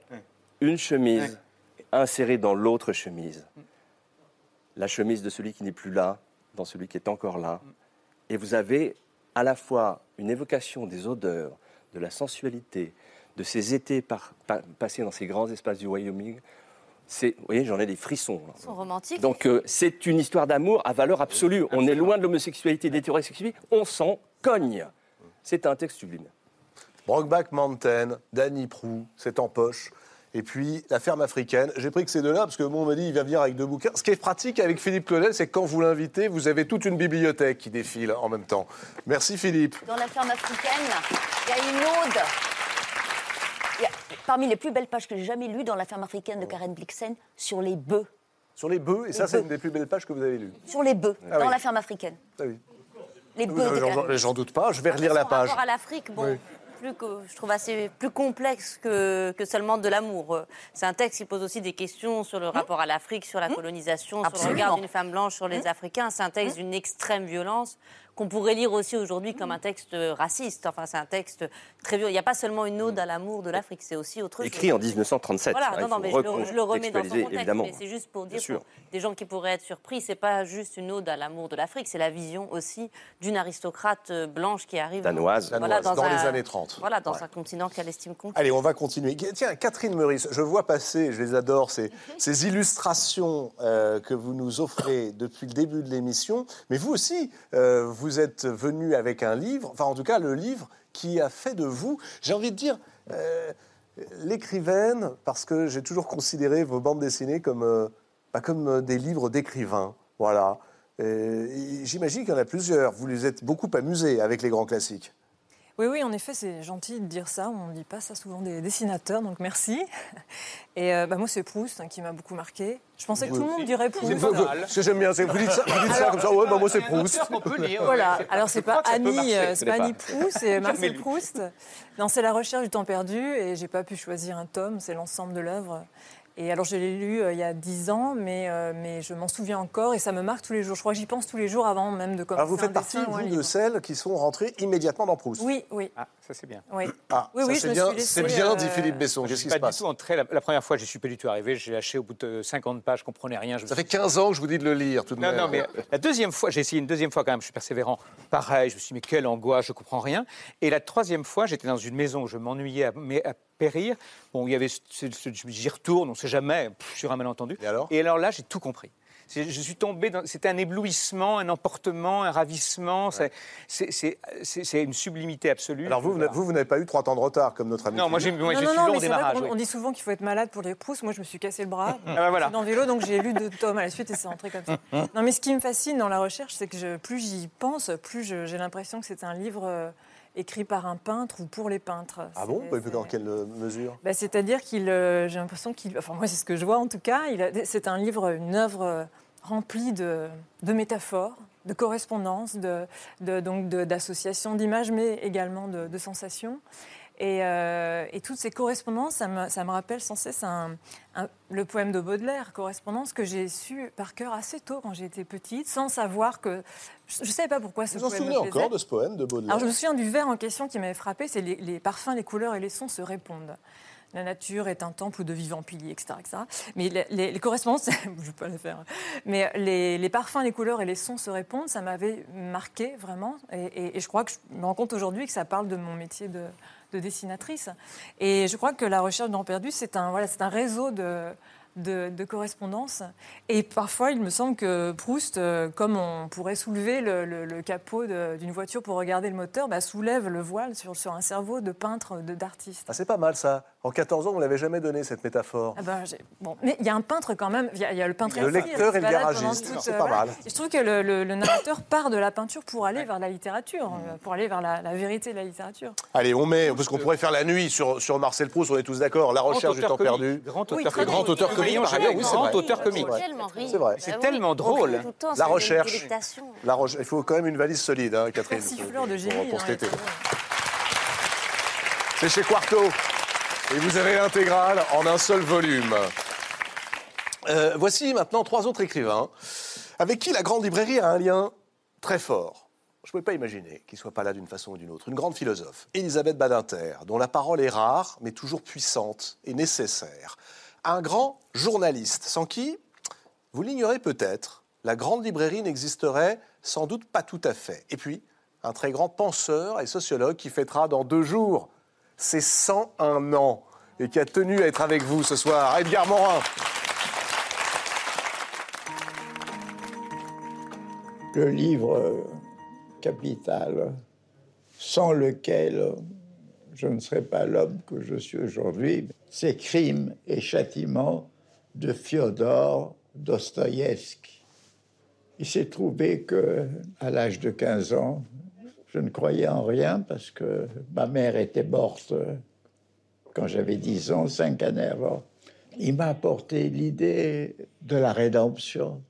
une chemise insérée dans l'autre chemise. La chemise de celui qui n'est plus là, dans celui qui est encore là. Et vous avez à la fois une évocation des odeurs, de la sensualité, de ces étés par- passés dans ces grands espaces du Wyoming. C'est, vous voyez, j'en ai des frissons. là. Ils sont romantiques. Donc euh, c'est une histoire d'amour à valeur absolue. On est loin de l'homosexualité, des théories sexuelles. On s'en cogne. C'est un texte sublime. Brokeback Mountain, Danny Prou, c'est en poche. Et puis, La ferme africaine. J'ai pris que ces deux-là, parce que bon, on m'a dit, il va venir avec deux bouquins. Ce qui est pratique avec Philippe Claudel, c'est que quand vous l'invitez, vous avez toute une bibliothèque qui défile en même temps. Merci Philippe. Dans la ferme africaine, il y a une ode. Parmi les plus belles pages que j'ai jamais lues dans la ferme africaine de Karen Blixen, sur les bœufs. Sur les bœufs, et ça, c'est une des plus belles pages que vous avez lues. Sur les bœufs, Ah dans oui. la ferme africaine. Ah oui. Les bœufs. j'en- doute pas, je vais relire la page. rapport à l'Afrique, bon, Oui. plus que, je trouve assez plus complexe que, que seulement de l'amour. C'est un texte qui pose aussi des questions sur le rapport à l'Afrique, sur la colonisation, sur le regard d'une femme blanche sur les Africains. C'est un texte d'une extrême violence qu'on pourrait lire aussi aujourd'hui comme un texte raciste. Enfin, c'est un texte très violent. Il n'y a pas seulement une ode à l'amour de l'Afrique, c'est aussi autre chose. Écrit en 1937. Voilà, hein, non, non, mais je le, je le remets dans son contexte. évidemment. Mais c'est juste pour dire pour des gens qui pourraient être surpris, c'est pas juste une ode à l'amour de l'Afrique, c'est la vision aussi d'une aristocrate euh, blanche qui arrive Danoise. Danoise, dans les années 30. Voilà, dans Ouais. un continent qu'elle estime conquis. Allez, on va continuer. Tiens, Catherine Meurice, je vois passer, je les adore, ces, ces illustrations euh, que vous nous offrez depuis le début de l'émission. Mais vous aussi, euh, vous êtes venu avec un livre, enfin en tout cas le livre qui a fait de vous, j'ai envie de dire, euh, l'écrivaine, parce que j'ai toujours considéré vos bandes dessinées comme, euh, bah, comme euh, des livres d'écrivains. Voilà. J'imagine qu'il y en a plusieurs. Vous les êtes beaucoup amusés avec les grands classiques. Oui, oui, en effet, c'est gentil de dire ça. On ne dit pas ça souvent des dessinateurs, donc merci. Et euh, bah, moi, c'est Proust hein, qui m'a beaucoup marqué. Je pensais que tout le monde dirait Proust. Ce que j'aime bien, c'est que vous dites ça, vous dites ça comme ça. Ouais, bah, moi c'est Proust. Voilà, alors c'est pas Annie, euh, c'est pas pas. Annie Proust, c'est [LAUGHS] Marcel. Proust. Non, c'est La recherche du temps perdu et j'ai pas pu choisir un tome, c'est l'ensemble de l'œuvre. Et alors je l'ai lu euh, il y a dix ans, mais, euh, mais je m'en souviens encore et ça me marque tous les jours. Je crois que j'y pense tous les jours avant même de commencer Alors vous faites un partie, dessin vous, de celles qui sont rentrées immédiatement dans Proust. Oui, oui. Ah, ça c'est bien. Oui. Ah, Oui, c'est bien, c'est bien, dit euh, Philippe Besson. Je Qu'est-ce suis qui pas se du passe tout entré. La, la première fois, je suis pas du tout arrivé. J'ai lâché au bout de 50 pages, je comprenais rien. Je Ça fait 15 ans que je vous dis de le lire, tout de Non, même. non, mais la deuxième fois, j'ai essayé une deuxième fois quand même, je suis persévérant. Pareil, je me suis dit, mais quelle angoisse, je comprends rien. Et la troisième fois, j'étais dans une maison où je m'ennuyais à, mais à périr. Bon, il y avait, ce- ce- ce- j'y retourne, on ne sait jamais, pff, sur un malentendu. Et alors? Et alors là, j'ai tout compris. Je suis tombé dans. C'était un éblouissement, un emportement, un ravissement. c'est- une sublimité absolue. Alors vous, vous n'avez- vous, vous n'avez pas eu trois temps de retard comme notre ami. Non, moi, j'ai- non, long mais au vrai démarrage. oui. on dit souvent qu'il faut être malade pour lire Proust. Moi, je me suis cassé le bras. Ah, bah, voilà. Dans le vélo, donc j'ai lu deux tomes à la suite et c'est rentré comme ça. Non, mais ce qui me fascine dans la recherche, c'est que je- plus j'y pense, plus j'ai l'impression que c'est un livre euh, écrit par un peintre ou pour les peintres. Ah bon Dans quelle euh, mesure bah, C'est-à-dire qu'il, euh, j'ai l'impression qu'il, enfin moi c'est ce que je vois en tout cas, c'est un livre, une œuvre euh, remplie de, de métaphores, de correspondances, de, de- donc d'associations d'images, mais également de, de sensations. Et, euh, et toutes ces correspondances, ça me, ça me rappelle sans cesse un- un- le poème de Baudelaire, correspondance que j'ai su par cœur assez tôt quand j'étais petite, sans savoir que je ne savais pas pourquoi ce Vous vous en poème souvenez encore de ce poème de Baudelaire Alors je me souviens du vers en question qui m'avait frappé, c'est les, les parfums, les couleurs et les sons se répondent. La nature est un temple de vivants piliers, etc. etc. Mais les, les- les correspondances, [LAUGHS] je ne vais pas les faire, mais les, les parfums, les couleurs et les sons se répondent, ça m'avait marqué vraiment. Et, et- et je crois que je me rends compte aujourd'hui que ça parle de mon métier de, de dessinatrice. Et je crois que la recherche d'en perdu, c'est un, voilà, un réseau de, de, de correspondances. Et parfois, il me semble que Proust, euh, comme on pourrait soulever le, capot d'une voiture pour regarder le moteur, bah, soulève le voile sur, sur un cerveau de peintre, d'artiste. Ah, c'est pas mal ça. En 14 ans, on ne l'avait jamais donné cette métaphore. Ah ben, bon. Mais il y a un peintre quand même, il y a, il y a le peintre Le inspire, lecteur qui et le garagiste, c'est euh, pas mal. Et je trouve que le, le- le narrateur part de la peinture pour aller vers la littérature, euh, pour aller vers la, la vérité de la littérature. Allez, on met, parce qu'on pourrait faire la nuit sur, sur Marcel Proust, on est tous d'accord. La recherche du temps comique. perdu. Grand auteur grand auteur comique, Rayon par ailleurs, oui, c'est grand vrai. auteur comique. C'est vrai. C'est. C'est Bah oui, tellement drôle. le La c'est recherche. La Il faut quand même une valise solide, hein, Catherine. Pour- génie. Pour cet été. C'est chez Quarto. Et vous avez l'intégrale en un seul volume. Euh, voici maintenant trois autres écrivains avec qui la grande librairie a un lien très fort. Je ne pouvais pas imaginer qu'il ne soit pas là d'une façon ou d'une autre. Une grande philosophe, Elisabeth Badinter, dont la parole est rare, mais toujours puissante et nécessaire. Un grand journaliste, sans qui, vous l'ignorez peut-être, la grande librairie n'existerait sans doute pas tout à fait. Et puis, un très grand penseur et sociologue qui fêtera dans deux jours ses 101 ans et qui a tenu à être avec vous ce soir, Edgar Morin. le livre capital sans lequel je ne serais pas l'homme que je suis aujourd'hui, c'est Crimes et châtiments de Fyodor Dostoïevski. Il s'est trouvé que, à l'âge de 15 ans, je ne croyais en rien parce que ma mère était morte quand j'avais 10 ans, cinq années avant il m'a apporté l'idée de la rédemption.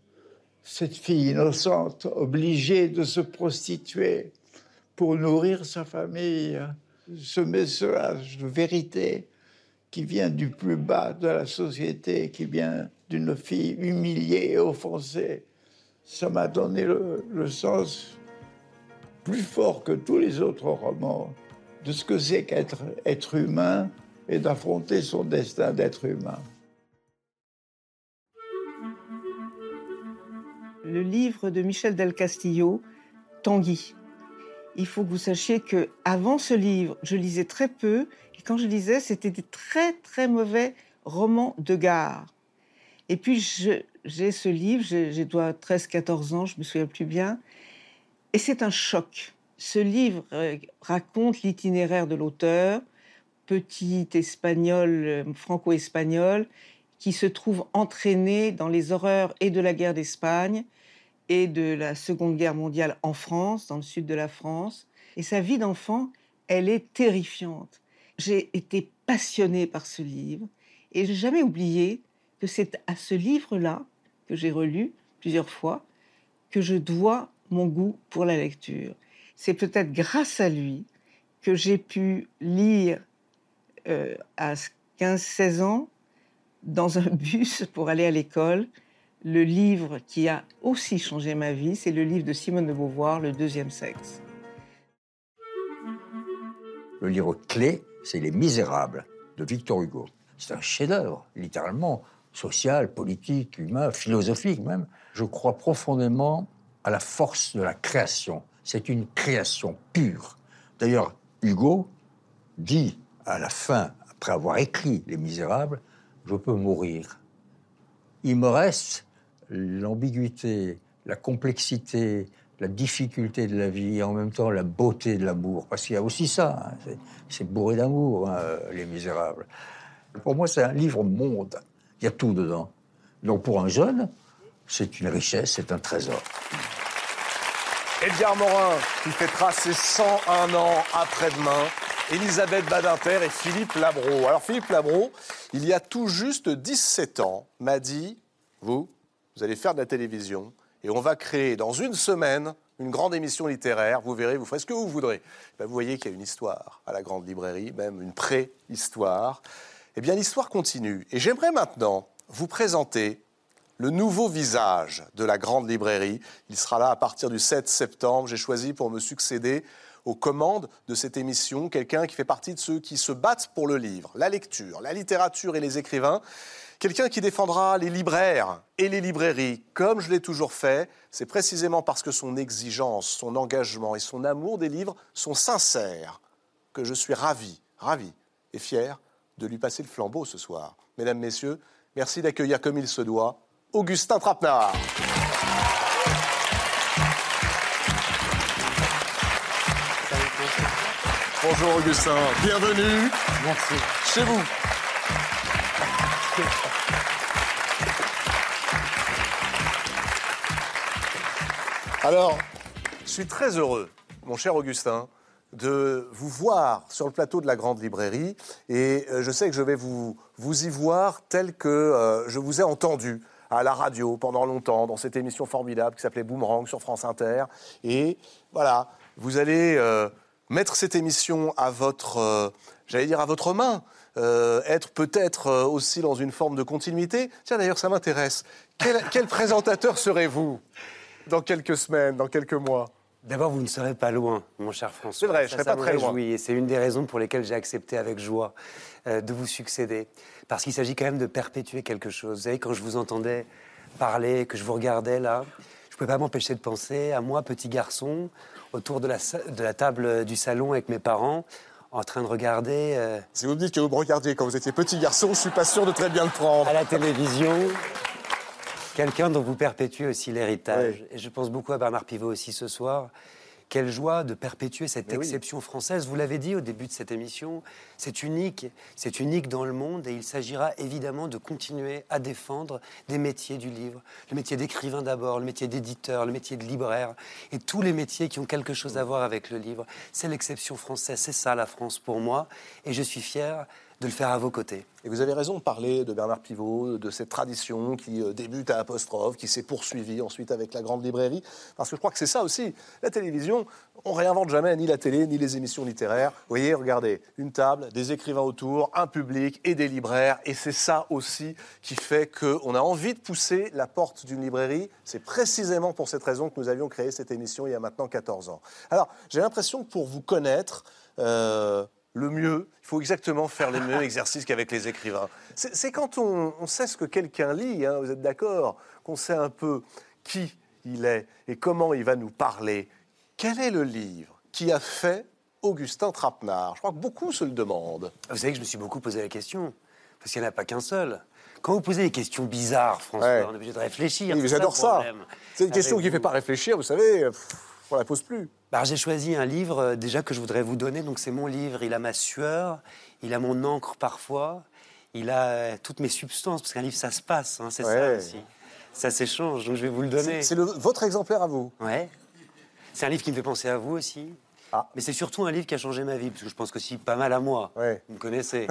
Cette fille innocente, obligée de se prostituer pour nourrir sa famille, ce message de vérité qui vient du plus bas de la société, qui vient d'une fille humiliée et offensée, ça m'a donné le sens plus fort que tous les autres romans de ce que c'est qu'être être humain et d'affronter son destin d'être humain. le livre de Michel Del Castillo, Tanguy. Il faut que vous sachiez que avant ce livre, je lisais très peu et quand je lisais, c'était des très très mauvais romans de gare. Et puis j'ai ce livre, j'ai dois 13-14 ans, je me souviens plus bien, et c'est un choc. Ce livre euh, raconte l'itinéraire de l'auteur, petit espagnol, euh, franco-espagnol, qui se trouve entraîné dans les horreurs et de la guerre d'Espagne et de la Seconde Guerre mondiale en France, dans le sud de la France. Et sa vie d'enfant, elle est terrifiante. J'ai été passionnée par ce livre et j'ai jamais oublié que c'est à ce livre-là, que j'ai relu plusieurs fois, que je dois mon goût pour la lecture. C'est peut-être grâce à lui que j'ai pu lire euh, à 15-16 ans dans un [LAUGHS] bus pour aller à l'école le livre qui a aussi changé ma vie, c'est le livre de Simone de Beauvoir, Le deuxième sexe. Le livre clé, c'est Les Misérables de Victor Hugo. C'est un chef-d'œuvre, littéralement, social, politique, humain, philosophique même. Je crois profondément à la force de la création. C'est une création pure. D'ailleurs, Hugo dit à la fin, après avoir écrit Les Misérables, je peux mourir. Il me reste l'ambiguïté, la complexité, la difficulté de la vie et en même temps la beauté de l'amour. Parce qu'il y a aussi ça, hein, c'est bourré d'amour, hein, Les Misérables. Pour moi, c'est un livre monde. Il y a tout dedans. Donc pour un jeune, c'est une richesse, c'est un trésor. Edgar Morin, qui fêtera ses 101 ans après-demain. Elisabeth Badinter et Philippe Labro. Alors Philippe Labro, il y a tout juste 17 ans, m'a dit, vous, vous allez faire de la télévision et on va créer dans une semaine une grande émission littéraire. Vous verrez, vous ferez ce que vous voudrez. Ben, vous voyez qu'il y a une histoire à la grande librairie, même une pré-histoire. Eh bien, l'histoire continue. Et j'aimerais maintenant vous présenter le nouveau visage de la grande librairie. Il sera là à partir du 7 septembre. J'ai choisi pour me succéder aux commandes de cette émission quelqu'un qui fait partie de ceux qui se battent pour le livre, la lecture, la littérature et les écrivains. Quelqu'un qui défendra les libraires et les librairies, comme je l'ai toujours fait, c'est précisément parce que son exigence, son engagement et son amour des livres sont sincères que je suis ravi, ravi et fier de lui passer le flambeau ce soir. Mesdames, Messieurs, merci d'accueillir comme il se doit Augustin Trapenard. Bonjour Augustin, bienvenue. Merci. Chez vous. Alors, je suis très heureux, mon cher Augustin, de vous voir sur le plateau de la Grande Librairie. Et euh, je sais que je vais vous, vous y voir tel que euh, je vous ai entendu à la radio pendant longtemps, dans cette émission formidable qui s'appelait Boomerang sur France Inter. Et voilà, vous allez euh, mettre cette émission à votre, j'allais dire, à votre main. être peut-être aussi dans une forme de continuité. Tiens, d'ailleurs, ça m'intéresse. Quel présentateur serez-vous dans quelques semaines, dans quelques mois? D'abord, vous ne serez pas loin, mon cher François. C'est vrai, je ne serai pas très loin. Oui, c'est une des raisons pour lesquelles j'ai accepté avec joie euh, de vous succéder. Parce qu'il s'agit quand même de perpétuer quelque chose. Vous savez, quand je vous entendais parler, que je vous regardais là, je ne pouvais pas m'empêcher de penser à moi, petit garçon, autour de la, de la table du salon avec mes parents, en train de regarder. Euh, si vous me dites que vous me regardiez quand vous étiez petit garçon, je ne suis pas sûr de très bien le prendre. À la télévision. Quelqu'un dont vous perpétuez aussi l'héritage. Et je pense beaucoup à Bernard Pivot aussi ce soir. Quelle joie de perpétuer cette exception française. Vous l'avez dit au début de cette émission, c'est unique, c'est unique dans le monde et il s'agira évidemment de continuer à défendre des métiers du livre. Le métier d'écrivain d'abord, le métier d'éditeur, le métier de libraire et tous les métiers qui ont quelque chose à voir avec le livre. C'est l'exception française, c'est ça la France pour moi et je suis fier de le faire à vos côtés. Et vous avez raison de parler de Bernard Pivot, de cette tradition qui euh, débute à apostrophe, qui s'est poursuivie ensuite avec la grande librairie, parce que je crois que c'est ça aussi. La télévision, on réinvente jamais ni la télé, ni les émissions littéraires. Vous voyez, regardez, une table, des écrivains autour, un public et des libraires, et c'est ça aussi qui fait qu'on a envie de pousser la porte d'une librairie. C'est précisément pour cette raison que nous avions créé cette émission il y a maintenant 14 ans. Alors, j'ai l'impression que pour vous connaître, euh, le mieux, il faut exactement faire le même exercice qu'avec les écrivains. C'est quand on, on sait ce que quelqu'un lit, hein, vous êtes d'accord, qu'on sait un peu qui il est et comment il va nous parler. Quel est le livre qui a fait Augustin Trapenard? Je crois que beaucoup se le demandent. Vous savez que je me suis beaucoup posé la question, parce qu'il n'y en a pas qu'un seul. Quand vous posez des questions bizarres, François, Ouais. on est obligé de réfléchir. Oui, j'adore ça. C'est une question qui ne fait pas réfléchir, vous savez, pff, on la pose plus. Bah, j'ai choisi un livre euh, déjà que je voudrais vous donner. Donc c'est mon livre. Il a ma sueur, il a mon encre parfois, il a euh, toutes mes substances parce qu'un livre ça se passe, hein, c'est Ouais. ça aussi. Ça s'échange. Donc je vais vous le donner. C'est votre exemplaire à vous. Ouais. C'est un livre qui me fait penser à vous aussi. Ah. Mais c'est surtout un livre qui a changé ma vie, parce que je pense que si pas mal à moi. Vous me connaissez.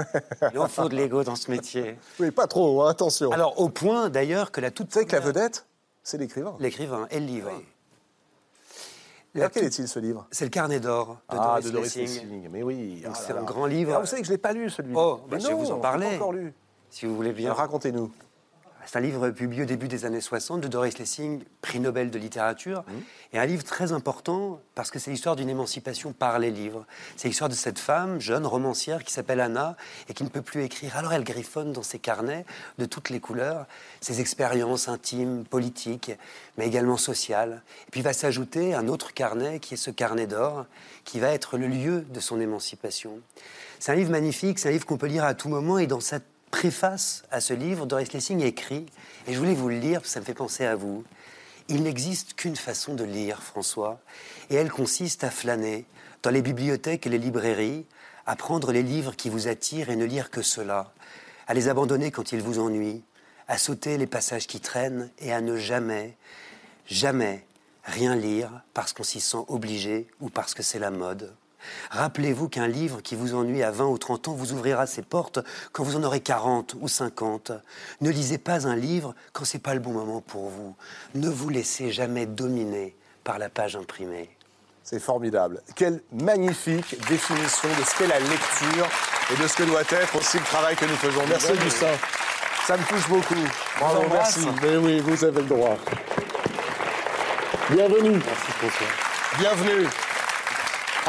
Il en faut de l'ego dans ce métier. [LAUGHS] Oui, pas trop, hein, attention. Alors, au point d'ailleurs que la toute. Vous savez que la vedette, c'est l'écrivain. L'écrivain et le livre. Et alors, quel est-il ce livre? C'est le carnet d'or de ah, Doris de Doris Lessing. Lessing. Mais oui. Ah c'est un grand livre. Ah, vous savez que je ne l'ai pas lu, celui-là. Oh, bah, Mais je vais non, vous en parler. encore lu. Si vous voulez bien. Racontez-nous. C'est un livre publié au début des années 60 de Doris Lessing, prix Nobel de littérature, Mmh. et un livre très important parce que c'est l'histoire d'une émancipation par les livres. C'est l'histoire de cette femme, jeune romancière, qui s'appelle Anna et qui ne peut plus écrire. Alors elle griffonne dans ses carnets de toutes les couleurs ses expériences intimes, politiques, mais également sociales. Et puis va s'ajouter un autre carnet qui est ce carnet d'or, qui va être le lieu de son émancipation. C'est un livre magnifique, c'est un livre qu'on peut lire à tout moment et dans cette préface à ce livre, Doris Lessing écrit, et je voulais vous le lire ça me fait penser à vous. Il n'existe qu'une façon de lire, François, et elle consiste à flâner dans les bibliothèques et les librairies, à prendre les livres qui vous attirent et ne lire que cela, à les abandonner quand ils vous ennuient, à sauter les passages qui traînent et à ne jamais, jamais rien lire parce qu'on s'y sent obligé ou parce que c'est la mode. Rappelez-vous qu'un livre qui vous ennuie à 20 ou 30 ans vous ouvrira ses portes quand vous en aurez 40 ou 50. Ne lisez pas un livre quand c'est pas le bon moment pour vous. Ne vous laissez jamais dominer par la page imprimée. C'est formidable. Quelle magnifique définition de ce qu'est la lecture et de ce que doit être aussi le travail que nous faisons. Merci. Augustin. Ça me touche beaucoup. Bravo, merci. Mais oui, vous avez le droit. Bienvenue. Merci François. Bienvenue.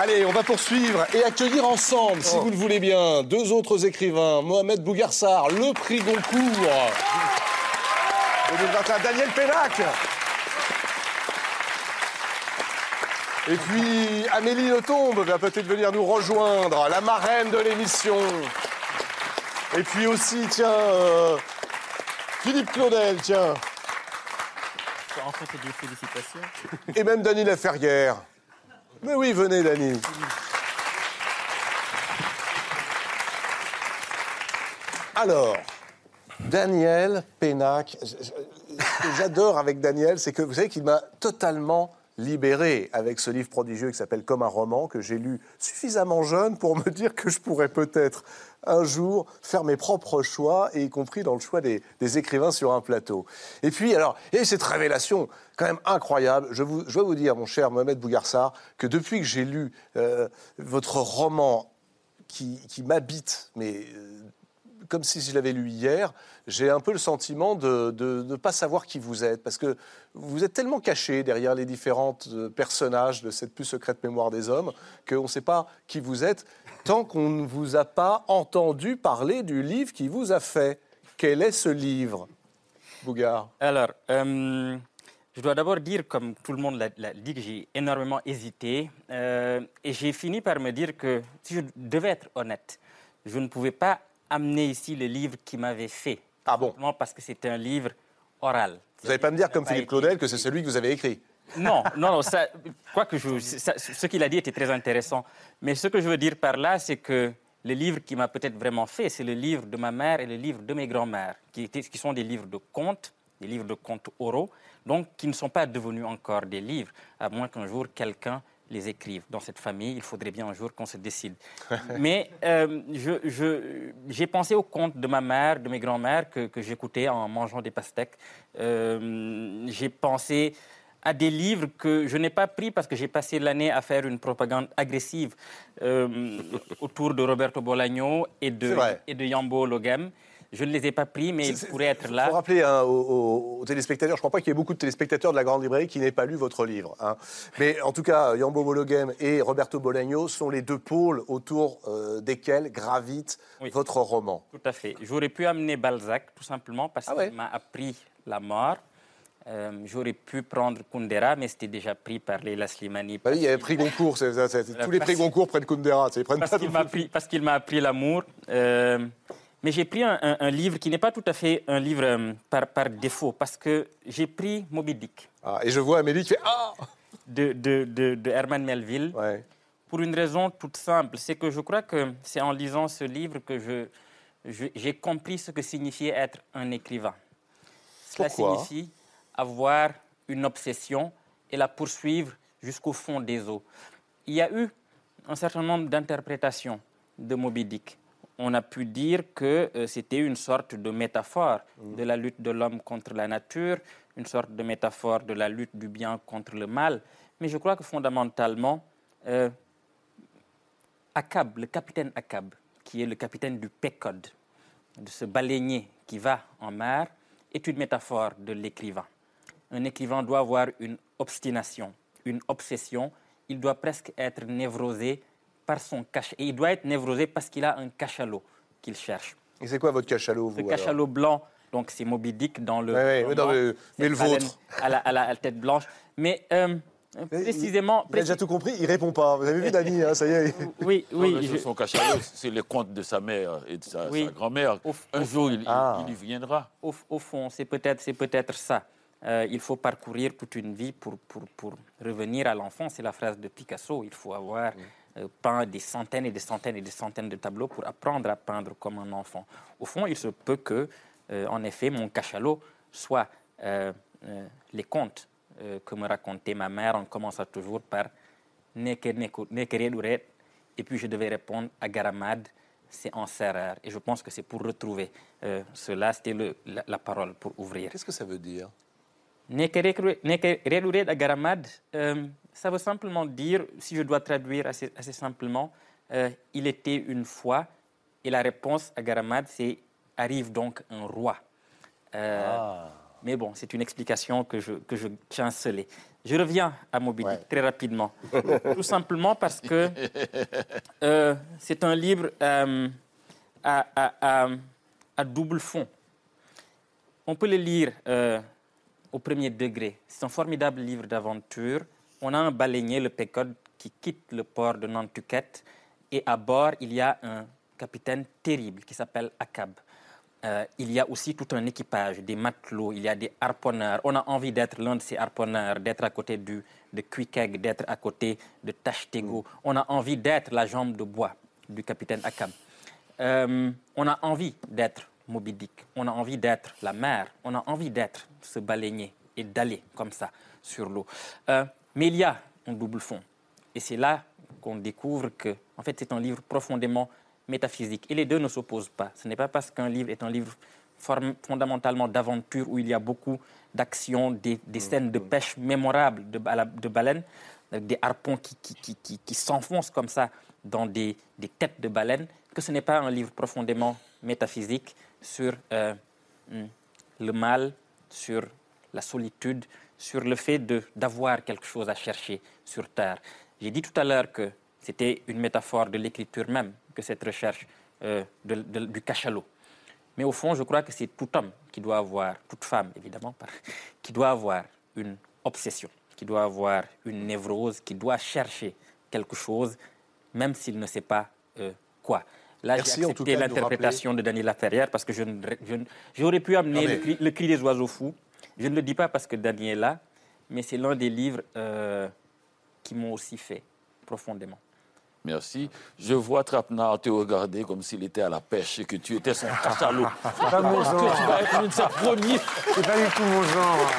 Allez, on va poursuivre et accueillir ensemble, si vous le voulez bien, deux autres écrivains. Mohamed Bougarsar, le prix Goncourt. 2021, Daniel Pénac. Et puis Amélie Letombe va peut-être venir nous rejoindre, la marraine de l'émission. Et puis aussi, tiens, euh, Philippe Claudel, tiens. En fait, des félicitations. Et même Dany Laferrière. Mais oui, venez, Dany. Alors, Daniel Pénac, j'adore avec Daniel, c'est que vous savez qu'il m'a totalement libéré avec ce livre prodigieux qui s'appelle Comme un roman, que j'ai lu suffisamment jeune pour me dire que je pourrais peut-être un jour faire mes propres choix, et y compris dans le choix des, écrivains sur un plateau. Et puis, alors, et cette révélation quand même incroyable, je, vous, dois vous dire, mon cher Mohamed Bougarsar, que depuis que j'ai lu euh, votre roman qui, qui m'habite, mais euh, comme si je l'avais lu hier, j'ai un peu le sentiment de ne pas savoir qui vous êtes, parce que vous êtes tellement caché derrière les différents euh, personnages de cette plus secrète mémoire des hommes qu'on ne sait pas qui vous êtes tant qu'on ne vous a pas entendu parler du livre qui vous a fait. Quel est ce livre, Bougard? Alors, euh, je dois d'abord dire, comme tout le monde l'a- dit, que j'ai énormément hésité. euh, et j'ai fini par me dire que si je devais être honnête, je ne pouvais pas amener ici le livre qui m'avait fait. Ah bon? Parce que c'était un livre oral. Vous n'allez pas me dire, comme Philippe Claudel, que c'est celui que vous avez écrit? Non, non, non. Ça, quoi que je, ça- ce qu'il a dit était très intéressant. Mais ce que je veux dire par là, c'est que le livre qui m'a peut-être vraiment fait, c'est le livre de ma mère et le livre de mes grands-mères, qui, étaient- qui sont des livres de contes, des livres de contes oraux, donc qui ne sont pas devenus encore des livres, à moins qu'un jour quelqu'un les écrivent dans cette famille. Il faudrait bien un jour qu'on se décide. [LAUGHS] Mais euh, je- je- j'ai pensé aux contes de ma mère, de mes grands-mères que, que j'écoutais en mangeant des pastèques. Euh, j'ai pensé à des livres que je n'ai pas pris parce que j'ai passé l'année à faire une propagande agressive euh, autour de Roberto Bolaño et de, et de Yambo Logem. Je ne les ai pas pris, mais ils pourraient être là. faut rappeler hein, aux, téléspectateurs, je ne crois pas qu'il y ait beaucoup de téléspectateurs de la Grande Librairie qui n'aient pas lu votre livre. hein. Mais en tout cas, Yambo Mologem et Roberto Bolaño sont les deux pôles autour euh, desquels gravite votre roman. Tout à fait. J'aurais pu amener Balzac, tout simplement, parce qu'il m'a appris la mort. Euh, J'aurais pu prendre Kundera, mais c'était déjà pris par Leila Slimani. Bah oui, il y avait prix Goncourt, c'est- tous les prix Goncourt prennent Kundera. Ils prennent parce qu'il m'a appris, l'amour. Euh, mais j'ai pris un, un- un livre qui n'est pas tout à fait un livre euh, par, par défaut, parce que j'ai pris Moby Dick. Ah, et je vois Amélie qui fait Ah de, de, de, de Herman Melville. Pour une raison toute simple, c'est que je crois que c'est en lisant ce livre que je, j'ai compris ce que signifiait être un écrivain. Cela Pourquoi? signifie avoir une obsession et la poursuivre jusqu'au fond des eaux. Il y a eu un certain nombre d'interprétations de Moby Dick. On a pu dire que euh, c'était une sorte de métaphore de la lutte de l'homme contre la nature, une sorte de métaphore de la lutte du bien contre le mal. Mais je crois que fondamentalement, euh, Akab, le capitaine Akab, qui est le capitaine du Pécode, de ce baleinier qui va en mer, est une métaphore de l'écrivain. Un écrivain doit avoir une obstination, une obsession. Il doit presque être névrosé par son cachet. Et il doit être névrosé parce qu'il a un cachalot qu'il cherche. Et c'est quoi votre cachalot, vous alors cachalot blanc, donc c'est Moby Dick dans le. Ouais, ouais, mais dans le- mais le vôtre. À la, à la- à la tête blanche. Mais euh, précisément. Il a déjà tout compris, il répond pas. Vous avez vu Dany, hein, ça y est. Oui, Non, oui. mais je- Son cachalot, c'est les contes de sa mère et de sa, Oui. sa grand-mère. Un jour, il, il- Ah. il y viendra. Au, au fond, c'est peut-être, c'est peut-être ça. Euh, il faut parcourir toute une vie pour, pour, pour revenir à l'enfance. C'est la phrase de Picasso. Il faut avoir euh, peint des centaines et des centaines et des centaines de tableaux pour apprendre à peindre comme un enfant. Au fond, il se peut que, euh, en effet, mon cachalot soit les contes que me racontait ma mère en commençant toujours par Neke Neko- Nekere Duret. Et puis je devais répondre à Garamad, c'est en serreur. Et je pense que c'est pour retrouver cela, c'était la parole pour ouvrir. Qu'est-ce que ça veut dire? Nekereduret à Garamad, euh, ça veut simplement dire, si je dois traduire assez, assez simplement, euh, il était une fois, et la réponse à Garamad, c'est arrive donc un roi. Euh, Mais bon, c'est une explication que je, que je chancelais. Je reviens à Moby Dick très rapidement. [LAUGHS] Tout simplement parce que [LAUGHS] euh, c'est un livre à, à- à- à double fond. On peut le lire au premier degré. C'est un formidable livre d'aventure. On a un baleinier, le Pécode, qui quitte le port de Nantucket. Et à bord, il y a un capitaine terrible qui s'appelle Akab. Euh, il y a aussi tout un équipage, des matelots, il y a des harponneurs. On a envie d'être l'un de ces harponneurs, d'être à côté du, de Queequeg, d'être à côté de Tashtego. On a envie d'être la jambe de bois du capitaine Akab. Euh, on a envie d'être Moby Dick, on a envie d'être la mer, on a envie d'être ce baleinier et d'aller comme ça sur l'eau. Euh, mais il y a un double fond. Et c'est là qu'on découvre que, en fait, c'est un livre profondément métaphysique. Et les deux ne s'opposent pas. Ce n'est pas parce qu'un livre est un livre fondamentalement d'aventure où il y a beaucoup d'action, des, des scènes de pêche mémorables de, baleines, avec des harpons qui, qui, qui, qui- qui s'enfoncent comme ça dans des, des têtes de baleines, que ce n'est pas un livre profondément métaphysique sur euh, hmm, le mal, sur la solitude, sur le fait d'avoir quelque chose à chercher sur Terre. J'ai dit tout à l'heure que c'était une métaphore de l'écriture même, que cette recherche euh, du cachalot. Mais au fond, je crois que c'est tout homme qui doit avoir, toute femme évidemment, [LAUGHS] qui doit avoir une obsession, qui doit avoir une névrose, qui doit chercher quelque chose, même s'il ne sait pas euh, quoi. Là, j'ai Merci, en tout accepté de l'interprétation de Daniela Ferrière parce que je j'aurais pu amener mais- le, cri, le cri des oiseaux fous. Je ne le dis pas parce que Daniel est là, mais c'est l'un des livres euh, qui m'ont aussi fait profondément. Merci. Je vois Trapenard te regarder comme s'il était à la pêche et que tu étais son [LAUGHS] cachalot. C'est pas mon genre. que tu vas être une de ses premiers C'est pas du tout mon genre.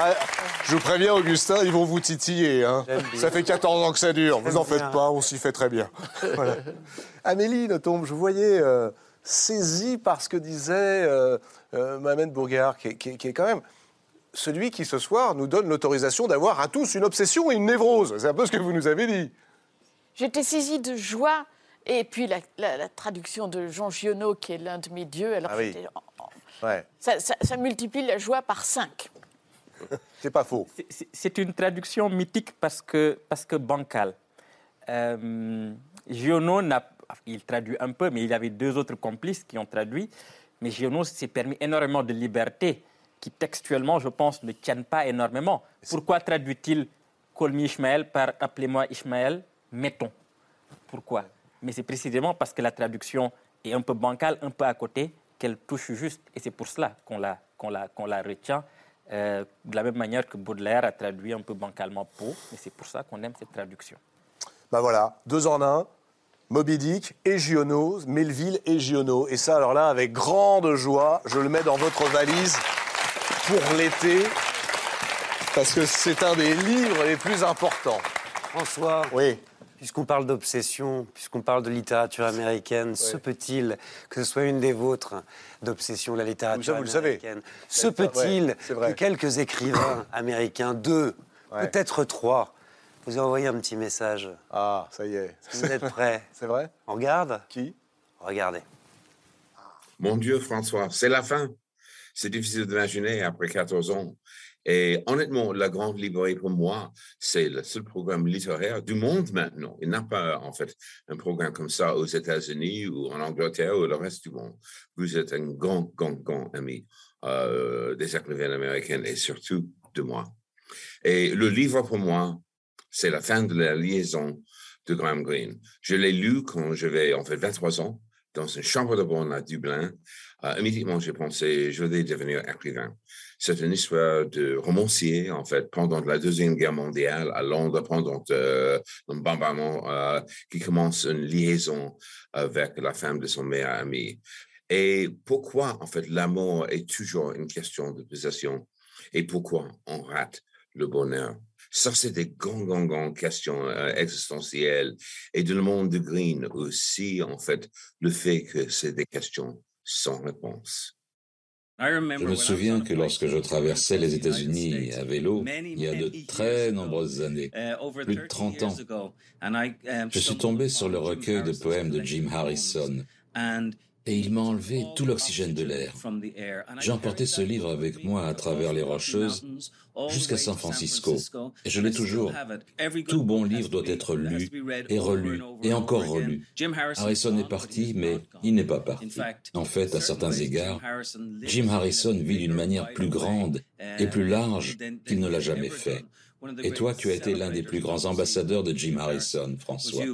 Ah, je vous préviens, Augustin, ils vont vous titiller. hein. Ça fait 14 ans que ça dure. Vous en faites bien. pas, on s'y fait très bien. [LAUGHS] Voilà. Amélie Nothomb, je vous voyais euh, saisie par ce que disait euh, euh, Mohamed Bourgard, qui est, qui est- qui est quand même celui qui, ce soir, nous donne l'autorisation d'avoir à tous une obsession et une névrose. C'est un peu ce que vous nous avez dit. J'étais saisie de joie. Et puis la, la- la traduction de Jean Giono, qui est l'un de mes dieux, alors Ah oui. j'étais- Ouais, ça, ça- ça multiplie la joie par cinq. [LAUGHS] c'est pas faux. C'est- une traduction mythique parce que, parce que bancale. Euh, Giono, il traduit un peu, mais il avait deux autres complices qui ont traduit. Mais Giono s'est permis énormément de liberté qui, textuellement, je pense, ne tiennent pas énormément. Pourquoi traduit-il Call Ishmael par Appelez-moi Ishmael Mettons. Pourquoi? Mais c'est précisément parce que la traduction est un peu bancale, un peu à côté, qu'elle touche juste. Et c'est pour cela qu'on la, qu'on la, qu'on la retient. Euh, de la même manière que Baudelaire a traduit un peu bancalement Pau, mais c'est pour ça qu'on aime cette traduction. Ben voilà, deux en un. Moby Dick et Giono, Melville et Giono. Et ça, alors là, avec grande joie, je le mets dans votre valise pour l'été, parce que c'est un des livres les plus importants. François, oui. Puisqu'on parle d'obsession, puisqu'on parle de littérature américaine, se peut-il que ce soit une des vôtres d'obsession de la littérature Ça, vous le savez. américaine Se peut-il que quelques écrivains [COUGHS] américains, deux, Ouais. peut-être trois, vous aient envoyé un petit message Ah, ça y est. Vous êtes prêts [LAUGHS] C'est vrai On regarde Qui? Regardez. Mon Dieu, François, c'est la fin. C'est difficile d'imaginer après 14 ans. Et honnêtement, la Grande Librairie, pour moi, c'est le seul programme littéraire du monde maintenant. Il n'y a pas, en fait, un programme comme ça aux États-Unis ou en Angleterre ou le reste du monde. Vous êtes un grand, grand, grand ami euh, des écrivains américains et surtout de moi. Et le livre, pour moi, c'est la fin de la liaison de Graham Greene. Je l'ai lu quand j'avais, en fait, 23 ans, dans une chambre de bonne à Dublin. Euh, immédiatement, j'ai pensé, je vais devenir écrivain. C'est une histoire de romancier, en fait, pendant la Deuxième Guerre mondiale, à Londres, pendant euh, un bombardement, euh, qui commence une liaison avec la femme de son meilleur ami. Et pourquoi, en fait, l'amour est toujours une question de possession et pourquoi on rate le bonheur? Ça, c'est des grandes, grandes, grandes questions euh, existentielles. Et dans le monde de Green aussi, en fait, le fait que c'est des questions sans réponse. Je me souviens que lorsque je traversais les États-Unis à vélo, il y a de très nombreuses années, plus de 30 ans, je suis tombé sur le recueil de poèmes de Jim Harrison et il m'a enlevé tout l'oxygène de l'air. J'ai emporté ce livre avec moi à travers les Rocheuses jusqu'à San Francisco et je l'ai toujours. Tout bon livre doit être lu et relu et encore relu. Harrison est parti, mais il n'est pas parti. En fait, à certains égards, Jim Harrison vit d'une manière plus grande et plus large qu'il ne l'a jamais fait. Et toi, tu as été l'un des plus grands ambassadeurs de Jim Harrison, François.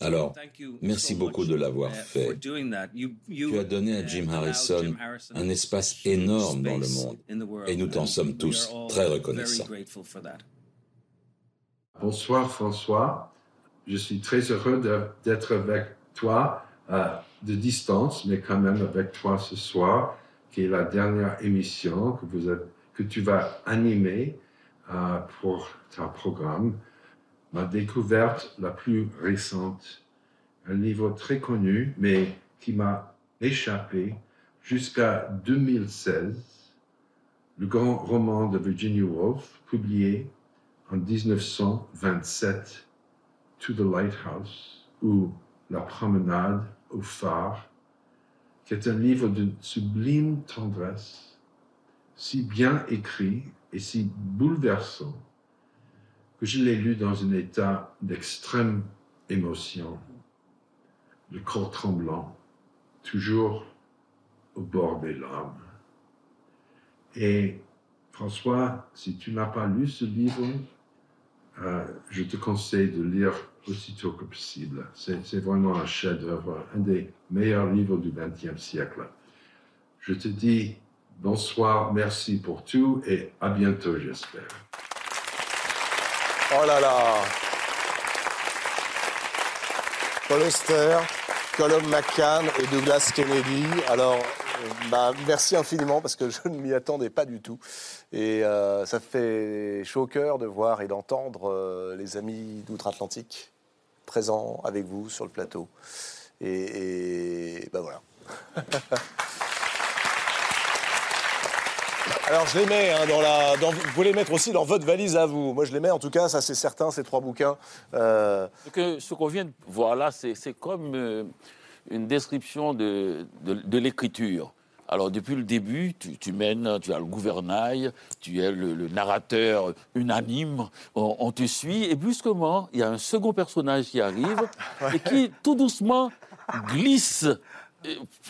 Alors, merci beaucoup de l'avoir fait. Tu as donné à Jim Harrison un espace énorme dans le monde. et nous t'en sommes tous très reconnaissants. Bonsoir François, je suis très heureux d'être avec toi euh, de distance, mais quand même avec toi ce soir, qui est la dernière émission que, vous êtes- que tu vas animer pour ton programme. Ma découverte la plus récente, un livre très connu, mais qui m'a échappé jusqu'à 2016, le grand roman de Virginia Woolf, publié en 1927, To the Lighthouse, ou La promenade au phare, qui est un livre de sublime tendresse, si bien écrit et si bouleversant que je l'ai lu dans un état d'extrême émotion, le corps tremblant, toujours au bord des larmes. Et François, si tu n'as pas lu ce livre, euh, je te conseille de lire aussitôt que possible. C'est vraiment un chef-d'œuvre, un des meilleurs livres du XXe siècle. Je te dis bonsoir, merci pour tout et à bientôt, j'espère. Oh là là Paul Auster, Colum McCann et Douglas Kennedy. Alors, Bah, merci infiniment parce que je ne m'y attendais pas du tout. Et euh, ça fait chaud au cœur de voir et d'entendre euh, les amis d'outre-Atlantique présents avec vous sur le plateau. Et, et bah voilà. [LAUGHS] Alors je les mets hein, dans la. dans- vous pouvez les mettre aussi dans votre valise à vous. Moi je les mets en tout cas, ça c'est certain, ces trois bouquins. Euh, Ce que- ce qu'on vient de voir là, c'est comme euh, une description de, de- de l'écriture. Alors, depuis le début, tu, tu mènes, tu as le gouvernail, tu es le, le narrateur unanime, on, on te suit, et brusquement, il y a un second personnage qui arrive et qui, tout doucement, glisse,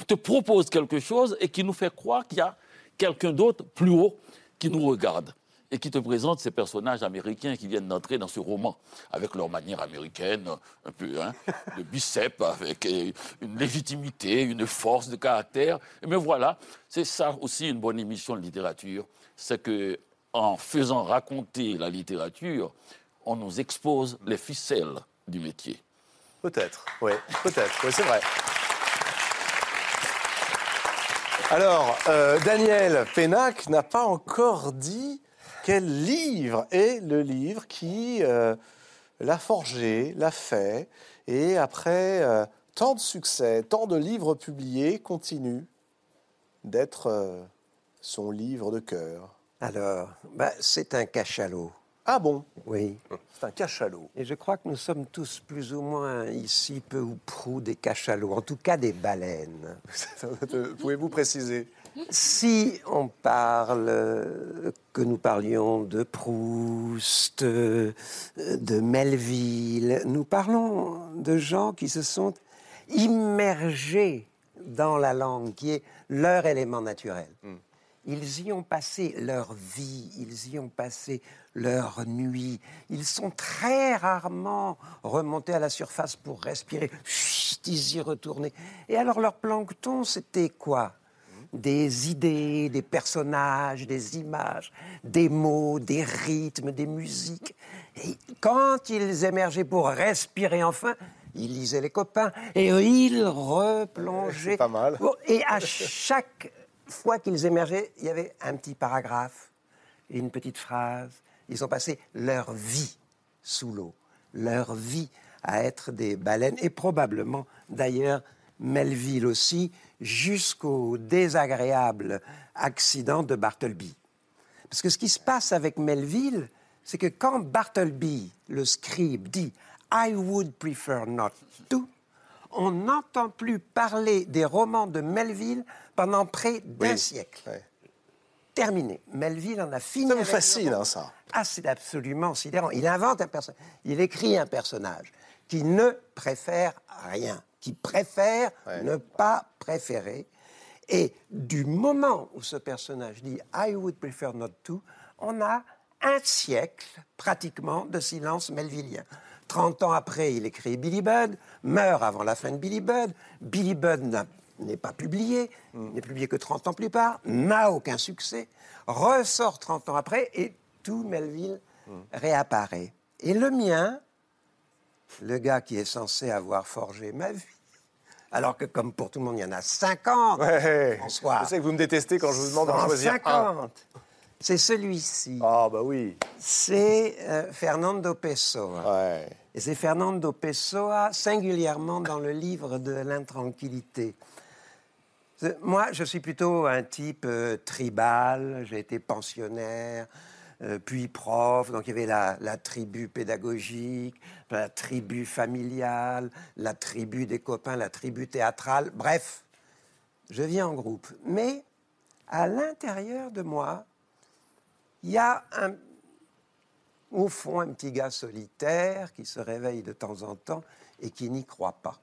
te propose quelque chose et qui nous fait croire qu'il y a quelqu'un d'autre plus haut qui nous regarde et qui te présente ces personnages américains qui viennent d'entrer dans ce roman, avec leur manière américaine, un peu hein, de biceps, avec euh, une légitimité, une force de caractère. Mais voilà, c'est ça aussi une bonne émission de littérature, c'est que en faisant raconter la littérature, on nous expose les ficelles du métier. Peut-être, oui, peut-être, oui, c'est vrai. Alors, euh, Daniel Pénac n'a pas encore dit quel livre est le livre qui euh, l'a forgé, l'a fait, et après euh, tant de succès, tant de livres publiés, continue d'être son livre de cœur. Alors, bah, c'est un cachalot. Ah bon Oui. C'est un cachalot. Et je crois que nous sommes tous plus ou moins ici, peu ou prou, des cachalots, en tout cas des baleines. [LAUGHS] Pouvez-vous préciser? Si on parle, que nous parlions de Proust, de Melville, nous parlons de gens qui se sont immergés dans la langue, qui est leur élément naturel. Ils y ont passé leur vie, ils y ont passé leur nuit. Ils sont très rarement remontés à la surface pour respirer. Chut, ils y retournaient. Et alors leur plancton, c'était quoi? Des idées, des personnages, des images, des mots, des rythmes, des musiques. Et quand ils émergeaient pour respirer enfin, ils lisaient les copains et ils [LAUGHS] replongeaient. pas mal. Et à chaque fois qu'ils émergeaient, il y avait un petit paragraphe et une petite phrase. Ils ont passé leur vie sous l'eau, leur vie à être des baleines et probablement d'ailleurs Melville aussi, jusqu'au désagréable accident de Bartleby. Parce que ce qui se passe avec Melville, c'est que quand Bartleby, le scribe, dit I would prefer not to, on n'entend plus parler des romans de Melville pendant près d'un siècle. Terminé. Melville en a fini. Ça avec fascine, le hein, ça? Ah, c'est absolument sidérant. Il invente un personnage, il écrit un personnage qui ne préfère rien, qui préfère ne pas préférer. Et du moment où ce personnage dit I would prefer not to, on a un siècle pratiquement de silence melvillien. 30 ans après, il écrit Billy Budd, meurt avant la fin de Billy Budd. Billy Budd n'a- n'est pas publié, n'est publié que 30 ans plus tard, n'a aucun succès, ressort 30 ans après et tout Melville réapparaît. Et le mien, le gars qui est censé avoir forgé ma vie, alors que comme pour tout le monde, il y en a 50, Ouais. François. Je sais que vous me détestez quand je vous demande d'en choisir un. 150. C'est celui-ci. Ah, bah oui. C'est euh, Fernando Pessoa. Et c'est Fernando Pessoa, singulièrement dans le livre de l'intranquillité. Moi, je suis plutôt un type euh, tribal. J'ai été pensionnaire, euh, puis prof. Donc, il y avait la, tribu pédagogique, la tribu familiale, la tribu des copains, la tribu théâtrale. Bref, je vis en groupe. Mais à l'intérieur de moi, il y a au fond un petit gars solitaire qui se réveille de temps en temps et qui n'y croit pas.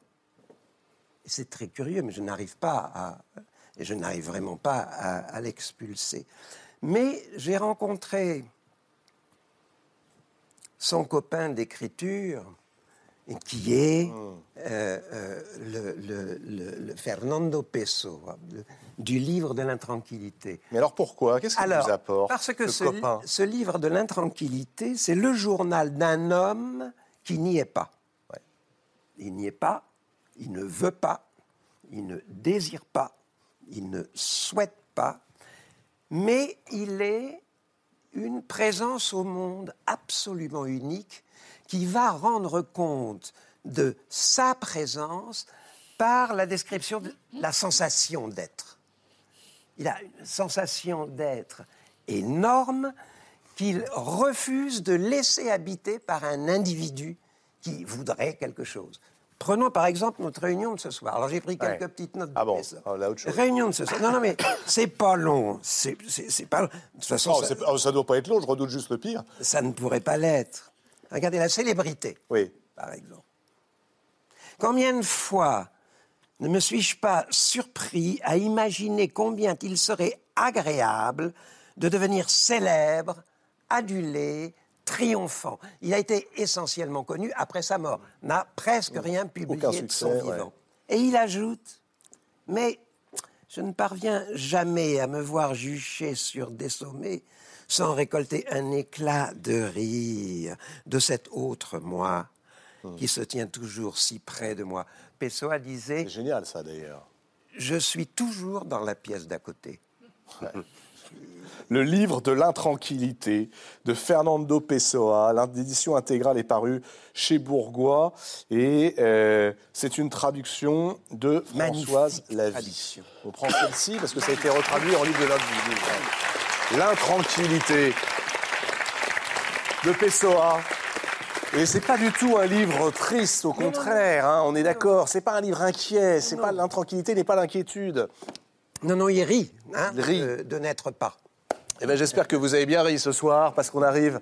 C'est très curieux, mais je n'arrive pas à, et je n'arrive vraiment pas à, à l'expulser. Mais j'ai rencontré son copain d'écriture, qui est euh, euh, le, le- le- le Fernando Pessoa, le- du livre de l'intranquillité. Mais alors pourquoi? Qu'est-ce qu'il vous apporte Parce que ce livre de l'intranquillité, c'est le journal d'un homme qui n'y est pas. Il n'y est pas, il ne veut pas, il ne désire pas, il ne souhaite pas, mais il est une présence au monde absolument unique qui va rendre compte de sa présence par la description de la sensation d'être. Il a une sensation d'être énorme qu'il refuse de laisser habiter par un individu qui voudrait quelque chose. Prenons par exemple notre réunion de ce soir. Alors j'ai pris quelques petites notes. Ah bon? Réunion de ce soir. Non, non, mais c'est pas long. C'est pas long. De toute façon, ça... ne doit pas être long. Je redoute juste le pire. Ça ne pourrait pas l'être. Regardez la célébrité. Oui. Par exemple. Combien de fois ne me suis-je pas surpris à imaginer combien il serait agréable de devenir célèbre, adulé, triomphant. Il a été essentiellement connu après sa mort, n'a presque rien publié de son vivant. Et il ajoute, mais je ne parviens jamais à me voir jucher sur des sommets sans récolter un éclat de rire de cet autre moi hmm. qui se tient toujours si près de moi. Pessoa disait... C'est génial ça d'ailleurs. Je suis toujours dans la pièce d'à côté. Le livre de l'intranquillité de Fernando Pessoa. L'édition intégrale est parue chez Bourgois et euh, c'est une traduction de Françoise Lavie. On prend celle-ci parce que ça a été retraduit en livre de l'intranquillité. L'intranquillité de Pessoa. Et c'est pas du tout un livre triste, au contraire. Hein, on est d'accord. C'est pas un livre inquiet. C'est pas l'intranquillité n'est pas l'inquiétude. Non, non, il rit, hein, De, n'être pas. Eh ben, j'espère que vous avez bien ri ce soir, parce qu'on arrive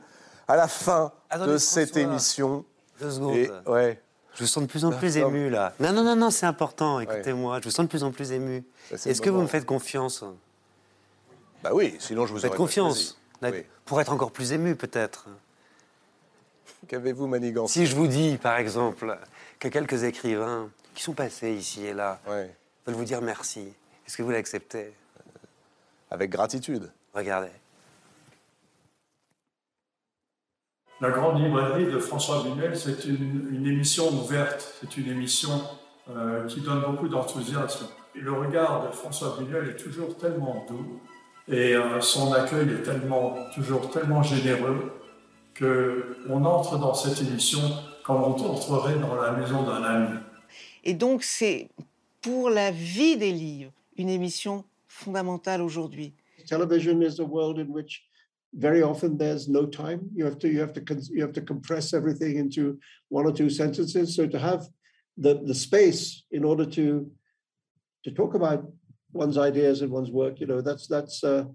à la fin de cette émission. Deux secondes. ouais. Je vous sens de plus en plus ému, là. Non, non, non, non, c'est important, écoutez-moi. Je vous sens de plus en plus ému. Est-ce que vous me faites confiance? Bah oui, sinon je vous faites confiance. Pour être encore plus ému, peut-être. Qu'avez-vous manigance Si je vous dis, par exemple, que quelques écrivains qui sont passés ici et là veulent vous dire merci, est-ce que vous l'acceptez? Avec gratitude. Regardez. La Grande Librairie de François Bunel, c'est une, émission ouverte, c'est une émission euh, qui donne beaucoup d'enthousiasme. le regard de François Bunel est toujours tellement doux et euh, son accueil est tellement, toujours tellement généreux qu'on entre dans cette émission comme on entrerait dans la maison d'un ami. Et donc c'est pour la vie des livres une émission fondamentale aujourd'hui. Television is a world in which very often there's no time. You have to you have to you have to compress everything into one or two sentences. So to have the the space in order to to talk about one's ideas and one's work, you know, that's that's uh,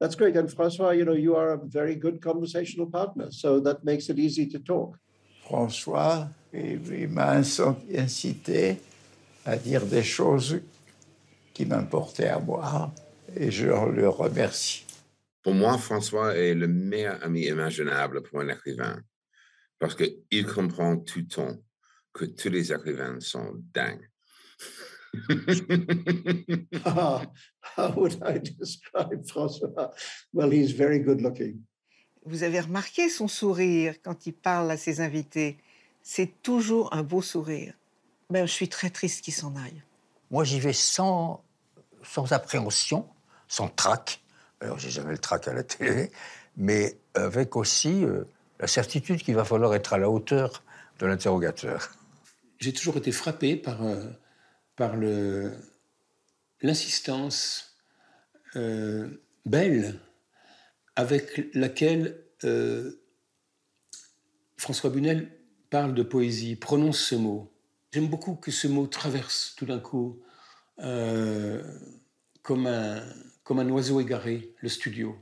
that's great. And François, you know, you are a very good conversational partner, so that makes it easy to talk. François, il m'a incité à dire des choses qui m'importait à moi et je le remercie. Pour moi, François est le meilleur ami imaginable pour un écrivain parce qu'il comprend tout le temps que tous les écrivains sont dingues. how, [LAUGHS] how would I describe François? Well, he's very good looking. Vous avez remarqué son sourire quand il parle à ses invités. C'est toujours un beau sourire. Ben, je suis très triste qu'il s'en aille. Moi, j'y vais sans, sans appréhension, sans trac. Alors, j'ai jamais le trac à la télé, mais avec aussi euh, la certitude qu'il va falloir être à la hauteur de l'interrogateur. J'ai toujours été frappé par, euh, par l'insistance euh, belle avec laquelle François Bunel parle de poésie, prononce ce mot. J'aime beaucoup que ce mot traverse tout d'un coup comme, un, comme un oiseau égaré le studio,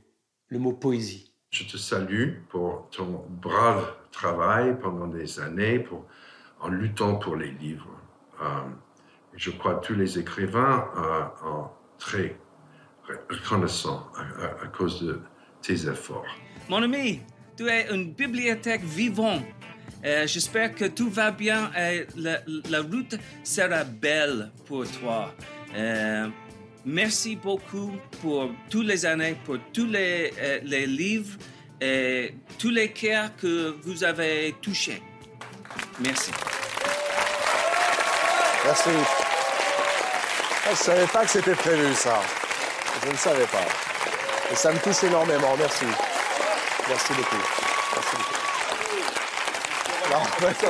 le mot poésie. Je te salue pour ton brave travail pendant des années pour, en luttant pour les livres. Euh, je crois que tous les écrivains euh, sont très reconnaissants à, à cause de tes efforts. Mon ami, tu es une bibliothèque vivante euh, j'espère que tout va bien et la, route sera belle pour toi. Euh, merci beaucoup pour toutes les années, pour tous les, euh, les livres et tous les cœurs que vous avez touchés. Merci. Merci. Je ne savais pas que c'était prévu, ça. Je ne savais pas. Et ça me touche énormément. Merci. Merci beaucoup. Merci beaucoup. Non, [LAUGHS] mais non, c'est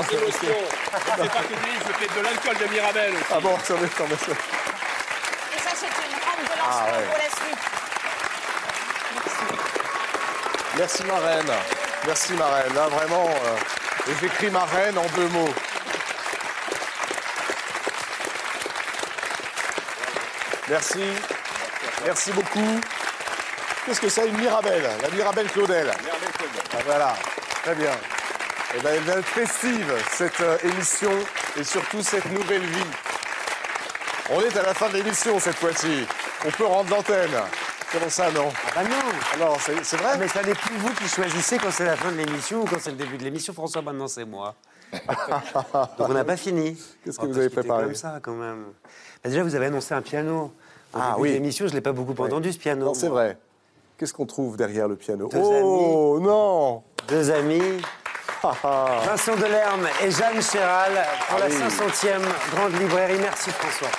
pas que des livres, je fais de l'alcool de Mirabel aussi. Ah bon, ça va, ça va. Et ça, c'est une rampe de lancement Ah ouais. pour la suite. Merci ma reine. Merci ma reine. Là, vraiment, euh, et j'écris ma reine en deux mots. Merci. Merci beaucoup. Qu'est-ce que c'est une Mirabelle La Mirabelle Claudel? Ah, voilà. Très bien. Eh bien, elle va être festive, cette euh, émission, et surtout cette nouvelle vie. On est à la fin de l'émission cette fois-ci. On peut rendre l'antenne. Comment ça, non Ah bah non Alors, c'est vrai Mais ça n'est plus vous qui choisissez quand c'est la fin de l'émission ou quand c'est le début de l'émission. François, maintenant c'est moi. [LAUGHS] Donc on n'a pas fini. Qu'est-ce que vous avez préparé comme ça, quand même. Bah, déjà, vous avez annoncé un piano. Ah oui. d'émission, je ne l'ai pas beaucoup entendu, ce piano. Non, c'est vrai. Qu'est-ce qu'on trouve derrière le piano Deux Oh, non Deux amis. [LAUGHS] Vincent Delerme et Jeanne Chéral pour Ah la oui. 500e Grande Librairie. Merci François.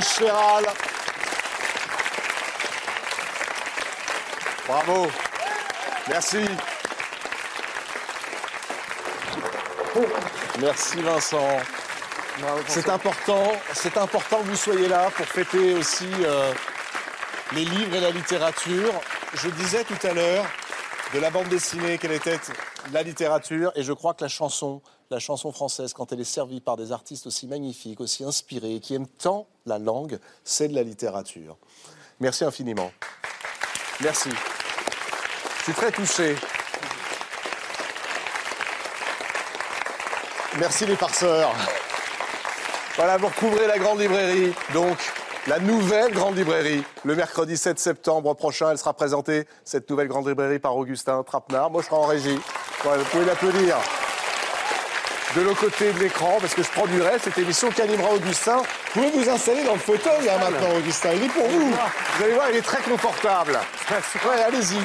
Chéral. Bravo. Merci. Merci Vincent. C'est important, c'est important que vous soyez là pour fêter aussi euh, les livres et la littérature. Je disais tout à l'heure, de la bande dessinée, quelle était la littérature. Et je crois que la chanson, la chanson française, quand elle est servie par des artistes aussi magnifiques, aussi inspirés, qui aiment tant la langue, c'est de la littérature. Merci infiniment. Merci. Je suis très touché. Merci les farceurs. Voilà, vous retrouverez la grande librairie, donc la nouvelle grande librairie. Le mercredi 7 septembre prochain, elle sera présentée, cette nouvelle grande librairie, par Augustin Trapenard. Moi, je serai en régie. vous pouvez l'applaudir. De l'autre côté de l'écran, parce que je produirai cette émission qu'animera Augustin. Vous pouvez vous installer dans le fauteuil hein, maintenant, Augustin. Il est pour vous. Vous allez voir, il est très confortable. [LAUGHS] Ouais, allez-y.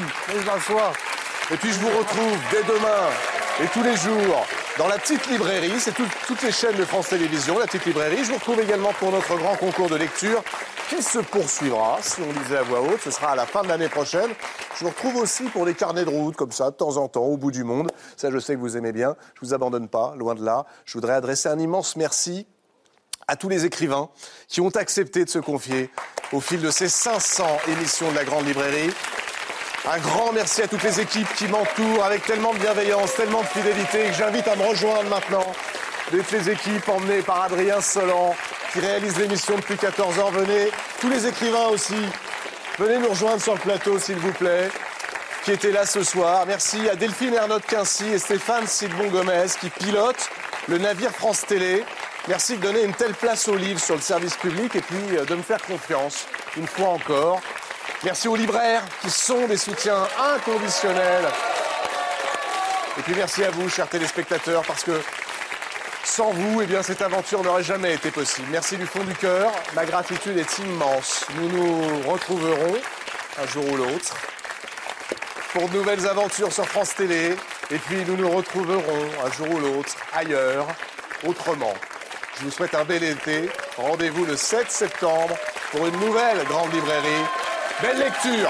Et puis je vous retrouve dès demain et tous les jours dans la petite librairie. C'est toutes les chaînes de France Télévisions, la petite librairie. Je vous retrouve également pour notre grand concours de lecture qui se poursuivra, si on lisait à voix haute. Ce sera à la fin de l'année prochaine. Je vous retrouve aussi pour des carnets de route, comme ça, de temps en temps, au bout du monde. Ça, je sais que vous aimez bien. Je vous abandonne pas, loin de là. Je voudrais adresser un immense merci à tous les écrivains qui ont accepté de se confier au fil de ces 500 émissions de la Grande Librairie. Un grand merci à toutes les équipes qui m'entourent avec tellement de bienveillance, tellement de fidélité que j'invite à me rejoindre maintenant. Toutes les équipes emmenées par Adrien Solan qui réalise l'émission depuis 14 ans. Venez, tous les écrivains aussi, venez nous rejoindre sur le plateau s'il vous plaît, qui étaient là ce soir. Merci à Delphine Ernotte Quincy et Stéphane Sidbon Gomez qui pilotent le navire France Télé. Merci de donner une telle place aux livres sur le service public et puis euh, de me faire confiance une fois encore. Merci aux libraires qui sont des soutiens inconditionnels. Et puis merci à vous, chers téléspectateurs, parce que sans vous, eh bien, cette aventure n'aurait jamais été possible. Merci du fond du cœur. Ma gratitude est immense. Nous nous retrouverons un jour ou l'autre pour de nouvelles aventures sur France Télé. Et puis nous nous retrouverons un jour ou l'autre ailleurs, autrement. Je vous souhaite un bel été. Rendez-vous le 7 septembre pour une nouvelle grande librairie Belle lecture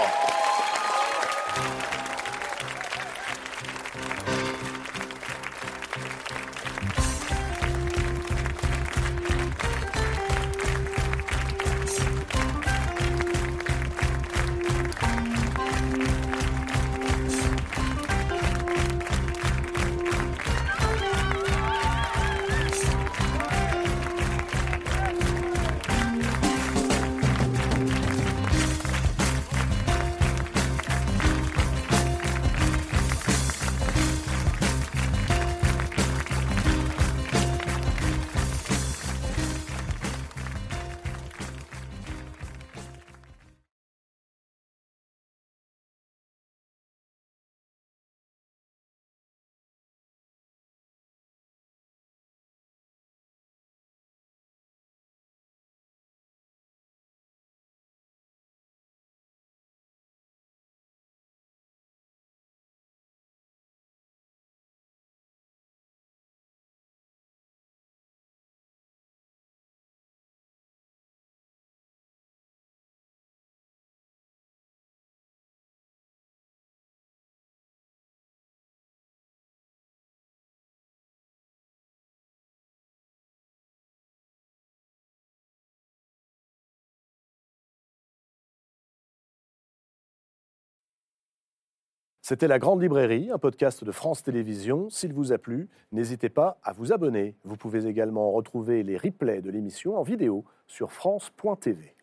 C'était La Grande Librairie, un podcast de France Télévisions. S'il vous a plu, n'hésitez pas à vous abonner. Vous pouvez également retrouver les replays de l'émission en vidéo sur France.tv.